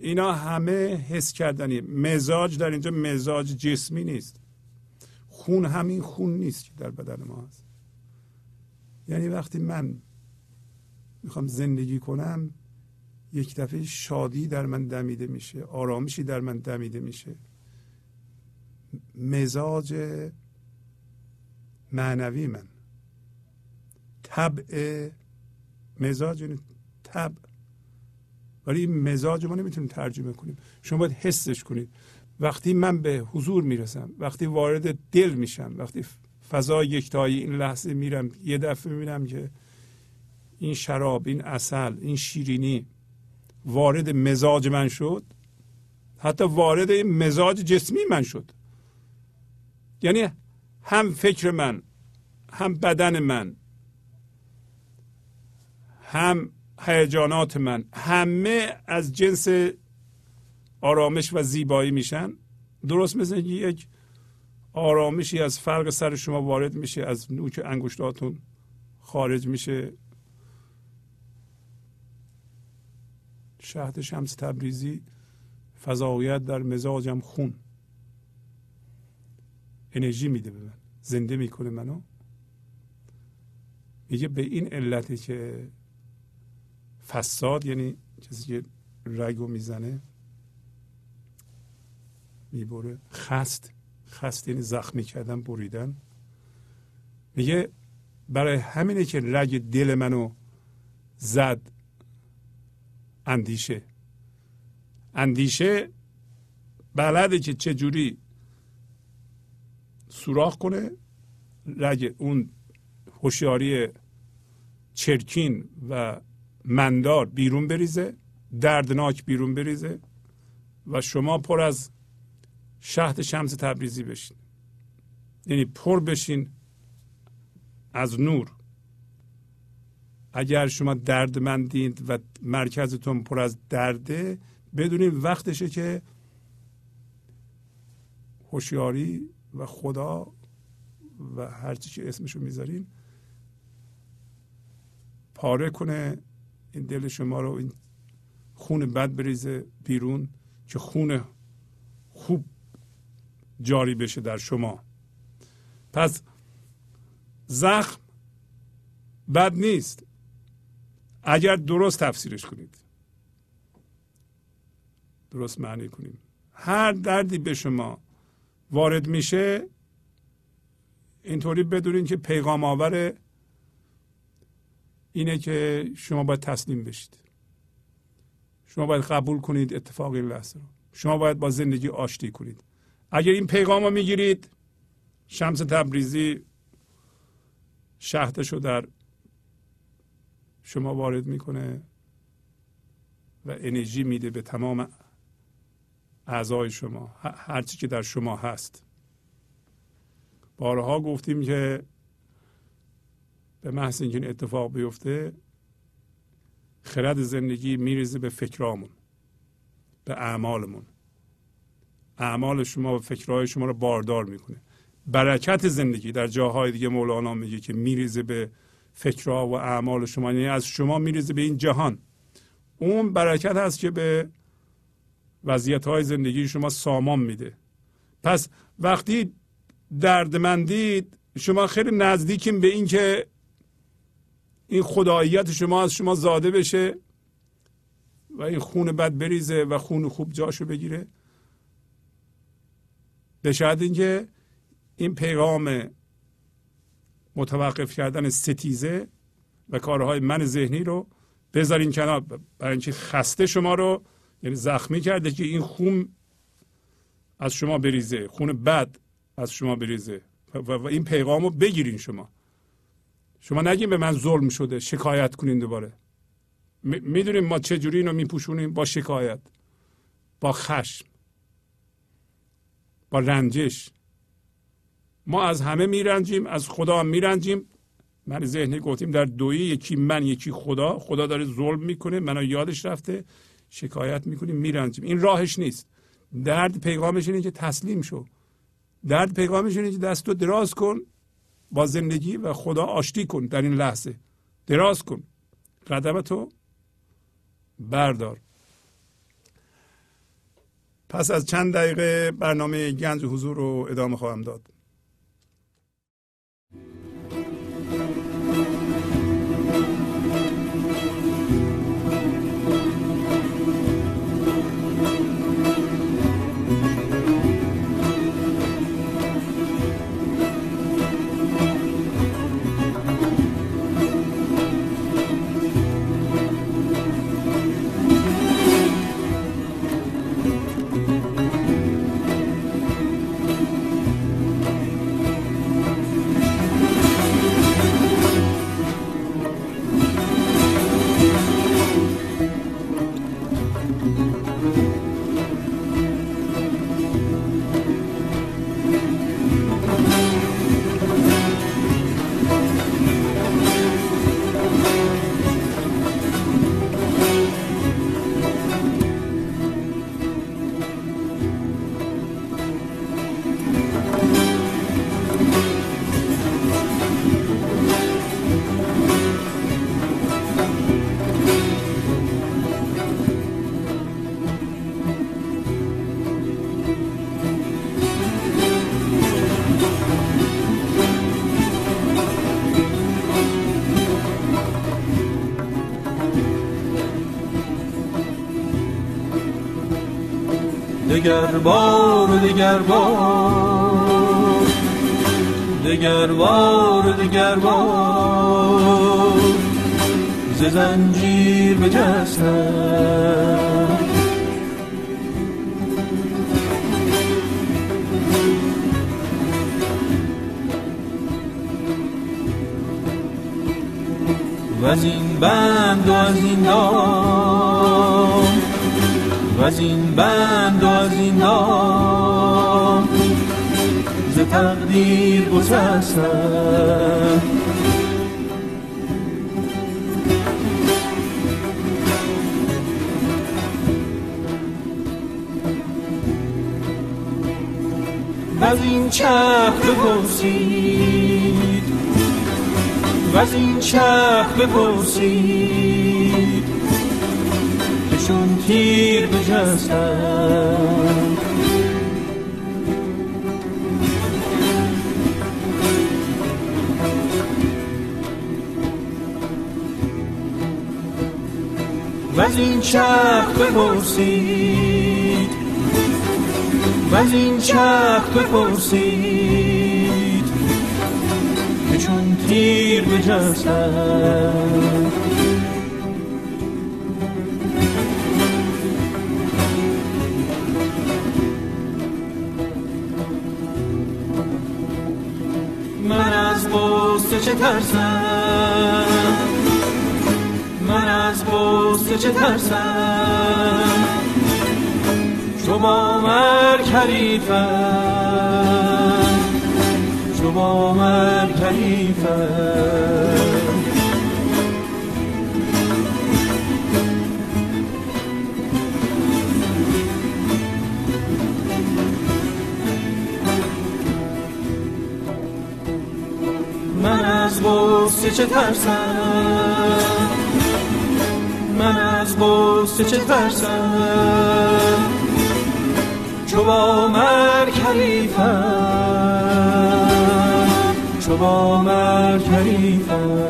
A: اینا همه حس کردنی. مزاج در اینجا مزاج جسمی نیست. خون همین خون نیست که در بدن ما هست. یعنی وقتی من می‌خوام زندگی کنم یک دفعه شادی در من دمیده میشه آرامشی در من دمیده میشه. مزاج معنوی من. طبع مزاج یعنی طبع. ولی مزاج ما نمی‌تونیم ترجمه کنیم. شما باید حسش کنید. وقتی من به حضور می‌رسم وقتی وارد دل میشم وقتی فضا یکتایی این لحظه میرم یه دفعه می‌بینم که این شراب این اصل این شیرینی وارد مزاج من شد. حتی وارد مزاج جسمی من شد. یعنی هم فکر من هم بدن من هم هیجانات من. همه از جنس آرامش و زیبایی میشن. درست مثل یک آرامشی از فرق سر شما وارد میشه از نوک انگشتاتون خارج میشه. شهد شمس تبریزی فضایت در مزاجم خون. انرژی میده به من. زنده می‌کنه منو. میگه به این علتی که فساد یعنی کسی که رگو می‌زنه می‌بره. خست. خست یعنی زخمی کردن بریدن. میگه برای همینه که رگ دل منو زد اندیشه. اندیشه بلده که چجوری سوراخ کنه. رگ اون هوشیاری چرکین و مندار بیرون بریزه دردناک بیرون بریزه و شما پر از شهد شمس تبریزی بشین. یعنی پر بشین از نور. اگر شما دردمندید و مرکزتون پر از درده بدونید وقتشه که هوشیاری و خدا و هر چی که اسمشو می‌ذارین پاره کنه این دل شما رو این خون بد بریزه بیرون که خون خوب جاری بشه در شما. پس زخم بد نیست. اگر درست تفسیرش کنید. درست معنی کنیم. هر دردی به شما وارد میشه اینطوری بدونین که پیغام آور اینه که شما باید تسلیم بشید. شما باید قبول کنید اتفاق این لحظه رو. شما باید با زندگی آشتی کنید. اگر این پیغام رو می‌گیرید شمس تبریزی شهدش رو در شما وارد می‌کنه و انرژی میده به تمام اعضای شما هرچی که در شما هست. بارها گفتیم که به محض اینکه این اتفاق بیفته خرد زندگی میریزه به فکرامون به اعمالمون. اعمال شما و فکرهای شما رو باردار می‌کنه. برکت زندگی در جاهای دیگه مولانا میگه که میریزه به فکرها و اعمال شما. یعنی از شما میریزه به این جهان. اون برکت هست که به وضعیت های زندگی شما سامان میده. پس وقتی دردمندید شما خیلی نزدیکیم به این که این خداییت شما از شما زاده بشه و این خون بد بریزه و خون خوب جاشو بگیره. به شاید اینکه این پیغام متوقف کردن ستیزه و کارهای من ذهنی رو بذارین کنار. برای اینکه خسته شما رو یعنی زخمی کرده که این خون از شما بریزه خون بد از شما بریزه. و, این پیغام رو بگیرین شما. شما نگین به من ظلم شده شکایت کنین دوباره. می‌دونیم ما چجوری اینو میپوشونیم؟ با شکایت با خشم با رنجش. ما از همه میرنجیم از خدا میرنجیم. من ذهنی گفتیم در دویی یکی من یکی خدا. خدا داره ظلم می‌کنه منو یادش رفته. شکایت می‌کنیم میرنجیم. این راهش نیست. درد پیغامش اینه که تسلیم شو. درد پیغامش اینه که دستو دراز کن. با زندگی و خدا آشتی کن در این لحظه. دراز کن. قدمتو بردار. پس از چند دقیقه برنامه گنج حضور رو ادامه خواهم داد.
C: دگر بار دگر بار دگر بار دگر بار ز زنجیر بجستم. و از این بند و از این دام و از این بند و از این نام ز تقدیر گذشتم. از این چرخ بپرسید. و از این چرخ بپرسید. که چون تیر و از این چرخ بپرسید. و از این چرخ بپرسید که چون تیر بجستم. چه ترسم من از غصه چه ترسم چو با مرگ حریفم چو با چه ترسم من از غصه چه ترسم چو با مرگ حریفم چو با حریفم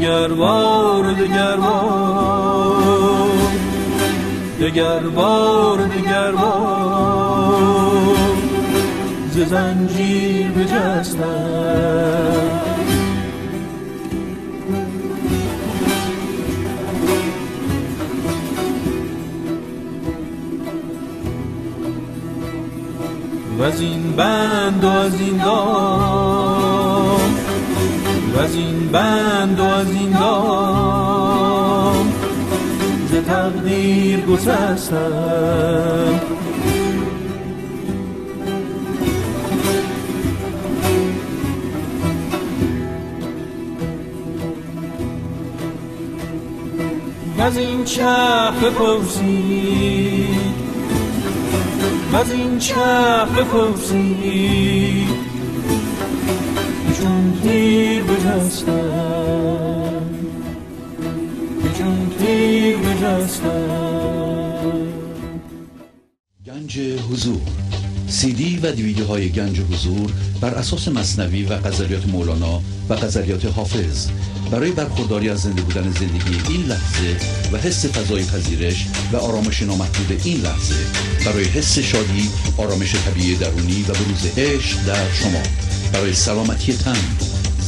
C: دگر بار دگر بار دگر بار دگر بار ز زنجیر بجستم و از این بند و از این دام و از این بند و از این دام ز تقدیر گسستم. از این چرخ بپرسید از این چرخ بپرسید. چون
B: گنج حضور. سی دی و دیویدیو های گنج حضور بر اساس مصنوی و غزلیات مولانا و غزلیات حافظ. برای برخورداری از زنده بودن زندگی این لحظه و حس فضای پذیرش و آرامش نامحدود این لحظه. برای حس شادی آرامش طبیعی درونی و بروز عشق در شما. برای سلامتی تن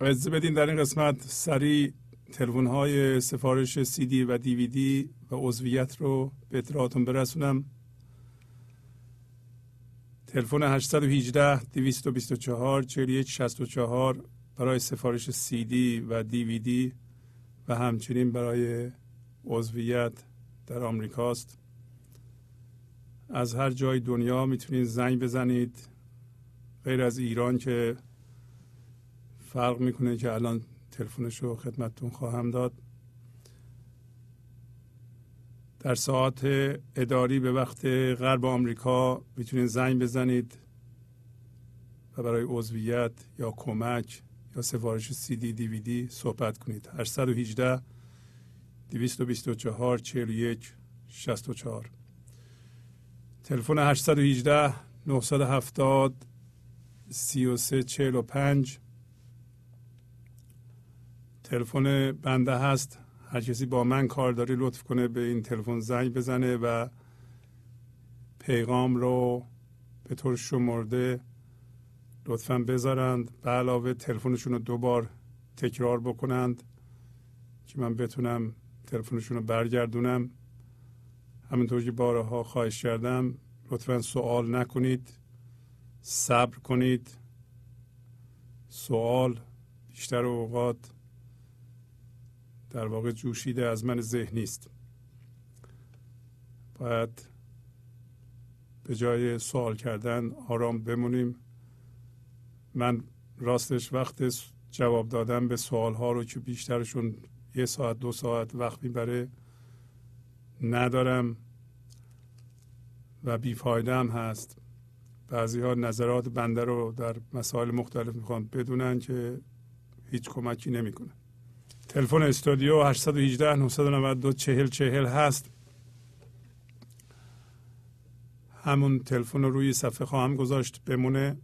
A: اجازه بدین در این قسمت سریع تلفن های سفارش سی دی و دیویدی و عضویت رو به اطلاعاتون برسونم. تلفن 818 224 4164 برای سفارش سی دی و دیویدی و همچنین برای عضویت در آمریکاست از هر جای دنیا می‌تونید زنگ بزنید. غیر از ایران که فرق می‌کنه که الان تلفنش رو خدمتتون خواهم داد. در ساعت اداری به وقت غرب آمریکا می‌تونید زنگ بزنید و برای عضویت یا کمک یا سفارش سی دی دی وی دی صحبت کنید. 818 224 41 64 تلفن 818 970 33 45 تلفن بنده هست. هر کسی با من کار داره لطف کنه به این تلفن زنگ بزنه و پیغام رو به طور شمرده لطفا بذارند. به علاوه تلفنشون رو دوبار تکرار بکنند که من بتونم تلفنشون رو برگردونم. همینطور که بارها خواهش کردم لطفا سوال نکنید صبر کنید. سوال بیشتر اوقات در واقع جوشیده از من ذهنی است باید به جای سوال کردن آرام بمونیم. من راستش وقت جواب دادن به سوال ها رو که بیشترشون یه ساعت دو ساعت وقت می‌بره ندارم و بیفایده هم هست. بعضی ها نظرات بنده رو در مسائل مختلف می‌خوان بدونن که هیچ کمکی نمی‌کنه تلفن استودیو 818 992 40 40 هست. همون تلفن رو روی صفحه خواهم گذاشت بمونه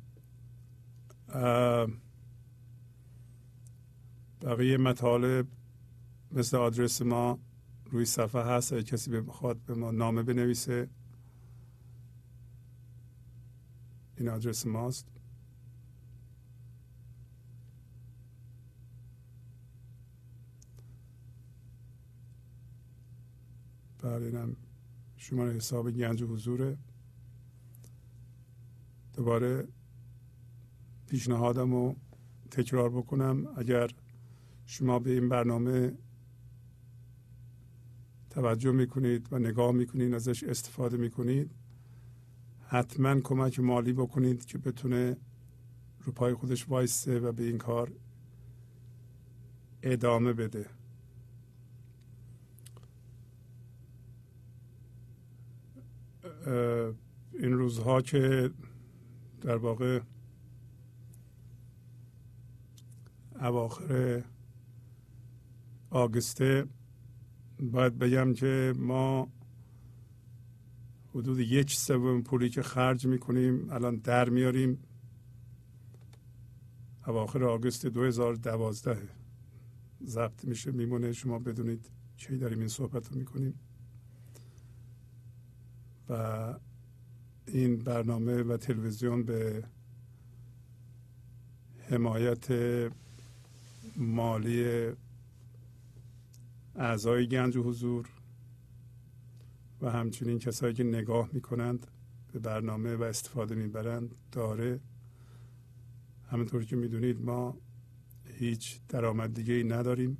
A: بقیه مطالب مثل آدرس ما روی صفحه هست اگه کسی بخواد به ما نامه بنویسه. این آدرس ماست. بعد اینم شماره حساب گنج حضوره. دوباره پیشنهادم رو تکرار بکنم. اگر شما به این برنامه توجه می‌کنید و نگاه می‌کنید ازش استفاده می‌کنید حتما کمک مالی بکنید که بتونه رو پای خودش وایسته و به این کار ادامه بده. این روزها که در واقع اواخر آگسته باید بگم که ما حدود یک سوم پولی که خرج می‌کنیم الان در میاریم. اواخر آگوست 2012 ضبط میشه میمونه. شما بدونید کی داریم این صحبت رو می‌کنیم. و این برنامه و تلویزیون به حمایت مالی اعضای گنج و حضور و همچنین کسایی که نگاه می‌کنند به برنامه و استفاده می‌برند داره. همونطور که می‌دونید ما هیچ درآمد دیگه ای نداریم.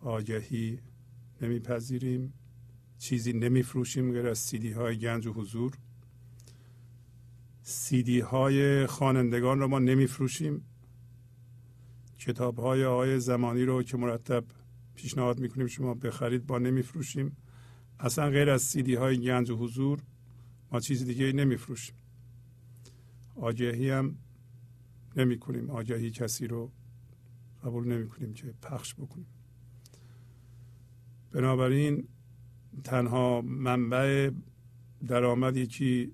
A: آگهی نمیپذیریم. چیزی نمیفروشیم غیر از سیدی های گنج و حضور. سیدی های خوانندگان رو ما نمیفروشیم. کتاب های آقای زمانی رو که مرتب پیشنهاد می‌کنیم شما بخرید با نمیفروشیم. اصلا غیر از سیدی های گنج و حضور ما چیز دیگه نمیفروشیم. آگهی هم نمی کنیم آگهی کسی رو قبول نمی کنیم که پخش بکنیم. بنابراین تنها منبع درآمدی که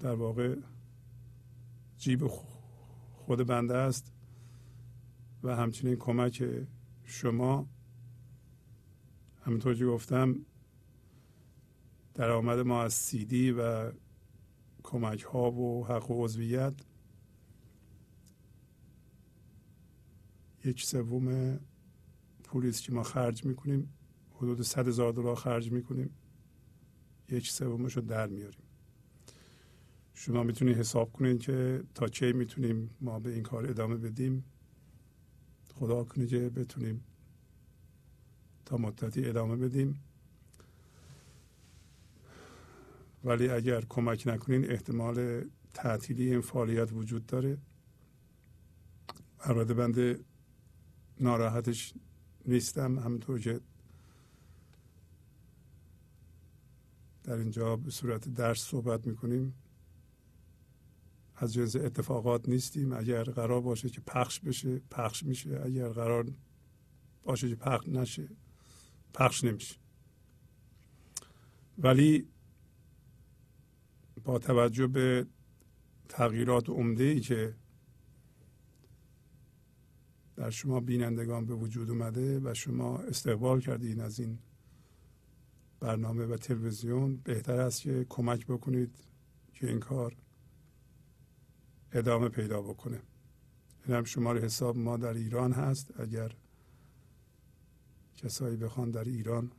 A: در واقع جیب خود بنده است و همچنین کمک شما. همینطور که گفتم درآمد ما از سیدی و کمک ها و حق و عضویت. یک سوم پولی است که ما خرج می‌کنیم. حدود 100 هزار دلار خرج می‌کنیم. یک سومش رو در میاریم. شما می‌تونید حساب کنید که تا چه می‌تونیم ما به این کار ادامه بدیم. خدا کنه که بتونیم تا مدتی ادامه بدیم. ولی اگر کمک نکنین احتمال تعطیلی این فعالیت وجود داره. البته بنده ناراحتش نیستم همونطور که در اینجا به صورت درس صحبت می‌کنیم. از جنس اتفاقات نیستیم. اگر قرار باشه که پخش بشه پخش میشه. اگر قرار باشه که پخش نشه پخش نمیشه. ولی با توجه به تغییرات عمده ای که در شما بینندگان به وجود اومده و شما استقبال کردین از این برنامه و تلویزیون بهتر است که کمک بکنید که این کار ادامه پیدا بکنه. این هم شماره حساب ما در ایران هست. اگر کسایی بخوان در ایران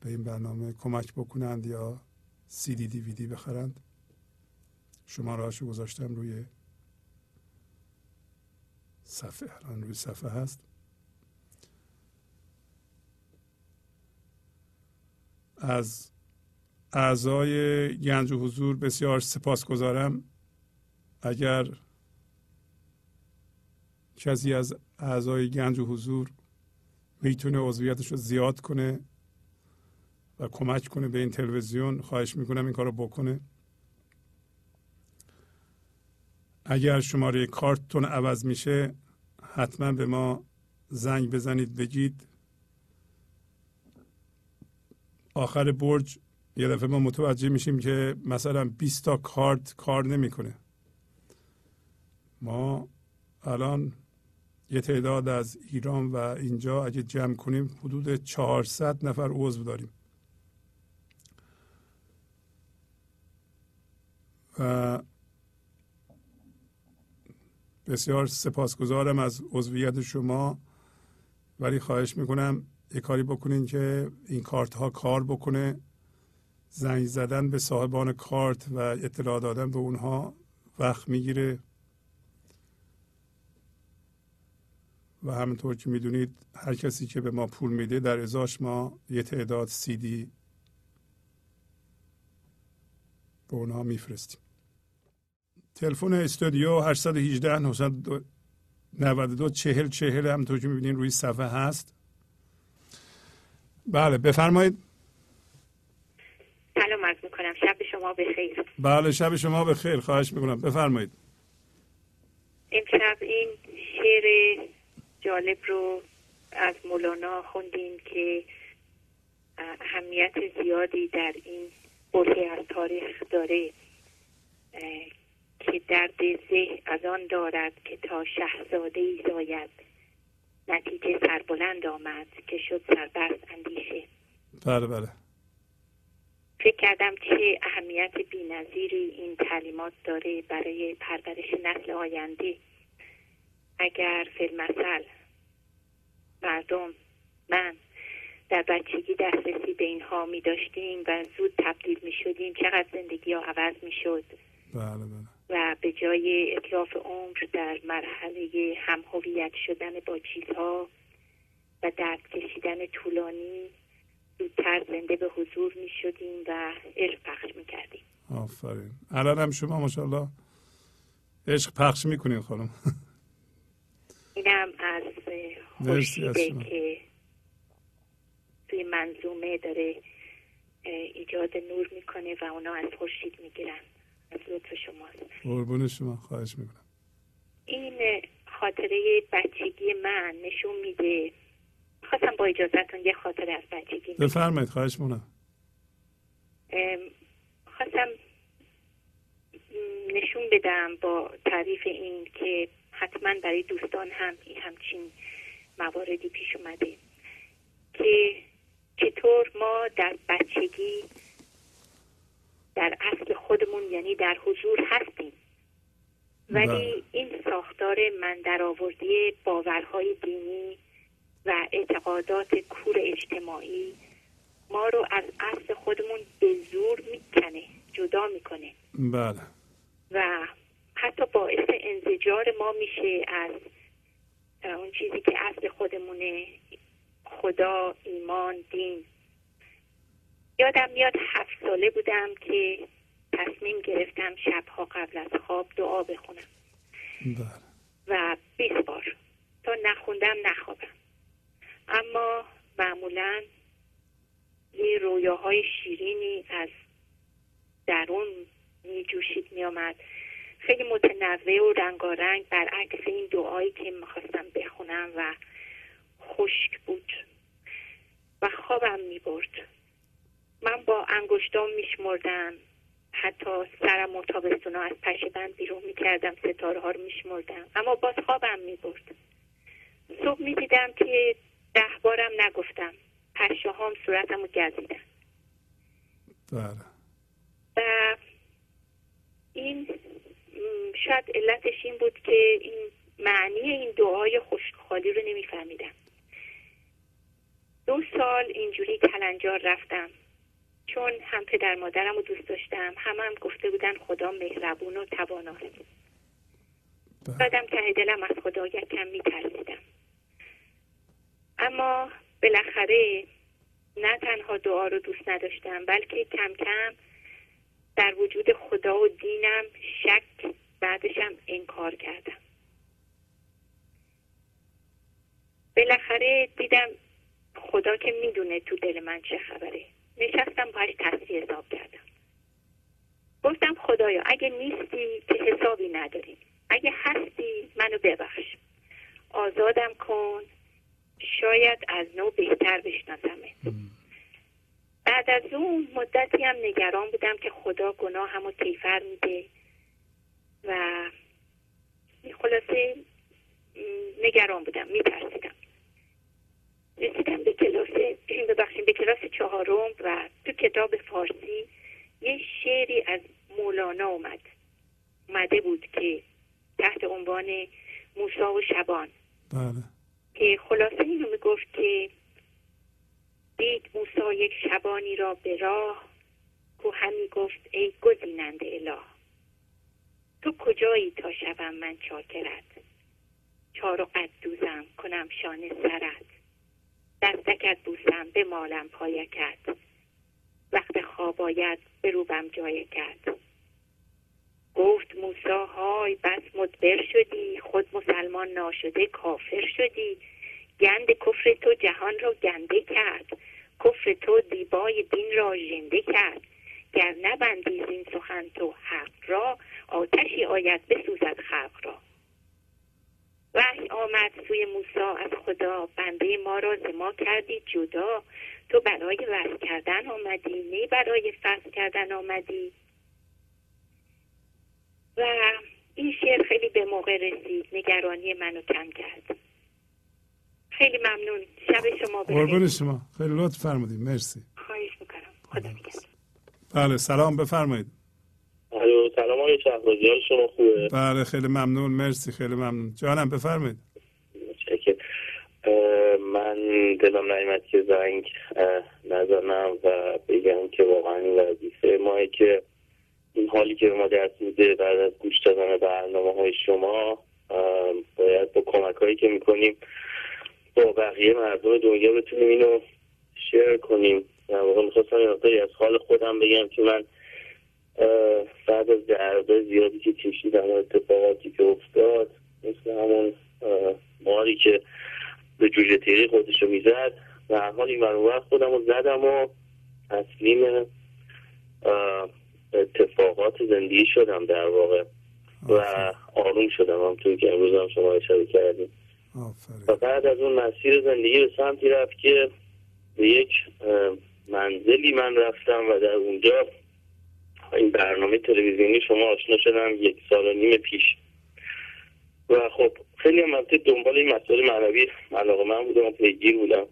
A: به این برنامه کمک بکنند یا سی دی دی وی دی بخرند شماره گذاشتم روی صفحه. الان روی صفحه هست. از اعضای گنج و حضور بسیار سپاس گذارم اگر کسی از اعضای گنج و حضور می‌تونه عضویتش رو زیاد کنه و کمک کنه به این تلویزیون خواهش می‌کنم این کار رو بکنه. اگر شماره کارتتون عوض میشه حتما به ما زنگ بزنید بگید. آخر برج یه دفعه ما متوجه میشیم که مثلا 20 تا کارت کار نمی‌کنه. ما الان یه تعداد از ایران و اینجا اگه جمع کنیم حدود 400 نفر عضو داریم. و بسیار سپاسگزارم از عضویت شما ولی خواهش می‌کنم یه کاری بکنین که این کارت ها کار بکنه زنگ زدن به صاحبان کارت و اطلاع دادن به اونها وقت می‌گیره. و همونطور که می‌دونید هر کسی که به ما پول میده در ازاش ما یه تعداد سیدی به اونها میفرستیم. تلفن استودیو 818 992 40 40 همونطور که می‌بینید روی صفحه هست. بله بفرمایید.
G: سلام عرض می‌کنم. شب شما بخیر.
A: بله شب شما بخیر. خواهش می‌کنم. بفرمایید.
G: امشب این شعر جالب رو از مولانا خوندیم که اهمیت زیادی در این بحثی از تاریخ داره که درد زه از آن دارد که تا شهزاده ای زاید. نتیجه سربلند آمد که شد سربست اندیشه.
A: بله بله.
G: فکر کردم چه اهمیت بینظیری این تعلیمات داره برای پرورش نسل آینده. اگر فیلمسل مردم من در بچگی دسترسی به اینها می داشتیم و زود تبدیل می شدیم چقدر زندگی ها عوض می شد
A: بله بله.
G: و به جای اطلاف عمر در مرحله هم هویت شدن با چیزها و درد کشیدن طولانی زودتر زنده به حضور می شدیم و عشق پخش می کردیم
A: آفرین. الان هم شما ماشاءالله عشق پخش می‌کنین خانم. <laughs>
G: اینم از
A: شما.
G: که توی منظومه داره ایجاد نور می‌کنه و اونا از خورشید می‌گیرن. از لطف شماست
A: قربون شما خواهش می‌کنم.
G: این خاطره بچگی من نشون میده. خواستم با اجازهتون یه خاطره از بچگی
A: بفرمایید خواهش می‌کنم.
G: ام، خواستم نشون بدم با تعریف این که حتما برای دوستان هم این همچین مواردی پیش اومده. که چطور ما در بچگی در اصل خودمون یعنی در حضور هستیم. ولی
A: بله.
G: این ساختار من در آوردی باورهای دینی و اعتقادات کور اجتماعی ما رو از اصل خودمون به زور می‌کنه جدا می‌کنه.
A: بله.
G: و حتی باعث انزجار ما میشه از اون چیزی که اصل خودمونه خدا ایمان دین. یادم میاد هفت ساله بودم که تصمیم گرفتم شبها قبل از خواب دعا بخونم.
A: بله.
G: و 20 بار. تا نخوندم نخوابم. اما معمولا یه رویاهای شیرینی از درون می جوشید می آمد خیلی متنوع و رنگارنگ برعکس این دعایی که می‌خواستم بخونم و خشک بود و خوابم می برد من با انگشتام میشمردم. حتی سرم و تابستونا از پشه بند بیرون می‌کردم ستاره ها رو میشمردم. اما باز خوابم می‌برد. صبح می‌دیدم که ده بارم نگفتم. پشه هام صورتم رو گزیدن.
A: بله.
G: و این شاید علتش این بود که این معنی این دعای خشکخالی رو نمیفهمیدم. دو سال اینجوری کلنجار رفتم. چون هم پدر مادرم رو دوست داشتم هم هم گفته بودن خدا مهربون و تواناست.
A: بله.
G: بعدم ته دلم از خدا یکم میترسیدم. اما بالاخره نه تنها دعا رو دوست نداشتم بلکه کم کم در وجود خدا و دینم شک بعدشم انکار کردم. بالاخره دیدم خدا که می‌دونه تو دل من چه خبره. نشستم باش تصفیه حساب کردم. گفتم خدایا اگه نیستی که حسابی نداریم اگه هستی منو ببخش. آزادم کن. شاید از نو بهتر بشناسمه بعد از اون مدتی هم نگران بودم که خدا گناهمو کیفر میده و خلاصه نگران بودم میترسیدم. رسیدم به کلاس ببخشید به کلاس چهارم و تو کتاب فارسی یه شعری از مولانا اومد. اومده بود که تحت عنوان موسا و شبان.
A: بله.
G: که خلاصه اینو می‌گفت که دید موسا یک شبانی را به راه کو همی گفت ای گزیننده اله تو کجایی تا شوم من چاکرت؟ چار و قد دوزم کنم شانه سرت. دستکت بوسم به مالم پایکت وقت خواب آید بروبم جایکت گفت موسا های بس مدبر شدی خود مسلمان ناشده کافر شدی. گند کفر تو جهان را گنده کرد. کفر تو دیبای دین را ژنده کرد. گر نبندی زین سخن تو حق را آتشی آید بسوزد خلق را. وحی آمد سوی موسی از خدا بنده ما را ز ما کردی جدا. تو برای وصل کردن آمدی نه برای فصل کردن آمدی. و این شعر خیلی به موقع رسید نگرانی منو کم کرد. خیلی ممنون. شب شما
A: قربون
G: بخیر
A: شما. خیلی لطف فرمودید مرسی.
G: خواهش می‌کنم. خدا
A: بله سلام. بفرمایید.
H: الو سلام آقای شهبازی حال شما خوبه؟
A: بله خیلی ممنون مرسی خیلی ممنون. جانم بفرمایید.
H: من دلم نیمد که زنگ نزنم و بگم که واقعا این وظیفه ماه که این حالی که به ما دست میده بعد از گوش دادن برنامه های شما باید با کمک هایی که می‌کنیم با بقیه مردم دنیا بتونیم اینو شیر کنیم. در واقع می‌خواستم از حال خودم بگم که من بعد از درده زیادی که کشیدم و اتفاقاتی که افتاد مثل همون ماری که به جوجه تیری خودشو می‌زد و هر حال این ور خودم رو زدم و تسلیم اتفاقات زندگی شدم در واقع و آروم شدم همطور که امروز هم شما اشاره کردیم و بعد از اون مسیر زندگی به سمتی رفت که به یک منزلی من رفتم و در اونجا این برنامه تلویزیونی شما آشنا شدم یک سال و نیم پیش. و خب خیلی هم دنبال این مسائل معنوی علاقه من بودم و پیگیر بودم.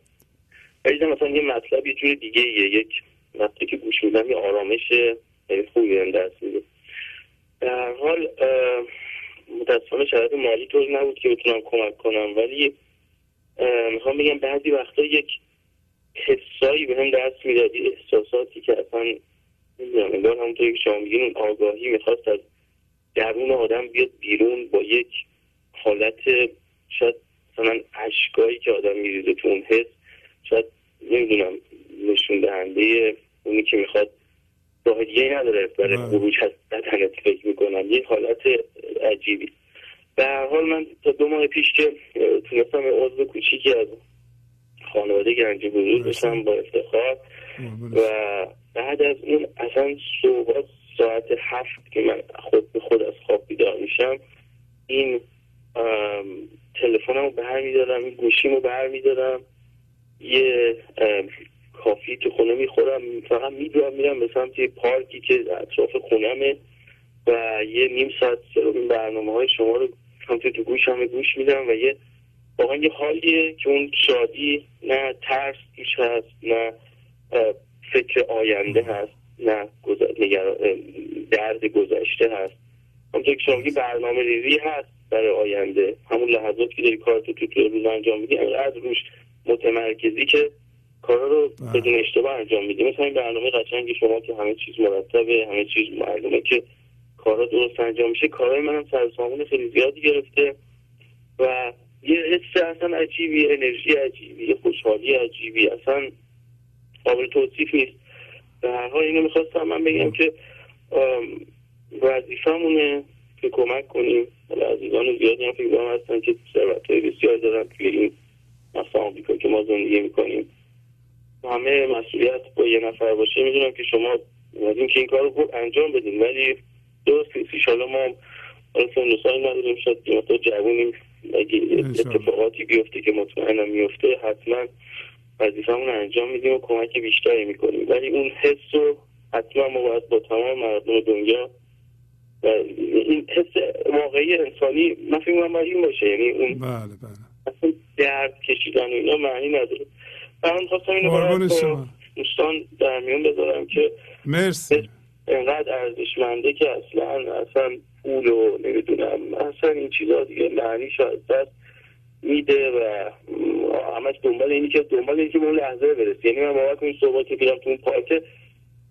H: و مثلا یه مطلب یه جور دیگه ایه. یک وقتی که گوش میدم یه آرامش خیلی خوبی هم دست میده. در حال متاسفانه شرایط مالی طور نبود که بتونم کمک کنم. ولی می‌خوام بگم بعضی وقتا یک حسایی به هم دست می‌داد یه احساساتی که اصلا نمی‌دونم انگار همونطوری که شما میگین اون آگاهی می‌خواست از درون آدم بیاد بیرون با یک حالت شاید مثلا اشکایی که آدم میریزه تو اون حس شاید نمی‌دونم نشون دهنده اونی که می‌خواد راه دیگه نداره برای
A: بله.
H: خروج از بدنت فکر می‌کنم. یه حالت عجیبی. به هر حال من تا دو ماه پیش که تونستم عضو کوچیکی از خانواده گنج حضور بشم با افتخار و بعد از اون اصلا صبح ساعت هفت که من خود به خود از خواب بیدار میشم این تلفنمو برمیدارم این گوشیمو برمیدارم یه ام، کافی تو خونه می‌خورم فقط می‌دونم میرم به سمت یه پارکی که اطراف خونمه و یه نیم ساعت این برنامه های شما رو سمت تو گوشم گوش میدم و یه واقعا یه حالیه که اون شادی نه ترس توش هست نه فکر آینده هست نه درد گذشته هست. همونطور که شما برنامه ریزی هست برای آینده. همون لحظات که داری کارتو تو تو روز انجام میدی از روش متمرکزی که کارا رو. بدون اشتباه انجام میدی. مثلا این برنامه قشنگ شما که همه چیز مرتبه همه چیز معلومه که کارا درست انجام میشه. کارهای منم سر سامون خیلی زیادی گرفته و یه حس اصلا عجیبی انرژی عجیبی یه خوشحالی عجیبی اصلا قابل توصیف نیست. به هر حال اینو می‌خواستم من بگم که وظیفمونه که کمک کنیم. حالا عزیزان زیادی هم فکر هستن که ثروتهای بسیار دارن توی این مثلا آمریکا که ما زندگی می‌کنیم. همه مسئولیت با یه نفر باشه. می‌دونم که شما اومدین که این کار رو انجام بدین ولی درست نیست حالا ما حالا سن و سال نداریم. شاید یه مقدار جوونیم. اگه. اتفاقاتی بیفته که مطمئنم میفته حتما وظیفمون انجام میدیم و کمک بیشتری می‌کنیم. ولی اون حس رو حتما ما باید با تمام مردم دنیا و این حس واقعی انسانی من فکر می‌کنم باید این باشه. یعنی اون
A: بله بله.
H: اصلا درد کشیدن و اینا معنی نداره. من خواستم اینو
A: شما.
H: دوستان در میون بذارم که
A: مرسی.
H: انقدر ارزشمنده که اصلا اصلا پول و نمی‌دونم اصلا این چیزا دیگه معنیش رو از دست میده و همش دنبال اینی که دنبال اینی که به اون لحظه برسی. یعنی من باور کنید صبح که میرم تو اون پارک.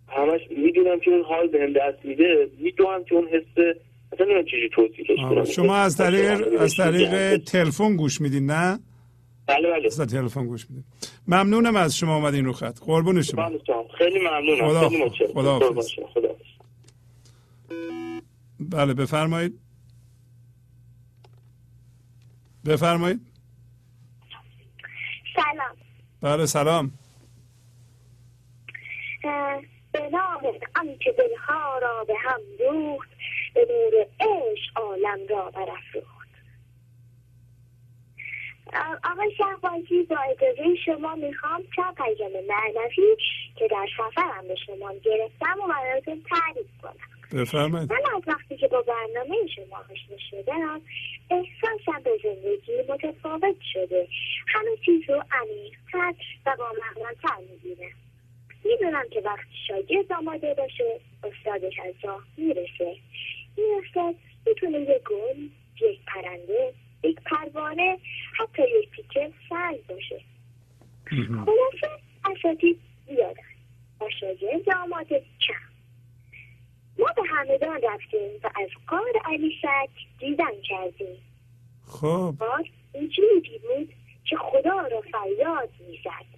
H: همش می‌دونم که اون حال بهم دست میده. می‌دونم که اون حس اصلا نمی‌دونم چجوری توصیفش کنم.
A: شما از طریق از طریق تلفن گوش میدین نه؟
H: بله بله.
A: از تلفن گوش میدین. ممنونم از شما اومدین رو خط. قربون شما.
H: خیلی ممنونم.
A: خدا-. خداحافظ. بله بفرمایید. بفرمایید.
I: سلام.
A: بله سلام.
I: به نام آنکه دلها را به هم دوخت به نور عشق عالم را برافروخت. آقای شهبازی با اجازه شما می‌خوام چند پیام معنوی که در سفرم به شما گرفتم و براتون تعریف کنم.
A: بفرمایید.
I: من از وقتی که با برنامه شما آشنا شدم احساسم به زندگی متفاوت شده. همه چیز رو عمیقتر و با معناتر می‌بینم. می‌دونم که وقتی شاگرد آماده باشه استادش از راه می‌رسه. این استاد می‌تونه یک گل یک پرنده یک پروانه حتی یک پیکه سنگ باشه. خلاصه اساتید زیادن و شاگرد آماده کم ما به همدان رفتیم و از قار علی سک دیدن کردیم.
A: خب.
I: قار اینجوری بود که خدا را فریاد می‌زد.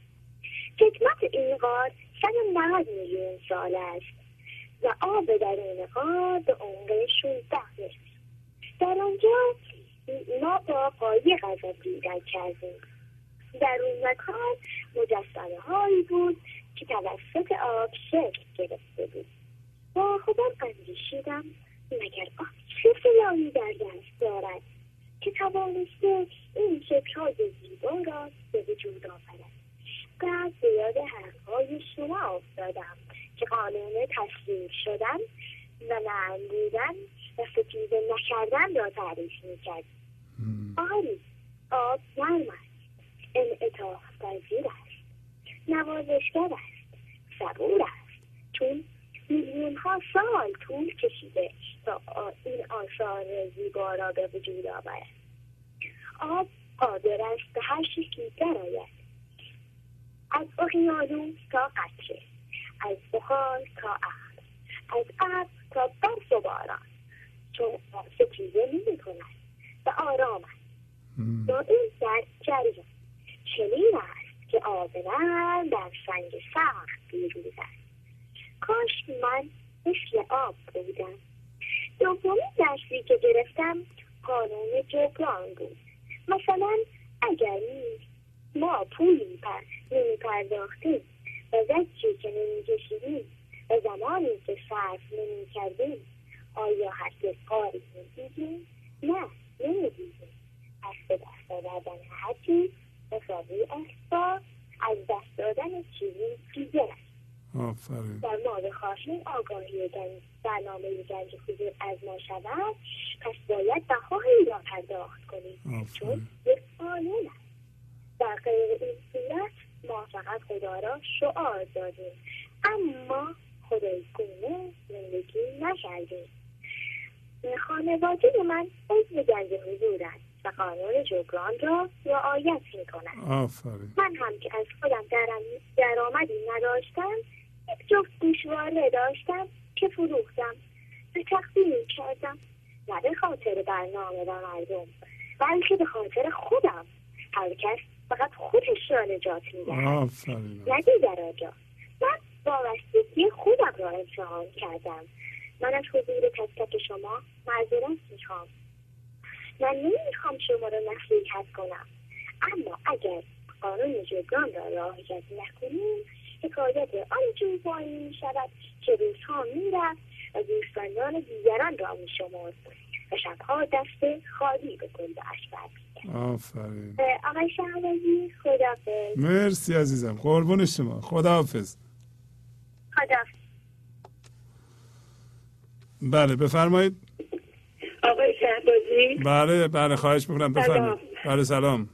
I: حکمت این غار 190 میلیون سال است و آب درون غار به عمق 16 متر در آنجا ما با قایق از آن دیدن کردیم. در اون مکان مجسمه هایی بود که توسط آب شکل گرفته بود. با خودم اندیشیدم مگر آب چه سلاحی در دست دارد که توانسته این شکلهای زیبا را به وجود آورد. بعد به یاد حرفهای شما افتادم که قانون تسلیم شدن و بودن و ستیزه نکردن را تعریف می‌کرد. آری آب نرم است. انعطاف پذیر است. نوازشگر است. صبور است. چون میلیون ها سال طول کشیده تا این آثار زیبا را به وجود آورد. آب قادر است به هر شکلی درآید. از اقیانوس تا قطره از بخار تا ابر از ابر تا برف و باران چون آب ستیزه نمی کند و آرام است. دائم در جریان چنین است که آب در سنگ سخت پیروز است. کاش من مثل آب بودم. دومین درسی که گرفتم قانون جبران بود. مثلا اگر ما پولی پر نمی پرداختیم و زجی که نمی کشیدیم و زمانی که صرف نمی کردیم آیا هرگز کاری می دیدیم؟ نه نمی دیدیم از به دست آوردن هر چیز مساوی از دست دادن چیزی دیگر. است
A: آفرین.
I: در ما بخواهیم آگاهی گنج برنامه گنج حضور از ما شود. پس باید بهایی را پرداخت کنیم. چون یک قانون است. در غیر این صورت ما فقط خدا را شعار دادیم. اما خدای گونه زندگی نکردیم. خانواده من عضو گنج حضور است و قانون جبران را رعایت می
A: آفرین.
I: من هم که از خودم درآمدی نداشتم یک جفت گوشواره داشتم که فروختم. به تقدیم کردم نه به خاطر برنامه و مردم بلکه به خاطر خودم. هر کس فقط خودش را نجات می‌دهد. نه دیگر آجا. من وابستگی خودم را امتحان کردم. من از حضور تک تک شما معذرت می‌خوام. من نمی‌خوام شما را نصیحت کنم. اما اگر قانون جبران را رعایت نکنیم حکایت آنجور پایین می شود که روزها می‌رفت و دوستاندان دیگران را می شمرد و شبها دست خالی به گلدهاش برمیگرد
A: آفرین.
I: آقای شهبازی خدافظ
A: مرسی عزیزم. قربون شما. خداحافظ.
I: خدافظ
A: بله بفرمایید.
J: آقای شهبازی
A: بله بله خواهش می‌کنم. بفرمایید. بله سلام.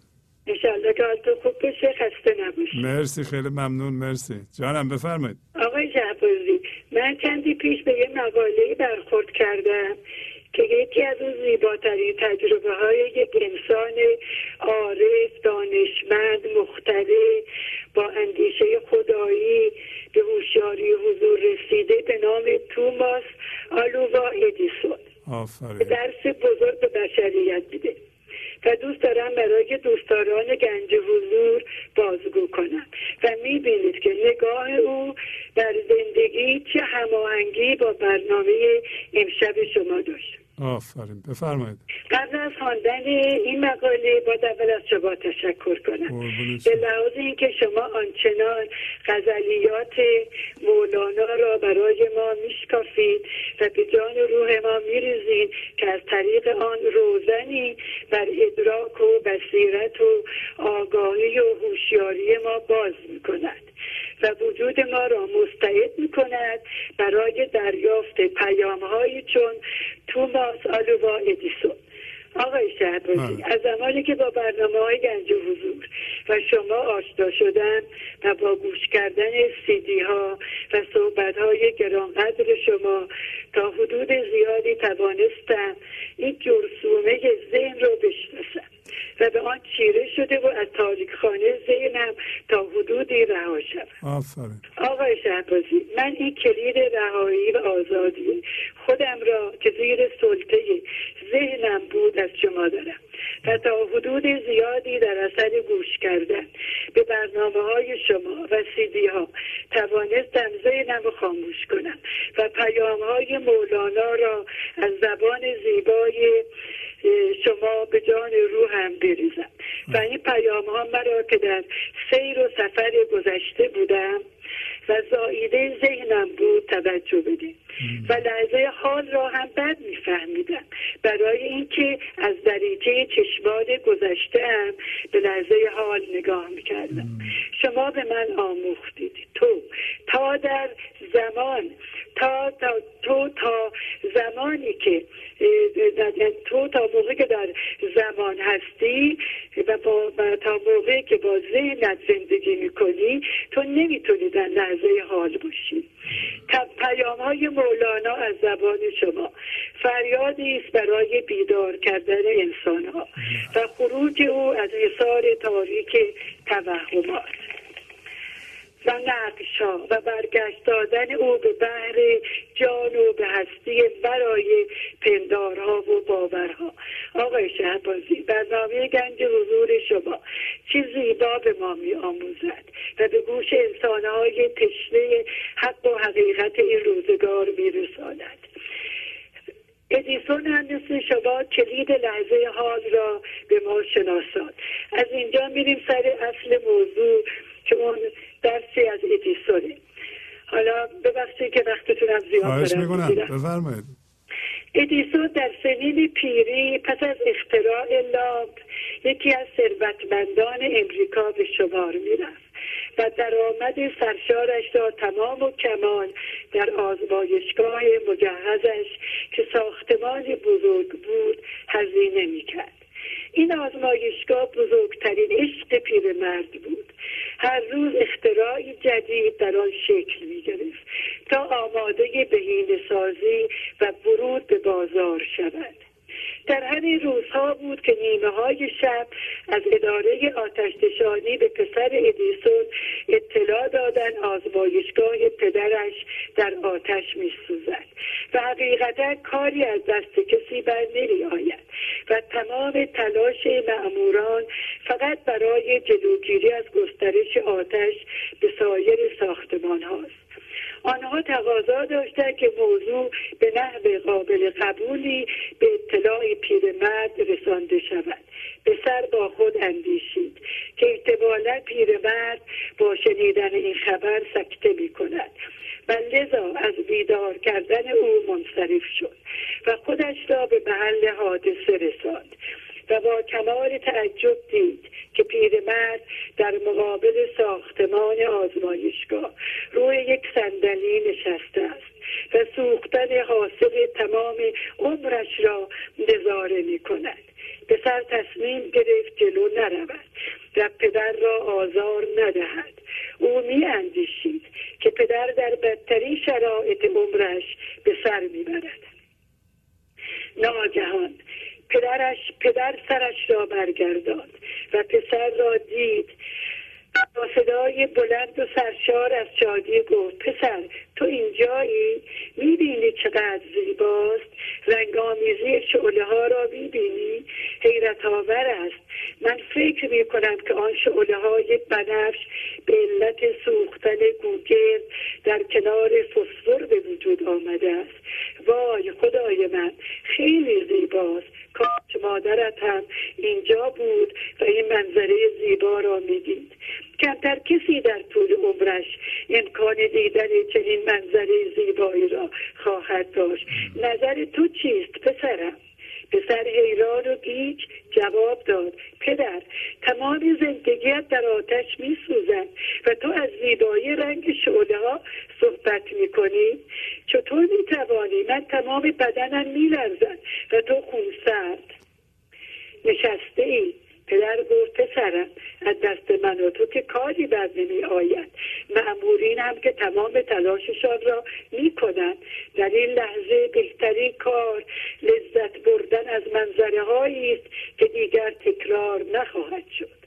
J: انشالله که حالتون خوب بشه خسته نباشید.
A: مرسی خیلی ممنون مرسی. جانم بفرمایید.
J: آقای شهبازی من چندی پیش به یه مقاله برخورد کردم که یکی از اون زیباترین تجربه های یک انسان عارف دانشمند مختره با اندیشه خدایی به هوشیاری حضور رسیده به نام توماس آلووا ادیسون
A: آفرین.
J: درس بزرگ به بشریت میده. و دوست دارم برای دوستداران گنج حضور بازگو کنم. و می‌بینید که نگاه او در زندگی چه هماهنگی با برنامه امشب شما داشت.
A: آفرین بفرمایید
J: قبل از خواندن این مقاله با اول از شما تشکر کنم به. لحاظ اینکه شما آنچنان غزلیات مولانا را برای ما میشکافید و به جان و روح ما میریزید که از طریق آن روزنی بر ادراک و بصیرت و آگاهی و هوشیاری ما باز می‌کند و وجود ما را مستعد می‌کند برای دریافت پیامهایی چون توماس آلووا ادیسون آقای شهبازی
A: بله.
J: از زمانی که با برنامه های گنج حضور و شما آشنا شدم و با گوش کردن سیدی ها و صحبت های گرانقدر شما تا حدود زیادی توانستم این جرسومه ذهن رو بشناسم و به آن چیره شده و از تاریک خانه ذهنم تا حدودی رها شوم
A: آفرین.
J: آقای شهبازی من این کلید رهایی و آزادی خودم را که زیر سلطه ذهنم بود از شما دارم و تا حدود زیادی در اثر گوش کردن به برنامه های شما و سیدی ها توانستم ذهنم رو خاموش کنم و پیام های مولانا را از زبان زیبای شما به جان روحم بریزم. و این پیام ها مرا که در سیر و سفر گذشته بودم و زاییده ذهنم بود توجه بده و لحظه حال را هم بد میفهمیدم. برای اینکه از دریچه چشمان گذشته هم به لحظه حال نگاه می‌کردم. شما به من آموختید. تو تا در زمان تا, تا تو تا زمانی که تو تا موقعی که در زمان هستی و, با و تا موقعی که با ذهنت زندگی می‌کنی تو نمی‌تونی در لحظه حال باشی پیام های مولانا از زبان شما فریادی است برای بیدار کردن انسان ها و خروج او از حصار تاریک توهمات. و نقش ها و برگشت دادن او به بحر جان و به هستی برای پندارها و باورها. آقای شهبازی برنامه گنج حضور شما. چه زیبا به ما می آموزد و به گوش انسانهای تشنه حق و حقیقت این روزگار می رساند ادیسون هم مثل شما کلید لحظه حال را به ما شناساد از اینجا میریم سر اصل موضوع که اون درسی از ادیسونه حالا ببخشید که وقتتونم زیاد
A: خواهش
J: دارم.
A: بفرمایید.
J: ادیسون در سنین پیری پس از اختراع لامپ یکی از ثروتمندان امریکا به شمار می‌رفت و درآمد سرشارش را تمام و کمال در آزمایشگاه مجهزش که ساختمان بزرگ بود هزینه می‌کرد. این آزمایشگاه بزرگترین عشق پیرمرد بود. هر روز اختراعی جدید در آن شکل می گرفت تا آماده بهینه سازی و ورود به بازار شود. در همین روزها بود که نیمه های شب از اداره آتشنشانی به پسر ادیسون اطلاع دادن آزمایشگاه پدرش در آتش می سوزد و حقیقتا کاری از دست کسی بر نمی آید و تمام تلاش معموران فقط برای جلوگیری از گسترش آتش به سایر ساختمان هاست. آنها تقاضا داشتند که موضوع به نحو قابل قبولی به اطلاع پیرمرد رسانده شود. به سر با خود اندیشید که احتمالا پیرمرد با شنیدن این خبر سکته می کند و لذا از بیدار کردن او منصرف شد و خودش را به محل حادثه رساند. و با کمال تعجب دید که پیرمرد در مقابل ساختمان آزمایشگاه روی یک صندلی نشسته است و سوختن حاصل تمام عمرش را نظاره می کند پسر تصمیم گرفت جلو نرود و پدر را آزار ندهد. او می اندیشید که پدر در بدترین شرایط عمرش به سر می‌برد. ناگهان پدرش پدر سرش را برگرداند و پسر را دید. با صدای بلند و سرشار از شادی گفت پسر تو اینجایی؟ می‌بینی چقدر زیباست. رنگامیزی شعله ها را می‌بینی. حیرت آور است. من فکر می کنم که آن شعله های بنفش به علت سوختن گوگرد در کنار فسفر به وجود آمده است. وای خدای من خیلی زیباست. کاش مادرت هم اینجا بود و این منظره زیبا را می‌دید. کمتر کسی در طول عمرش امکان دیدن چنین منظره زیبایی را خواهد داشت. نظر تو چیست پسرم؟ پسر حیران و گیج جواب داد پدر تمام زندگیت در آتش می سوزد و تو از زیبایی رنگ شعله ها صحبت می کنی چطور می توانی من تمام بدنم می لرزد و تو خونسرد. نشسته ای پدر گفت پسرم از دست من و تو که کاری بر نمی آید معمورین هم که تمام تلاششان را می کنند در این لحظه بهترین کار لذت بردن از منظره هایی است که دیگر تکرار نخواهد شد.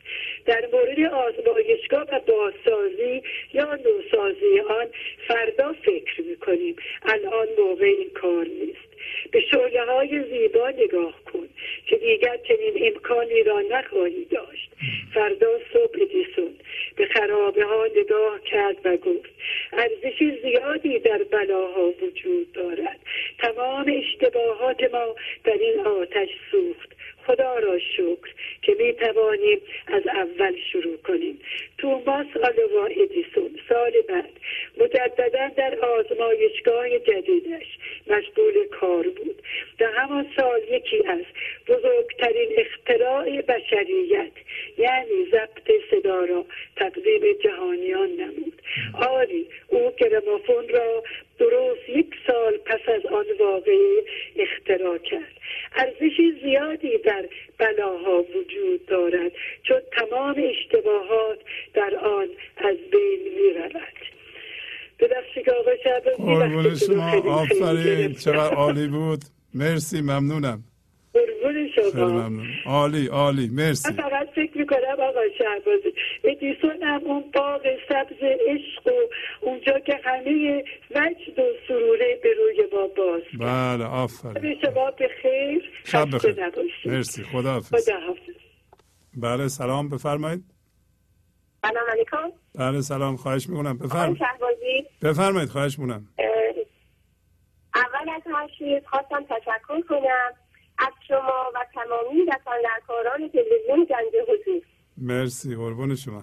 J: در مورد آزمایشگاه و بازسازی یا نوسازی آن فردا فکر می‌کنیم. الان موقع این کار نیست. به شعله های زیبا نگاه کن که دیگر چنین امکانی را نخواهی داشت. فردا صبح ادیسون به خرابه ها نگاه کرد و گفت ارزش زیادی در بلاها وجود دارد. تمام اشتباهات ما در این آتش سوخت. خدا را شکر که می توانیم از اول شروع کنیم. توماس آلوا ادیسون سال بعد مجددا در آزمایشگاه جدیدش مشغول کار بود در همان سال یکی از بزرگترین اختراع بشریت یعنی ضبط صدا را تقدیم جهانیان نمود. آری او گرامافون را درست یک سال پس از آن واقعه اختراع کرد. ارزش زیادی در بلاها وجود دارد چون تمام اشتباهات در آن از بین می رود
A: قربون شما آفرین. چقدر عالی بود. مرسی ممنونم.
J: قربون
A: خیلی
J: شما
A: ممنون. عالی عالی. مرسی.
J: من فقط فکر می‌کنم آقا شهبازی ادیسون هم اون باغ سبز عشق و اونجا که همه وجد و سروره به روی ما باز
A: بله آفرین.
J: به شما به خیر.
A: شب بخیر.
J: نباشید.
A: مرسی. خدا حافظ
J: خدا حافظ.
A: بله سلام. بفرمایید.
K: سلام علیکم.
A: بله سلام. خواهش می‌کنم.
K: آقای
A: بفرمایید
K: شهبازی.
A: بفرمایید خواهش می‌کنم.
K: اول از هر چیز خواستم تشکر کنم از شما و تمامی دستاندرکاران تلویزیون گنج حضور.
A: مرسی قربون شما.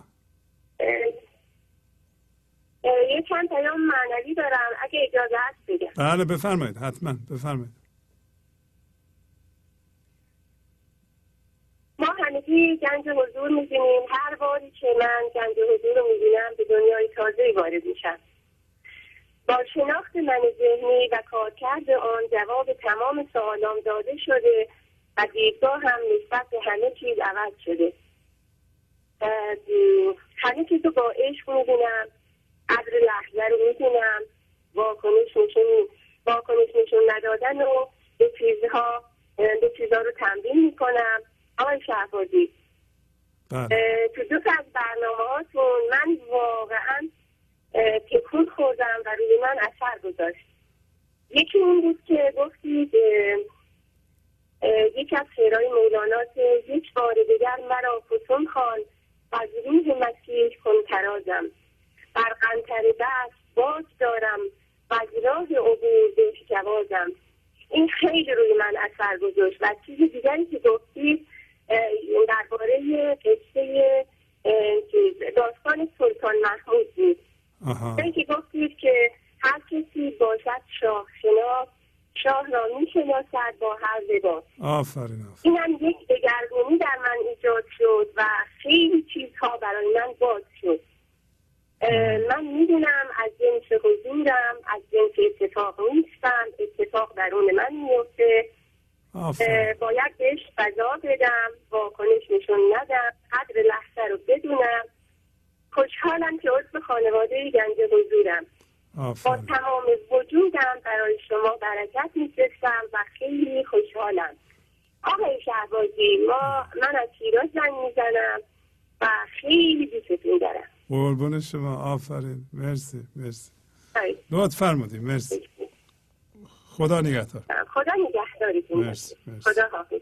K: یه چند پیام معنوی دارم اگه اجازه هست بگم.
A: بله بفرمایید حتما بفرمایید.
K: ما همگی گنج حضور می‌بینیم. هر باری که من گنج حضور رو می‌بینم به دنیای تازه وارد میشم. با شناخت من ذهنی و کارکرد آن جواب تمام سوالام داده شده و دیدگاه هم نسبت به همه چیز عوض شده. همه چیز رو با عشق می‌بینم قدر لحظه رو می‌دونم واکنش نشون واکنش نشون ندادن و به چیزها به چیزها رو تمرین می‌کنم. آقای شهبازی
A: بله.
K: تو دو از برنامه هاتون من واقعا تکون خوردم و روی من اثر گذاشت. یکی این بود که گفتید یکی از شعرهای مولانا که یک بار دیگر مرا فتون خوان و از روح مسیح کن ترازم بر قنطر دست باز دارم و از راه عبور بهش جوازم این خیلی روی من اثر گذاشت و چیز دیگری که گفتید درباره قصه داستان سلطان محمود بود.
A: آها.
K: این که گفتید که هر کسی باشد شاه شناس شاه را می‌شناسد با هر لباس.
A: آفرین آفرین.
K: این هم یک دگرگونی در من ایجاد شد و خیلی چیزها برای من باز شد. من می‌دونم از جنس حضورم از جنس اتفاق نیستم اتفاق درون من میفته باید بهش فضا بدم واکنش نشون ندم قدر لحظه رو بدونم. خوشحالم که عضو خانواده گنج حضورم. با تمام وجودم برای شما برکت میفرستم و خیلی خوشحالم. آقای شهبازی ما من از شیراز زنگ می‌زنم و خیلی دوستتون دارم.
A: قربون شما. آفرین. مرسی مرسی.
K: آی،
A: لطف فرمودید مرسی. خدا نگهدار.
K: خدا نگهدارتون
A: مرسی،. مرسی.
K: خدا حافظ.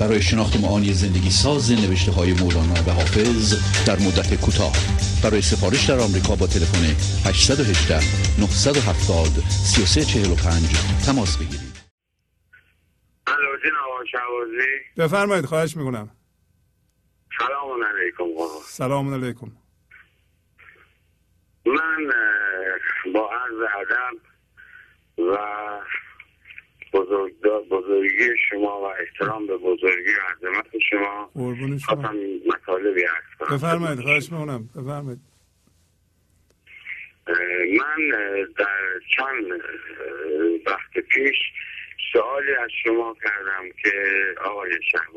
B: برای شناخت معانی زندگی ساز نوشته های مولانا و حافظ در مدت کوتاه. برای سفارش در آمریکا با تلفن 818 970 3345 تماس بگیرید.
A: بفرمایید خواهش می‌کنم.
L: سلام علیکم
A: سلام علیکم. بفرمایید خواهش می‌کنم بفرمایید.
L: من در چند وقت پیش سوالی از شما کردم که آقای شهر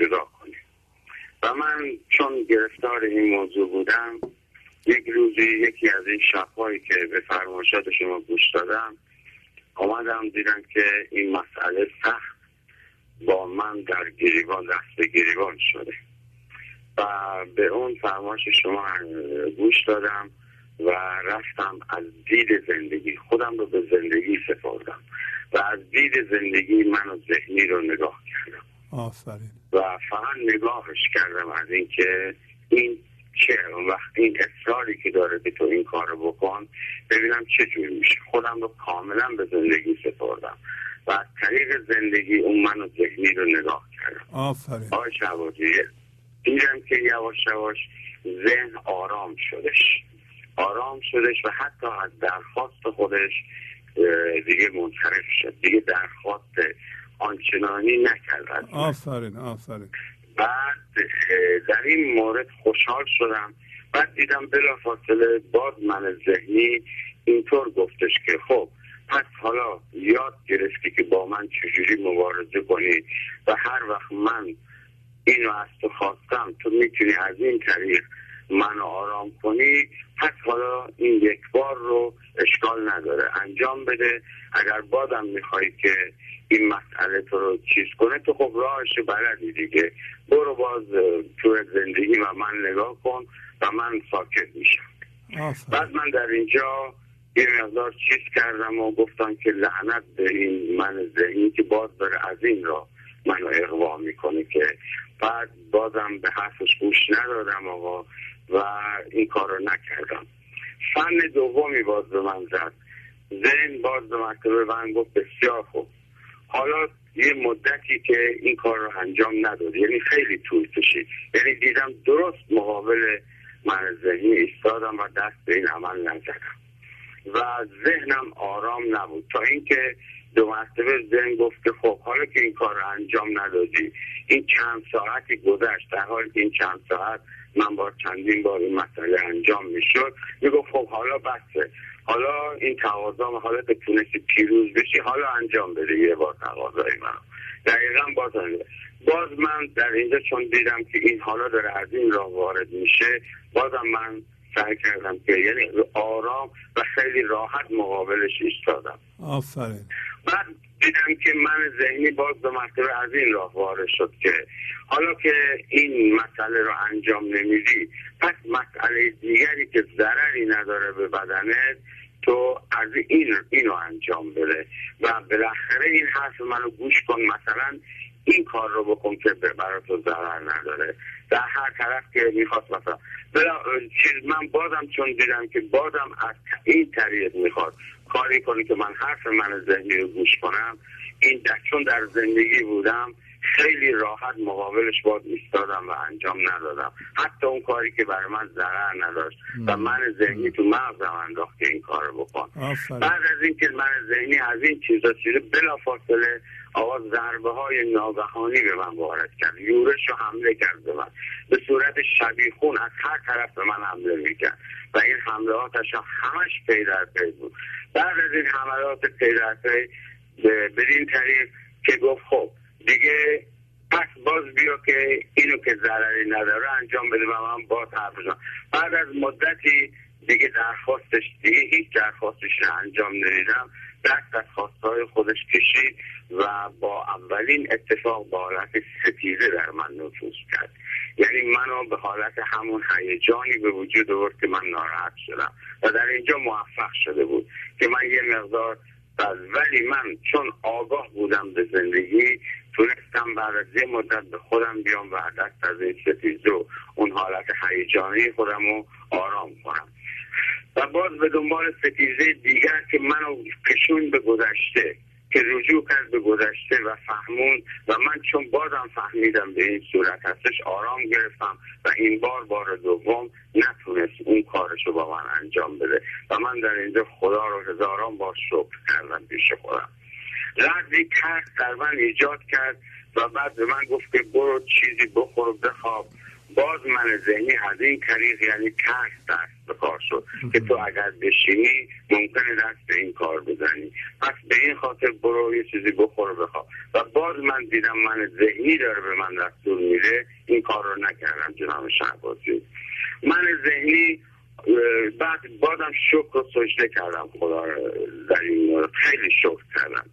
L: جدا کنه و من چون گرفتار این موضوع بودم یک روزی یکی از این شبهایی که به فرمایشات شما گوش دادم آمدم دیدم که این مسئله سخت با من در گریبان دست به گریبان شده. و به اون فرمایش شما گوش دادم و رفتم از دید زندگی خودم رو به زندگی سپردم. و از دید زندگی من و ذهنی رو نگاه کردم.
A: آفرین.
L: و فقط نگاهش کردم از اینکه این چه وقت این اصراری که داره که تو این کارو بکن ببینم چه جوری میشه. خودم رو کاملا به زندگی سپردم و از طریق زندگی اون من و ذهنی رو نگاه کردم.
A: آفرین.
L: آقای شبازی دیدم که یواش یواش ذهن آرام شدش. آرام شدش و حتی از درخواست خودش دیگه منصرف شد. دیگه درخواست آنچنانی نکرد
A: آفرین آفرین.
L: بعد در این مورد خوشحال شدم. بعد دیدم بلافاصله باز من ذهنی اینطور گفتش که خب پس حالا یاد گرفتی که با من چجوری مبارزه کنی و هر وقت من اینو از تو خواستم تو می‌تونی از این طریق منو آرام کنی پس حالا این یک بار رو اشکال نداره. انجام بده. اگر بازم می‌خوای که این مسئله تو رو چیز کنه تو خب راهش بلدی دیگه. برو باز تو زندگی و من نگاه کن و من ساکت میشم. بعد من در اینجا یه مقدار چیز کردم و گفتم که لعنت به این من ذهنی که باز داره از این را منو اقوا می‌کنه که بعد بازم به حرفش گوش ندادم آقا. و این کار رو نکردم. فن دومی باز به من زد. ذهن باز به مکتب من گفت بسیار خوب. حالا یه مدتی که این کار رو انجام نداد. یعنی خیلی طول کشید. یعنی دیدم درست مقابل من ذهنی ایستادم و دست به این عمل نزدم. و ذهنم آرام نبود. تا اینکه دو مرتبه ذهن گفت که خب حالا که این کار رو انجام ندادی این چند ساعتی گذشت در حالی که این چند ساعت من با چندین بار این مسئله انجام می‌شد. می‌گفت خب حالا بسه. حالا این تقاضا حالا که تونستی پیروز بشی حالا انجام بده. یه بار تقاضای من دقیقا باز. باز من در اینجا چون دیدم که این حالا داره از این راه وارد میشه بازم من سعی کردم که یعنی آرام و خیلی راحت مقابلش ایستادم.
A: آفرین.
L: بعد دیدم که من ذهنی باز به مرتبه از این راه وارد شد که حالا که این مسئله رو انجام نمیدی پس مسئله دیگری که ضرری نداره به بدنت تو از این اینو انجام بده. و بالاخره این حرف منو گوش کن مثلا این کار رو بکن که برای تو ضرر نداره. در هر طرف که می‌خواست مثلا بلا چیز من بازم چون دیدم که بازم از این طریق می‌خواد کاری کنی که من حرف من ذهنی رو گوش کنم. این چون در زندگی بودم خیلی راحت مقابلش باز ایستادم و انجام ندادم. حتی اون کاری که برای من ضرر نداشت و من ذهنی تو مغزم انداخت که این کار رو بکن بعد از اینکه من ذهنی از این چیزا چیزه بلافاصله آقا ضربه های ناگهانی به من وارد کرد. یورش رو حمله کرد به من. به صورت شبیخون از هر طرف به من حمله می‌کرد. و این حملاتش هم همش پی در پی بود. بعد از این حملات پی در پی بدین طریق که گفت خب دیگه پس باز بیا که اینو که ضرری نداره انجام بده و من باز حرف بعد از مدتی دیگه درخواستش دیگه هیچ درخواستش انجام ندادم. دست از خواستهای خودش کشید و با اولین اتفاق با حالت ستیزه در من نفوذ کرد. یعنی منو به حالت همون هیجانی به وجود آورد که من ناراحت شدم و در اینجا موفق شده بود که من یه مقدار ولی من چون آگاه بودم به زندگی تونستم بعد از یه مدت به خودم بیام و دست از این ستیزه اون حالت هیجانی خودم رو آرام کنم. و باز به دنبال ستیزه دیگر که منو کشون به گذشته که رجوع کرد به گذشته و فهمون و من چون بازم فهمیدم به این صورت هستش آرام گرفتم و این بار بار دوم نتونست اون کارش رو با من انجام بده. و من در اینجا خدا رو هزاران بار شکر کردم پیش خودم. لحظی ترس در من ایجاد کرد و بعد به من گفت که برو چیزی بخور و بخواب. باز من ذهنی از این طریق یعنی ترس دست به کار شد که تو اگر بشینی ممکنه دست به این کار بزنی. پس به این خاطر برو یه چیزی بخور و بخواب. و باز من دیدم من ذهنی داره به من دستور میده. این کار رو نکردم جناب شهبازی. من ذهنی بعد بازم شکر و سجده کردم. خدا در این مورد خیلی شکر کردم.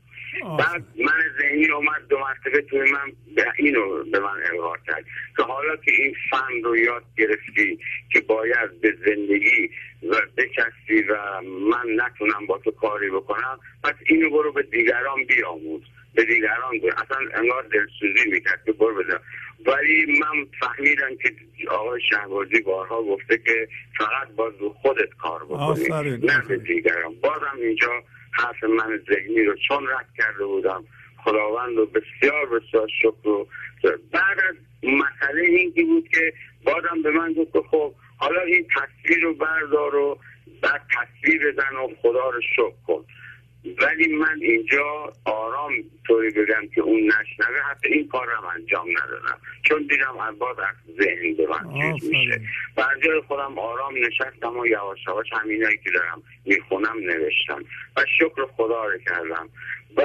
L: بعد من ذهنی اومد دو مرتبه توی من اینو به من القا کرد. که حالا که این فن رو یاد گرفتی که باید به زندگی و بچسبی و من نتونم با تو کاری بکنم پس اینو برو به دیگران بیاموز. به دیگران گفت اصلا انگار دلسوزی می‌کرد که برو بزن. ولی من فهمیدم که آقای شهبازی بارها گفته که فقط باز خودت کار بکنی نه به. دیگران. بازم اینجا حرف من ذهنی رو چون رد کرده بودم خداوند رو بسیار بسیار شکر. و بعد از مسئله این که بود که بازم به من گفت که خب حالا این تصویر رو بردار و بعد تصویر بزن و خدا رو شکر کن. ولی من اینجا آرام طوری بگم که اون نشنوه حتی این کار هم انجام ندادم. چون دیدم عباد از ذهنی به من چیز میشه. بر جای خودم آرام نشستم و یواش یواش همینایی که دارم می‌خونم نوشتم. و شکر خدا رو کردم. و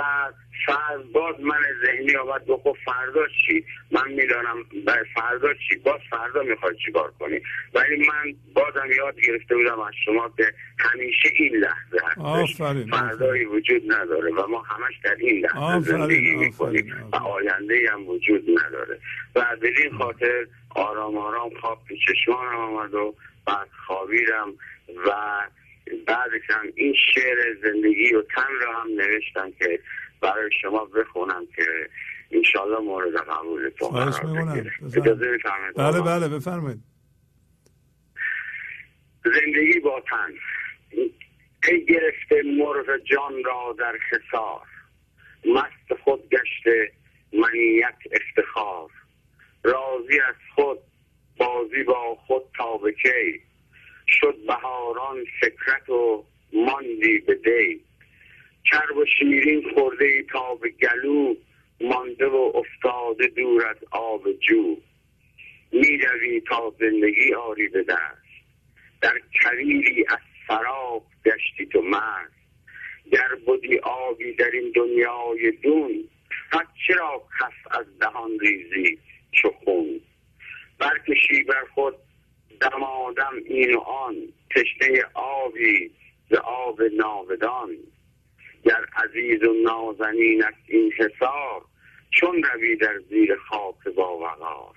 L: فرد باز من ذهنی آمد گفت خب فردا چی؟ من می‌دانم بر فردا چی؟ باز فردا می‌خوای چیکار کنی؟ ولی من بازم یاد گرفته بودم از شما که همیشه این لحظه
A: آفرین،
L: فردایی وجود نداره و ما همش در این لحظه
A: آفرین،
L: زندگی می‌کنیم و. آینده هم وجود نداره. و به این خاطر آرام آرام خواب تو چشمانم آمد و بعد خوابیدم و بعدش هم این شعر زندگی و تن رو هم نوشتم که برای شما بخونم که انشالله مورد قبولتون قرار. بگیره.
A: بله بله بفرمایید.
L: زندگی با تن. ای گرفته مرغ جان را در حصار مست خود گشته منیت افتخار. راضی از خود بازی با خود تا به کی. شد بهاران فکرت و ماندی به دی. چرب و شیرین خورده ای تا به گلو مانده و افتاده دور از آب جو. می‌روی تا زندگی آری به دست. در کلیلی از سراب گشتی تو مست گر بودی آبی در این دنیای دون پس چرا کف از دهان ریزی چو خون. برکشی بر خود دمادم این و آن تشنه آبی ز آب ناودان. گر عزیز و نازنین است این حصار چون روی در زیر خاک با وقار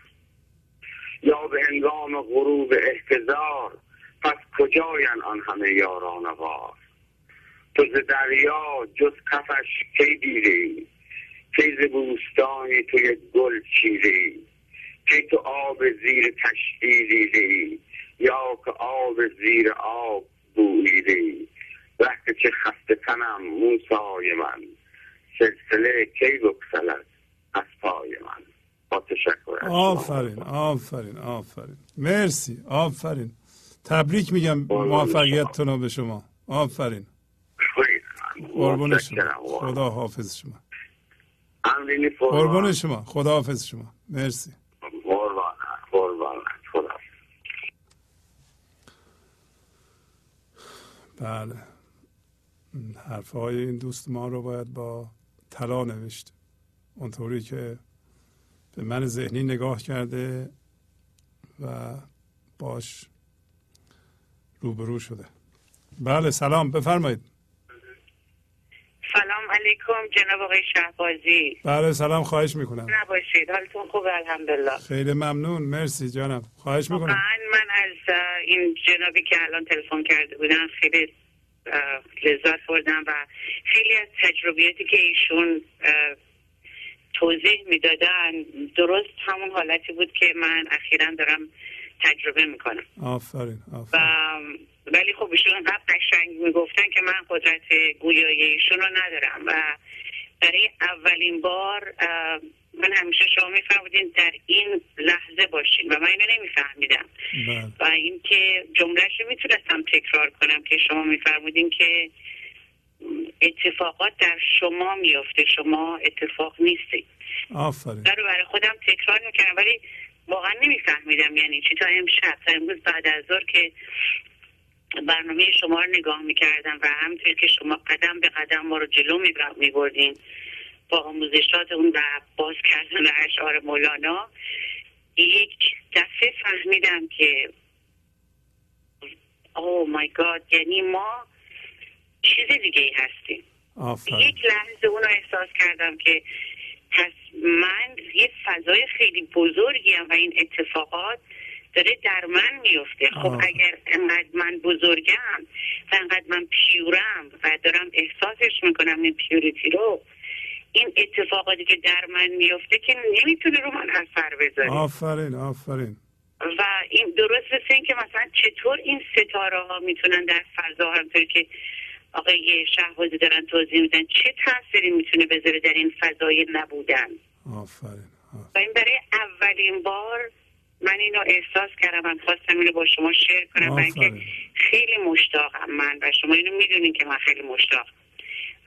L: یا به هنگام غروب احتضار پس کجاین آن همه یاران وار تو ز دریا جز کفش کی دیدی؟ کی ز بوستانی تو یک گل چیدی؟ کی تو آب زیر کشتی دیدی؟ یا که آب زیر آب بوییدی؟ وقتی چه خسته تنم موسای من سلسله کی بکسلد از پای من. با تشکر.
A: آفرین آفرین آفرین. مرسی آفرین. تبریک میگم موفقیتتون رو به شما. آفرین. قربون شما. خدا حافظ شما. قربون شما. خدا حافظ شما. مرسی.
L: قربان قربان خدا
A: بله. حرف های این دوست ما رو باید با طلا نوشت. اونطوری که به من ذهنی نگاه کرده و باش روبرو شده. بله سلام بفرمایید.
M: سلام علیکم جناب آقای شهبازی.
A: بله سلام خواهش می‌کنم.
M: نباشید حالتون خوبه؟ الحمدلله.
A: خیلی ممنون مرسی جانم. خواهش می‌کنم.
M: واقعا من از این جنابی که الان تلفن کرده بودن خیلی لذت بردم و خیلی از تجربیاتی که ایشون توضیح می‌دادن درست همون حالتی بود که من اخیرا دارم تجربه می‌کنم.
A: آفرین
M: و
A: آفرین
M: ولی خب ایشون انقدر قشنگ می‌گفتن که من قدرت گویایی ایشون رو ندارم و برای اولین بار من همیشه شما میفرمودین در این لحظه باشین و من اینو نمیفهمیدم.
A: بله.
M: و اینکه جملهش رو می‌تونستم تکرار کنم که شما میفرمودین که اتفاقات در شما میفته شما اتفاق نیستید
A: آفرین.
M: در رو برای خودم تکرار می‌کردم ولی واقعا نمیفهمیدم یعنی چی. تا امشب تا امروز بعد از ظهر که برنامه شما رو نگاه می‌کردم و همینطور که شما قدم به قدم ما رو جلو میبردین با آموزشات اون و باز کردن اشعار مولانا یک دفعه فهمیدم که او مای گاد یعنی ما چیز دیگه ای هستیم. یک لحظه اون رو احساس کردم که پس من یه فضای خیلی بزرگی هم و این اتفاقات داره در من میفته خب
A: آه.
M: اگر انقدر من بزرگم و انقدر من پیورم و دارم احساسش می‌کنم این پیوریتی رو این اتفاقاتی که در من میفته که نمی‌تونه رو من اثر بذاره.
A: آفرین آفرین.
M: و این درست مثل این که مثلا چطور این ستاره ها می‌تونن در فضا همطور که آقای شهبازی دارن توضیح میدن چه تاثیری می‌تونه بذاره در این فضای نبودن؟
A: آفرین.
M: و این برای اولین بار من اینو احساس کردم من خواستم اینو با شما شیر کنم اینکه
A: آفرین.
M: خیلی مشتاقم من و شما اینو می‌دونین که من خیلی مشتاق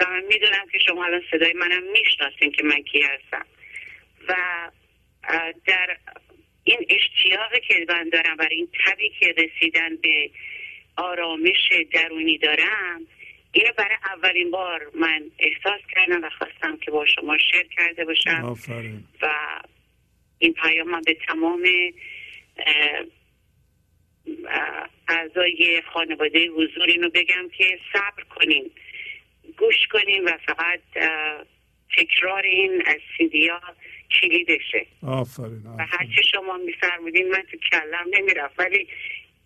M: و من می‌دونم که شما الان صدای منم می‌شناسین که من کی هستم. و در این اشتیاقی که من دارم برای این تبی که رسیدن به آرامش درونی دارم اینو برای اولین بار من احساس کردم و خواستم که با شما شیر کرده باشم.
A: آفرین.
M: و این پیام به تمام اعضای خانواده حضور اینو بگم که صبر کنین گوش کنین و فقط تکرار این از سیدیا کلیدشه.
A: آفرین
M: و
A: آفرین.
M: هرچی شما میفرمودین من تو کلم نمی‌رفت ولی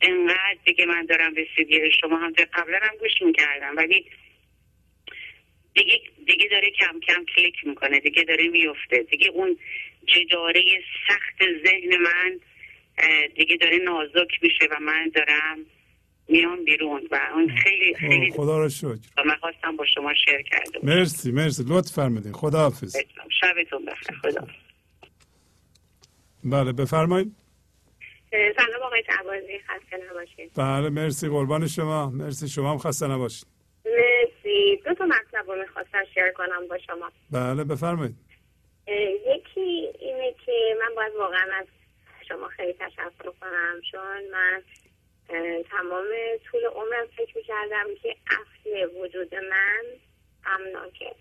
M: انقدر دیگه من دارم به سیدی شما هم قبلا هم گوش می‌کردم ولی دیگه دیگه داره کم کم کلیک می‌کنه دیگه داره میفته دیگه اون جداره سخت ذهن من دیگه داره نازک میشه و من دارم میام بیرون و اون خیلی خیلی
A: خدا را شکر.
M: و من خواستم با شما شیر کرده باشم.
A: مرسی مرسی. لطف فرمودین. خدا حافظ
M: شبتون بخیر. خدا
A: بله بفرمایید.
N: سلام آقای شعبازی خسته نباشید.
A: بله مرسی. قربان شما. مرسی. شما هم خسته نباشید.
N: مرسی. دو تا مطلب رو می‌خواستم شیر کنم با شما.
A: بله بفرمایید.
N: یکی اینه که من باید واقعا از شما خیلی تشکر کنم چون من تمام طول عمرم فکر می‌کردم که اصل وجود من غمناکه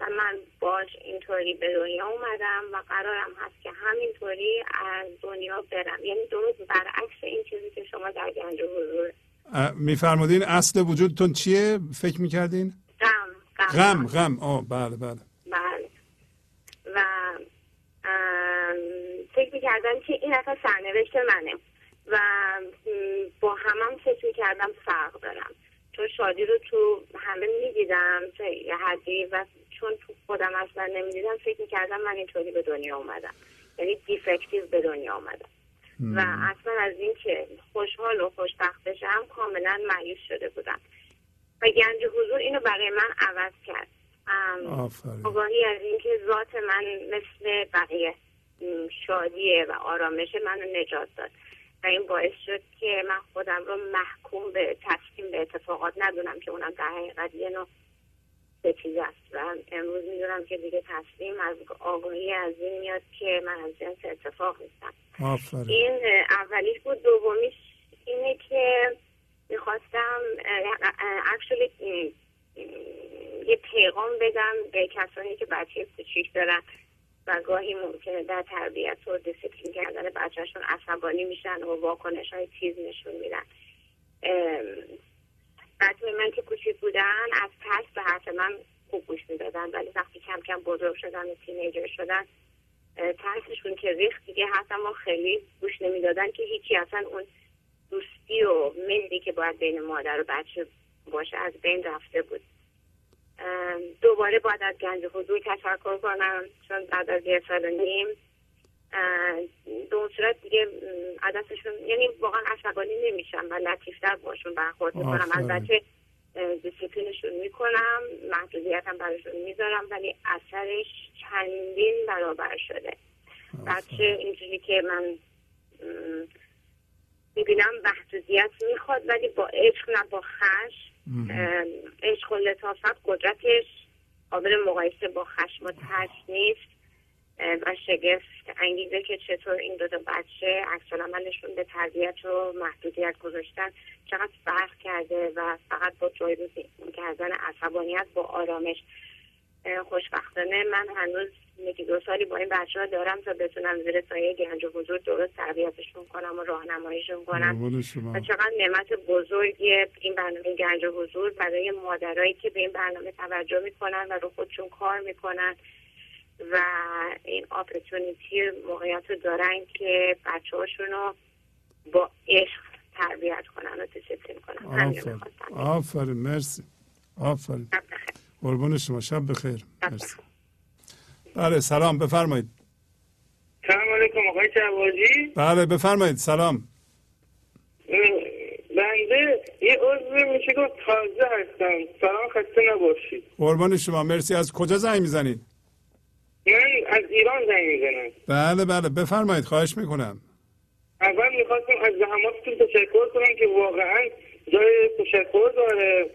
N: و من باش اینطوری به دنیا اومدم و قرارم هست که همینطوری از دنیا برم. یعنی درست برعکس این چیزی که شما در گنج حضور
A: میفرمودین اصل وجودتون چیه؟ فکر می‌کردین؟
N: غم
A: غم. غم آه بله بله
N: بله. و فکر می‌کردم که این اصلا سرنوشت منه و با همم فکر می‌کردم فرق دارم. چون شادی رو تو همه می‌دیدم تا یه حدی و چون تو خودم اصلا نمی‌دیدم فکر می‌کردم من اینطوری به دنیا اومدم. یعنی دیفکتیو به دنیا اومدم. و اصلا از اینکه خوشحال و خوشبخت بشم کاملا مایوس شده بودم. و گنج حضور اینو برای من عوض کرد. آگاهی از اینکه ذات من مثل بقیه شادیه و آرامش منو نجات داد. و این باعث شد که من خودم رو محکوم به تسلیم به اتفاقات ندونم که اونم در حقیقت یه نوع ستیزه است. و امروز می‌دونم که دیگه تسلیم از آگاهی از این میاد که من از جنس اتفاق نیستم. این اولیش بود. دومیش اینه که می‌خواستم Actually یه پیغام بدم به کسانی که بچه کوچیک دارن و گاهی ممکنه در تربیت و دیسیپلین کردن بچهشون عصبانی میشن و واکنش های تیز نشون میدن. بچه من که کوچیک بودن از ترس به حرف من خوب گوش می‌دادن ولی وقتی کم کم بزرگ شدن و teenager شدن ترسشون که ریخت دیگه حرف ما خیلی گوش نمی‌دادن که هیچی. اصلا اون دوستی و ملی که باید بین مادر و بچه باشه از بین رفته بود. دوباره باید از گنج حضور تشکر کنم چون بعد از یه سال و نیم به اون صورت دیگه م، عدسشون یعنی واقعا عصبانی نمیشم و لطیفتر باشون برخورد می‌کنم. بچه اه، دیسیپلینشون می‌کنم محدودیتم براشون می‌ذارم ولی اثرش چندین برابر شده. بچه اینجوری که من می‌بینم محدودیت می‌خواد ولی با عشق نه با خشم. عشق و لطافت قدرتش قابل مقایسه با خشم و ترس نیست و شگفت انگیزه که چطور این دو بچه عکس عملشون به تربیت و محدودیت گذاشتن چقدر فرق کرده و فقط با جایگزین کردن عصبانیت با آرامش. خوشبختانه من هنوز یکی دو سالی با این بچه ها دارم تا بتونم زیر سایه گنج و حضور درست تربیتشون کنم و راهنماییشون کنم. و چقدر نعمت بزرگیه این برنامه گنج و حضور برای مادرایی که به این برنامه توجه می‌کنن و رو خودشون کار می‌کنن و این اپورتونیتی موقعیت رو دارن که بچه هاشون با عشق تربیت کنن و دیسپلین کنن. رو
A: آفرین. آفرین. مرسی. آفرین. قربون شما. شب بخیر. مرسی. بله سلام بفرمایید.
O: سلام علیکم آقای جوادی.
A: بله بفرمایید سلام.
O: بنده یه عضو میشه گفت تازه هستم. سلام خسته نباشید.
A: قربان شما مرسی. از کجا زنگ می‌زنید؟
O: من از ایران زنگ می‌زنم.
A: بله بله بفرمایید خواهش می‌کنم.
O: اول می‌خواستم از زحماتتون تشکر کنم که واقعا جای تشکر داره.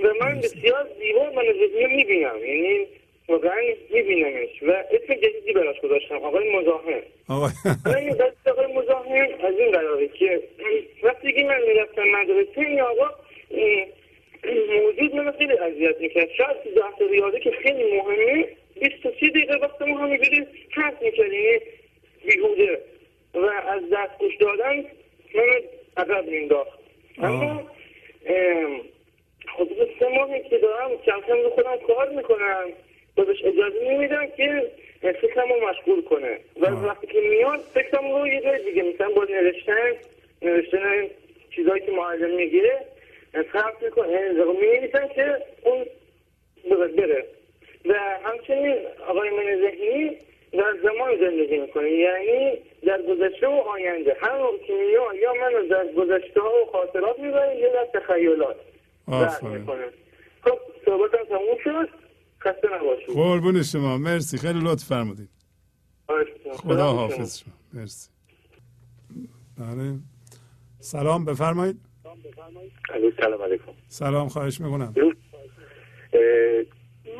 O: و من بسیار زیبا من ذهنی می‌بینم. یعنی واقعا میبینمش. و اسم جدیدی براش گذاشتم آقای مزاحم.
A: آقا <laughs>
O: من این دست آقای مزاحم از این قراره که <clears throat> وقتی که من می‌رفتم مدرسه این آقا <clears throat> موجود من خیلی اذیت می‌کرد. شاید تو بحث ریاضه که خیلی مهمه 23 دقیقه وقت ما همینجوری حرف می‌کرد یعنی بیهوده. و از دست گوش دادن من عقب مینداخت اما ام، حدود سه ماهی که دارم کم کم خودم کار می‌کنم. و بهش اجازه نمیدم که فکرم رو مشغول کنه. و وقتی که میاد فکرم رو یه جای دیگه مثلا با نوشتن نوشتن چیزایی که معلم میگه فرق می‌کنه. می نویسن که اون بره- بره. و همچنین آقای من ذهنی در زمان زندگی می‌کنه. یعنی در گذشته و آینده. هم موقع که میاد یا من در گذشته ها و خاطرات می‌بریم یا در تخیلات.
A: آفرین.
O: خب صحبتم تموم شد. خسته نباشید.
A: قربون شما. مرسی. خیلی لطف فرمودید. خدا. حافظ شما. مرسی. بله. سلام. بفرمایید.
P: سلام علیکم.
A: سلام. خواهش می‌کنم.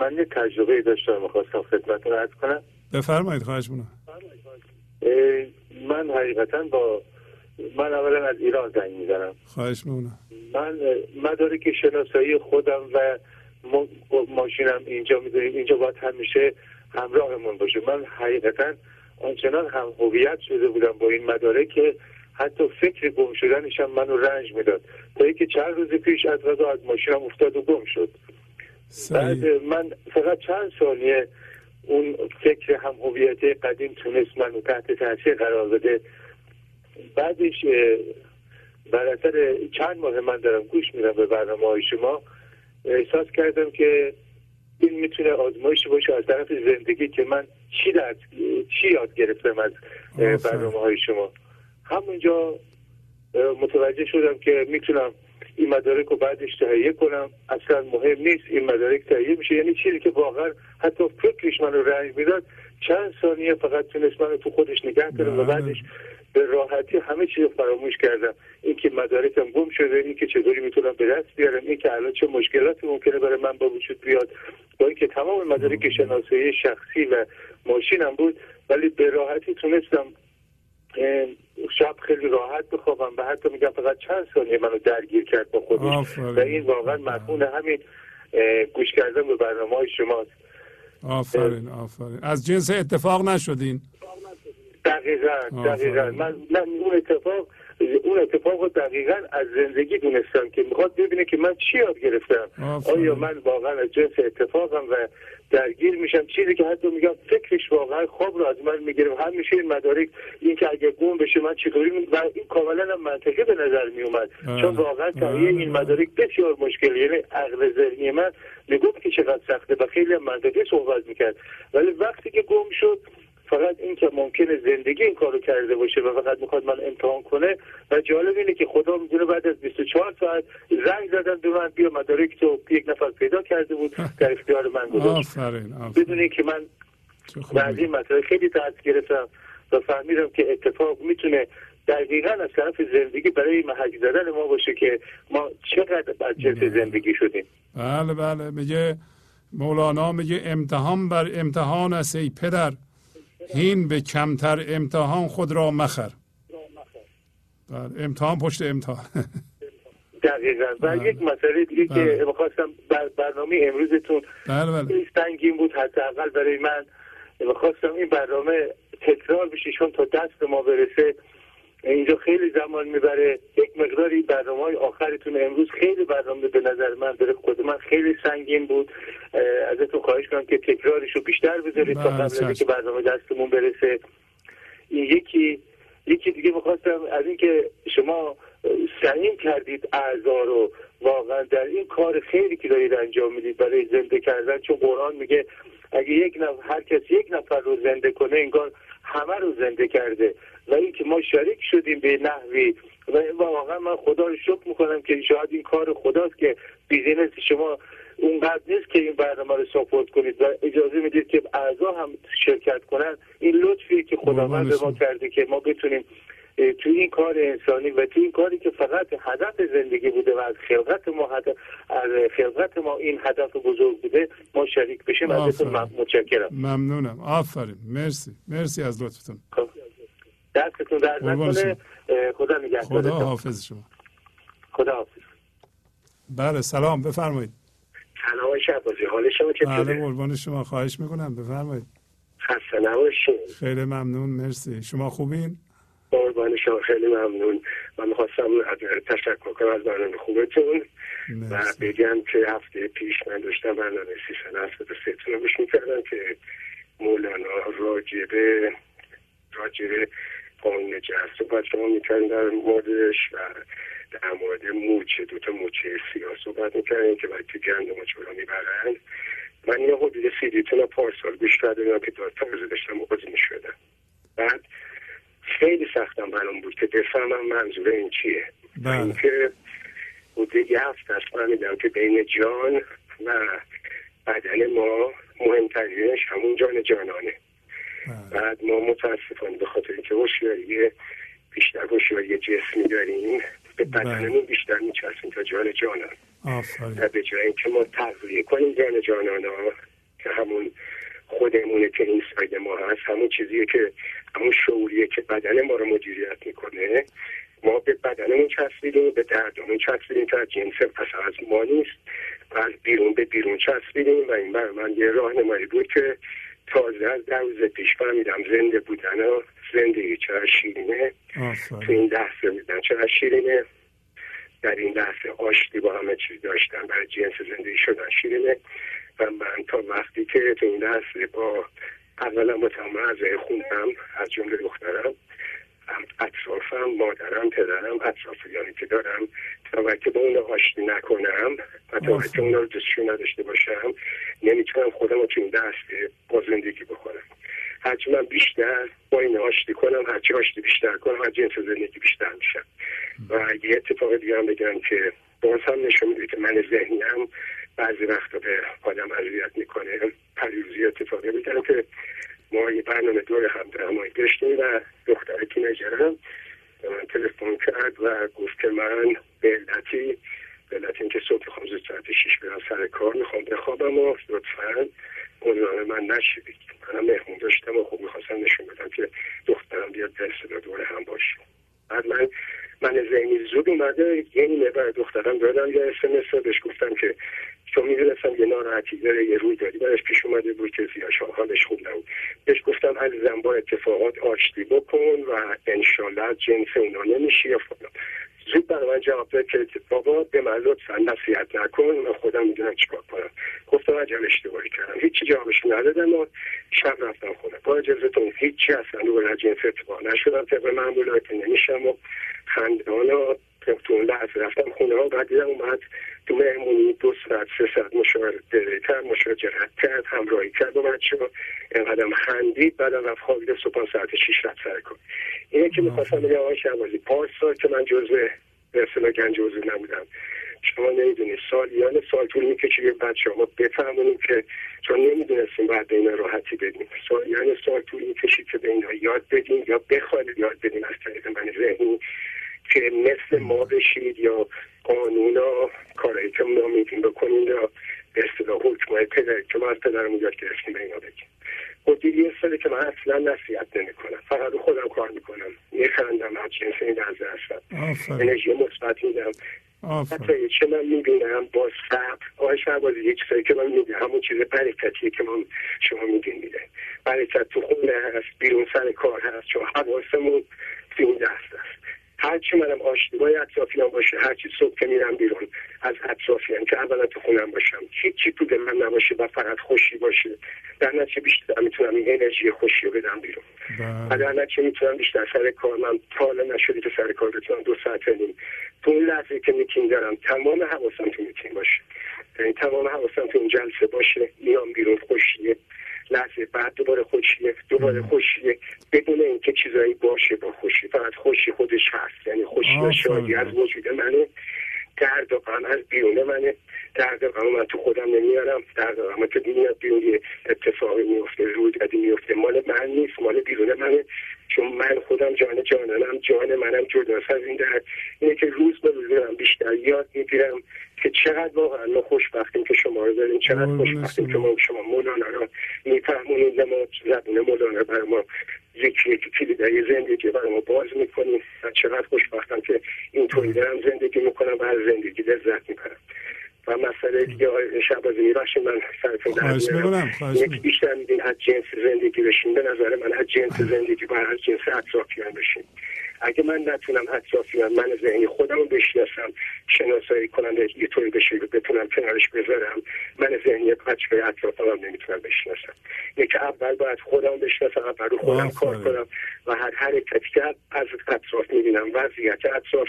P: من یه تجربه داشتم. می‌خواستم خدمتتون عرض کنم.
A: بفرمایید. خواهش می‌کنم.
P: من حقیقتا با من اولا از ایران زنگ می‌زنم.
A: خواهش می‌کنم.
P: من مدارک شناسایی خودم و ماشینم اینجا می‌دونیم. اینجا باید همیشه همراهمون باشه. من حقیقتا آنچنان هم هویت شده بودم با این مدارک که حتی فکر گم شدنش هم منو رنج می‌داد. تا اینکه چند روز پیش از غذا از ماشینم افتاد و گم شد. بعد من فقط چند ثانیه اون فکر هم هویت قدیم تونست منو تحت تاثیر قرار بده. بعدش بر اثر چند ماه من دارم گوش میدم به برنامه های شما. احساس کردم که این می‌تونه آزمایشی باشه از طرف زندگی که من چی درد چی یاد گرفتم از. برنامه های شما همونجا متوجه شدم که می‌تونم این مدارک رو بعدش تهیه کنم اصلا مهم نیست این مدارک تهیه میشه یعنی چیزی که واقعا حتی فکرش منو رنج می‌داد چند ثانیه فقط تونست منو تو خودش نگه داره و
A: بله.
P: بعدش به راحتی همه چیز رو فراموش کردم. اینکه مدارکم گم شده اینکه چطوری می‌تونم به دست بیارم اینکه الان چه مشکلاتی ممکنه برای من با وجود بیاد. با اینکه تمام مدارک شناسایی شخصی و ماشینم بود ولی به راحتی تونستم شب خیلی راحت بخوابم و حتی میگم فقط چند ثانیه منو درگیر کرد با خودش. و این واقعا مدفون همین گوش کردن به برنامه های شماست.
A: آفرین آفرین. از جنس اتفاق نشدین.
P: دقیقا. دقیقا من, من اون اتفاق اون اتفاق رو دقیقا از زندگی دونستم که می‌خواد ببینه که من چی یاد گرفتم. آیا من واقعا از جنس اتفاقم و درگیر میشم چیزی که حتی میگم فکرش واقعا خواب رو از من می‌گیره همیشه این مدارک این که اگه گم بشه من چطوری و این کاملا هم منطقی به نظر میومد. چون واقعا تهیه این. مدارک بسیار مشکل یعنی عقل ذهنی من می‌گفت که چقدر سخته و خیلی هم منطقی صحبت می‌کرد ولی وقتی که گم شد فقط این که ممکنه زندگی این کارو کرده باشه و فقط می‌خواد من امتحان کنه و جالب اینه که خدا می‌دونه بعد از 24 ساعت زنگ زدن به من بیا مدارک تو یک نفر پیدا کرده بود در اختیار من گذاشت.
A: آفرین آفرین.
P: بدون اینکه من از این مسائل خیلی درس گرفتم و فهمیدم که اتفاق می‌تونه دقیقا از طرف زندگی برای محک زدن ما باشه که ما چقدر از جنس زندگی شدیم.
A: بله بله. میگه مولانا میگه امتحان بر امتحان است ای پدر. هین به کمتر امتحان خود را مخر. بله امتحان پشت امتحان.
P: دقیقا. و
A: بله.
P: یک مسئله دیگه
A: بله.
P: که می‌خواستم بر برنامه امروزتون
A: بله بله.
P: سنگین بود حداقل برای من. می‌خواستم این برنامه تکرار بشه چون تا دست ما برسه اینجا خیلی زمان می‌بره. یک مقدار این برنامه های آخرتون امروز خیلی برنامه به نظر من داره خود من خیلی سنگین بود. ازتون خواهش کنم که تکرارش رو بیشتر بذارید تا
A: بله،
P: قبل
A: چشم.
P: برنامه دستمون برسه. این یکی یکی دیگه می‌خواستم از اینکه شما سهیم کردید اعضا رو. واقعا در این کار خیلی که دارید انجام می‌دید برای زنده کردن. چون قرآن میگه اگه یک نفر هر کس یک نفر رو زنده کنه انگار همه رو زنده کرده. و اینکه ما شریک شدیم به نحوی. و واقعا من خدا رو شکر می‌کنم که شاید این کار خداست که business شما اونقدر نیست که این برنامه رو support کنید. و اجازه می‌دید که اعضا هم شرکت کنن. این لطفی که خداوند به ما کرده که ما بتونیم تو این کار انسانی و تو این کاری که فقط هدف زندگی بوده و از خلقت ما هدف از خلقت ما این هدف بزرگ بوده ما شریک بشیم. ازتون متشکرم.
A: ممنونم. آفرین. مرسی. مرسی از لطفتون.
P: دستتون درد نکنه خدا
A: خدا
P: نگهدارتون
A: حافظ شما.
P: خدا حافظ.
A: بله سلام. بفرمایید.
Q: سلام شبازی حال شما
A: بله
Q: چطوره
A: قربان شما. خواهش می‌کنم. بفرمایید.
Q: خسته نباشین.
A: خیلی ممنون. مرسی. شما خوبین؟
Q: قربان شما. خیلی ممنون. من می‌خواستم تشکر کنم از برنامه خوبتون. و بگم که هفته پیش من داشتم برنامه سی سنه به سهتون رو گوش می‌کردم که مولانا راجبه راجبه قانون جهاز صحبت شما می‌کردن در موردش و در مورد موچه دوتا موچه سیاه صحبت می‌کردن که باید تو گند موچه رو می‌برن. من یه حدود سی دیتون پارسال گوش کرده بودم که داد تازه داشتم بازی می‌شدم بعد خیلی سختم برام بود که بفهمم منظور این چیه.
A: بله.
Q: اینکه حدود یه هفته است فهمیدم که بین جان و بدن ما مهمترینش همون جان جانانه. بعد ما متاسفانه به خاطر اینکه هوشیاری بیشتر هوشیاری جسمی داریم به بدنمون بیشتر میچسبیم تا جان جانان. و به جای اینکه ما تغذیه کنیم جان جانانا که همون خودمونه که این ساید ما هست همون چیزیه که همون شعوریه که بدن ما رو مدیریت می‌کنه. ما به بدنمون چسبیدیم به دردمون چسبیدیم که از جنس پس از ما نیست. و از بیرون به بیرون چسبیدیم و این برای من یه راهنمایی بود که تازه از ده روز پیش فهمیدم زنده بودن و زندگی چقدر شیرینه. تو این لحظه بودن چقدر شیرینه. در این لحظه آشتی با همه چیز داشتن برای جنس زندگی شدن شیرینه. و من تا وقتی که تو این لحظه با اولا با تمام اعضای خونم از جمله دخترم. اطرافم مادرم پدرم اطرافیانی که دارم تا وقتی با اون آشتی نکنم و تا وقتی اون رو دوستشون نداشته باشم نمی‌تونم خودم رو تو این لحظه با زندگی بکنم. هرچی من بیشتر با این آشتی کنم هرچی آشتی بیشتر کنم هر جنس زندگی بیشتر میشم. و یه اتفاق دیگه هم بگم که باز هم نشون میده که من ذهنیم بعضی وقتا به آدم اذیت می‌کنه. پریروزی اتفاقی بگم که ما یه برنامه دور هم درمایی داشتیم و دختر تینیجرم به من تلفن کرد و گفت که من به علتی به علت اینکه صبح می‌خوام زود ساعت شیش برم سر کار می‌خوام بخوابم و لطفا مزاحم من نشدید منم مهمون داشتم و خب می‌خواستم نشون بدم که دخترم بیاد و دور هم باشیم بعد من من ذهنی زود اومده یه نیمه برای دخترم دادم یه اسمس بهش گفتم که چون می‌دونستم یه ناراحتی داره یه روی داری براش پیش اومده بود که زیاش حالش خوب نبود. بهش گفتم عزیزم با اتفاقات آشتی بکن و انشالله جنس اونا نمیشی یا زود برای من جواب داد که بابا به من لطفا نصیحت نکن من خودم می‌دونم چیکار کنم. گفتم عجب اشتباهی کردم. هیچی جوابش ندادم و شب رفتم خونه. با اجازهتون هیچی اصلا رو جنس اتفاق نشدم. طبق معمولات نمیشم و خندان و تو اون لحظه رفتم خونه ها بعد دیدم اومد تو مهمونی دو ساعت سه ساعت مشاوره کرد مشاجرت کرد همراهی کرد با بچه ها اینقدرم خندید بعدم رفت خوابید صبح ساعت شیش رفت سر کن اینه که می‌خواستم بگم آقای شهبازی پارسال که من جزو به اصطلاح گنج حضور نبودم. شما نمی‌دونید سالیان سال طول می‌کشه بچه ما بفهمونیم که چون نمی‌دونستیم بعد به راحتی بدیم. سالیان سال طول می‌کشید که به اینا یاد بدیم یا بخوایم یاد بدیم از طریق من ذهنی. که مثل ما بشید یا قانون و کارهایی که ما میگیم بکنیم یا به اصطلاح حکمای پدر که ما از پدرمون یاد گرفتیم به اینا بگیم. حدود یه ساله که من اصلا نصیحت نمی کنم فقط رو خودم کار می‌کنم. میخندم از جنس این لحظه هستم. انرژی مثبت میدم. حتی چه من می‌بینم با صبر آقای شهبازی یک چیزایی که من میگم همون چیز برکتیه که من شما میگین میده برکت تو خونه هست بیرون سر کار هست چون حواسمون تو این دست است هرچی منم آشتیبای اطرافیان باشه هرچی صبح که میرم بیرون از اطرافیان که اولا تو خونم باشم. هیچی تو دل من نباشه و فقط خوشی باشه. در نتیجه بیشتر می‌تونم این انرژی خوشی رو بدم بیرون. و در نتیجه می‌تونم بیشتر سر کار من تا حالا نشدی که سر کار بتونم دو ساعت نیم. تو اون لحظه که میتینگ دارم تمام حواسم تو میتینگ باشه. یعنی تمام حواسم تو اون جلسه باشه میام بیرون خوشیه. لحظه بعد دوباره خوشیه دوباره خوشیه. بدون اینکه چیزایی باشه با خوشی فقط خوشی خودش هست. یعنی خوشی و شادی از وجود منه. درد و غم از بیرون منه. درد و غم من تو خودم نمیارم. درد و غم که میاد بیرون. یه اتفاقی میفته رویدادی میفته. مال من نیست مال بیرون منه. چون من خودم جان جانانم جان منم جداست از این درد. اینه که روز به روز دارم بیشتر یاد می‌گیرم که چقدر واقعا ما خوشبختیم که شما رو داریم چقدر خوشبختیم که ما شما مولانا رو میفهمونیم و ما زبون مولانا برای ما یکی یکی کلیدهای زندگی برای ما باز می‌کنیم. و چقدر خوشبختم که اینطوری دارم زندگی می‌کنم و از زندگی لذت می‌کنم و مسئله دیگه آقای شبازی میبخشید من سرتون در که بیشتر میدین از جنس زندگی بشین به نظر من از جنس زندگی و از جنس اطرافیان بشین اگه من نتونم اطرافیان من ذهنی خودم رو بشناسم شناسایی کنم یه طوری بشه که بتونم کنارش بذارم من ذهنی بچه اطرافم هم نمی‌تونم بشناسم. یکی اول باید خودم بشناسم اول رو خودم کار کنم و هر حرکتی که از اطراف می‌بینم وضعیت اطراف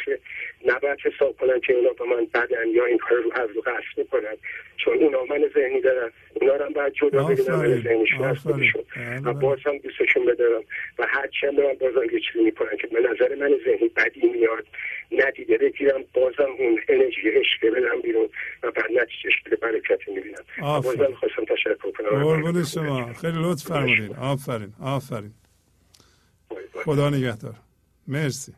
Q: نباید حساب کنم که اونا به من بدن یا این کار رو از رو قصد می‌کنن. چون اونا من ذهنی دارن. اونا رو هم باید جدا ببینم من ذهنیشون از خودشون. و باز هم دوستشون بدارم. و هرچی هم دارم بازم یه چیزی می‌کنن که به نظر من ذهنی بدی میاد. ندیده بگیرم بازم اون انرژی عشق بدم بیرون و بعد نتیجهش به برکتی می‌بینم. بازم خواستم تشکر کنم.
A: قربون شما. خیلی لطف فرمودین. آفرین آفرین. خدا نگهدار. مرسی.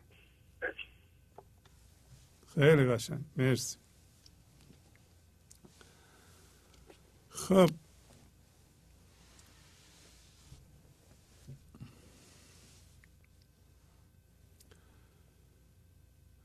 A: خیلی قشنگ. مرسی. خب.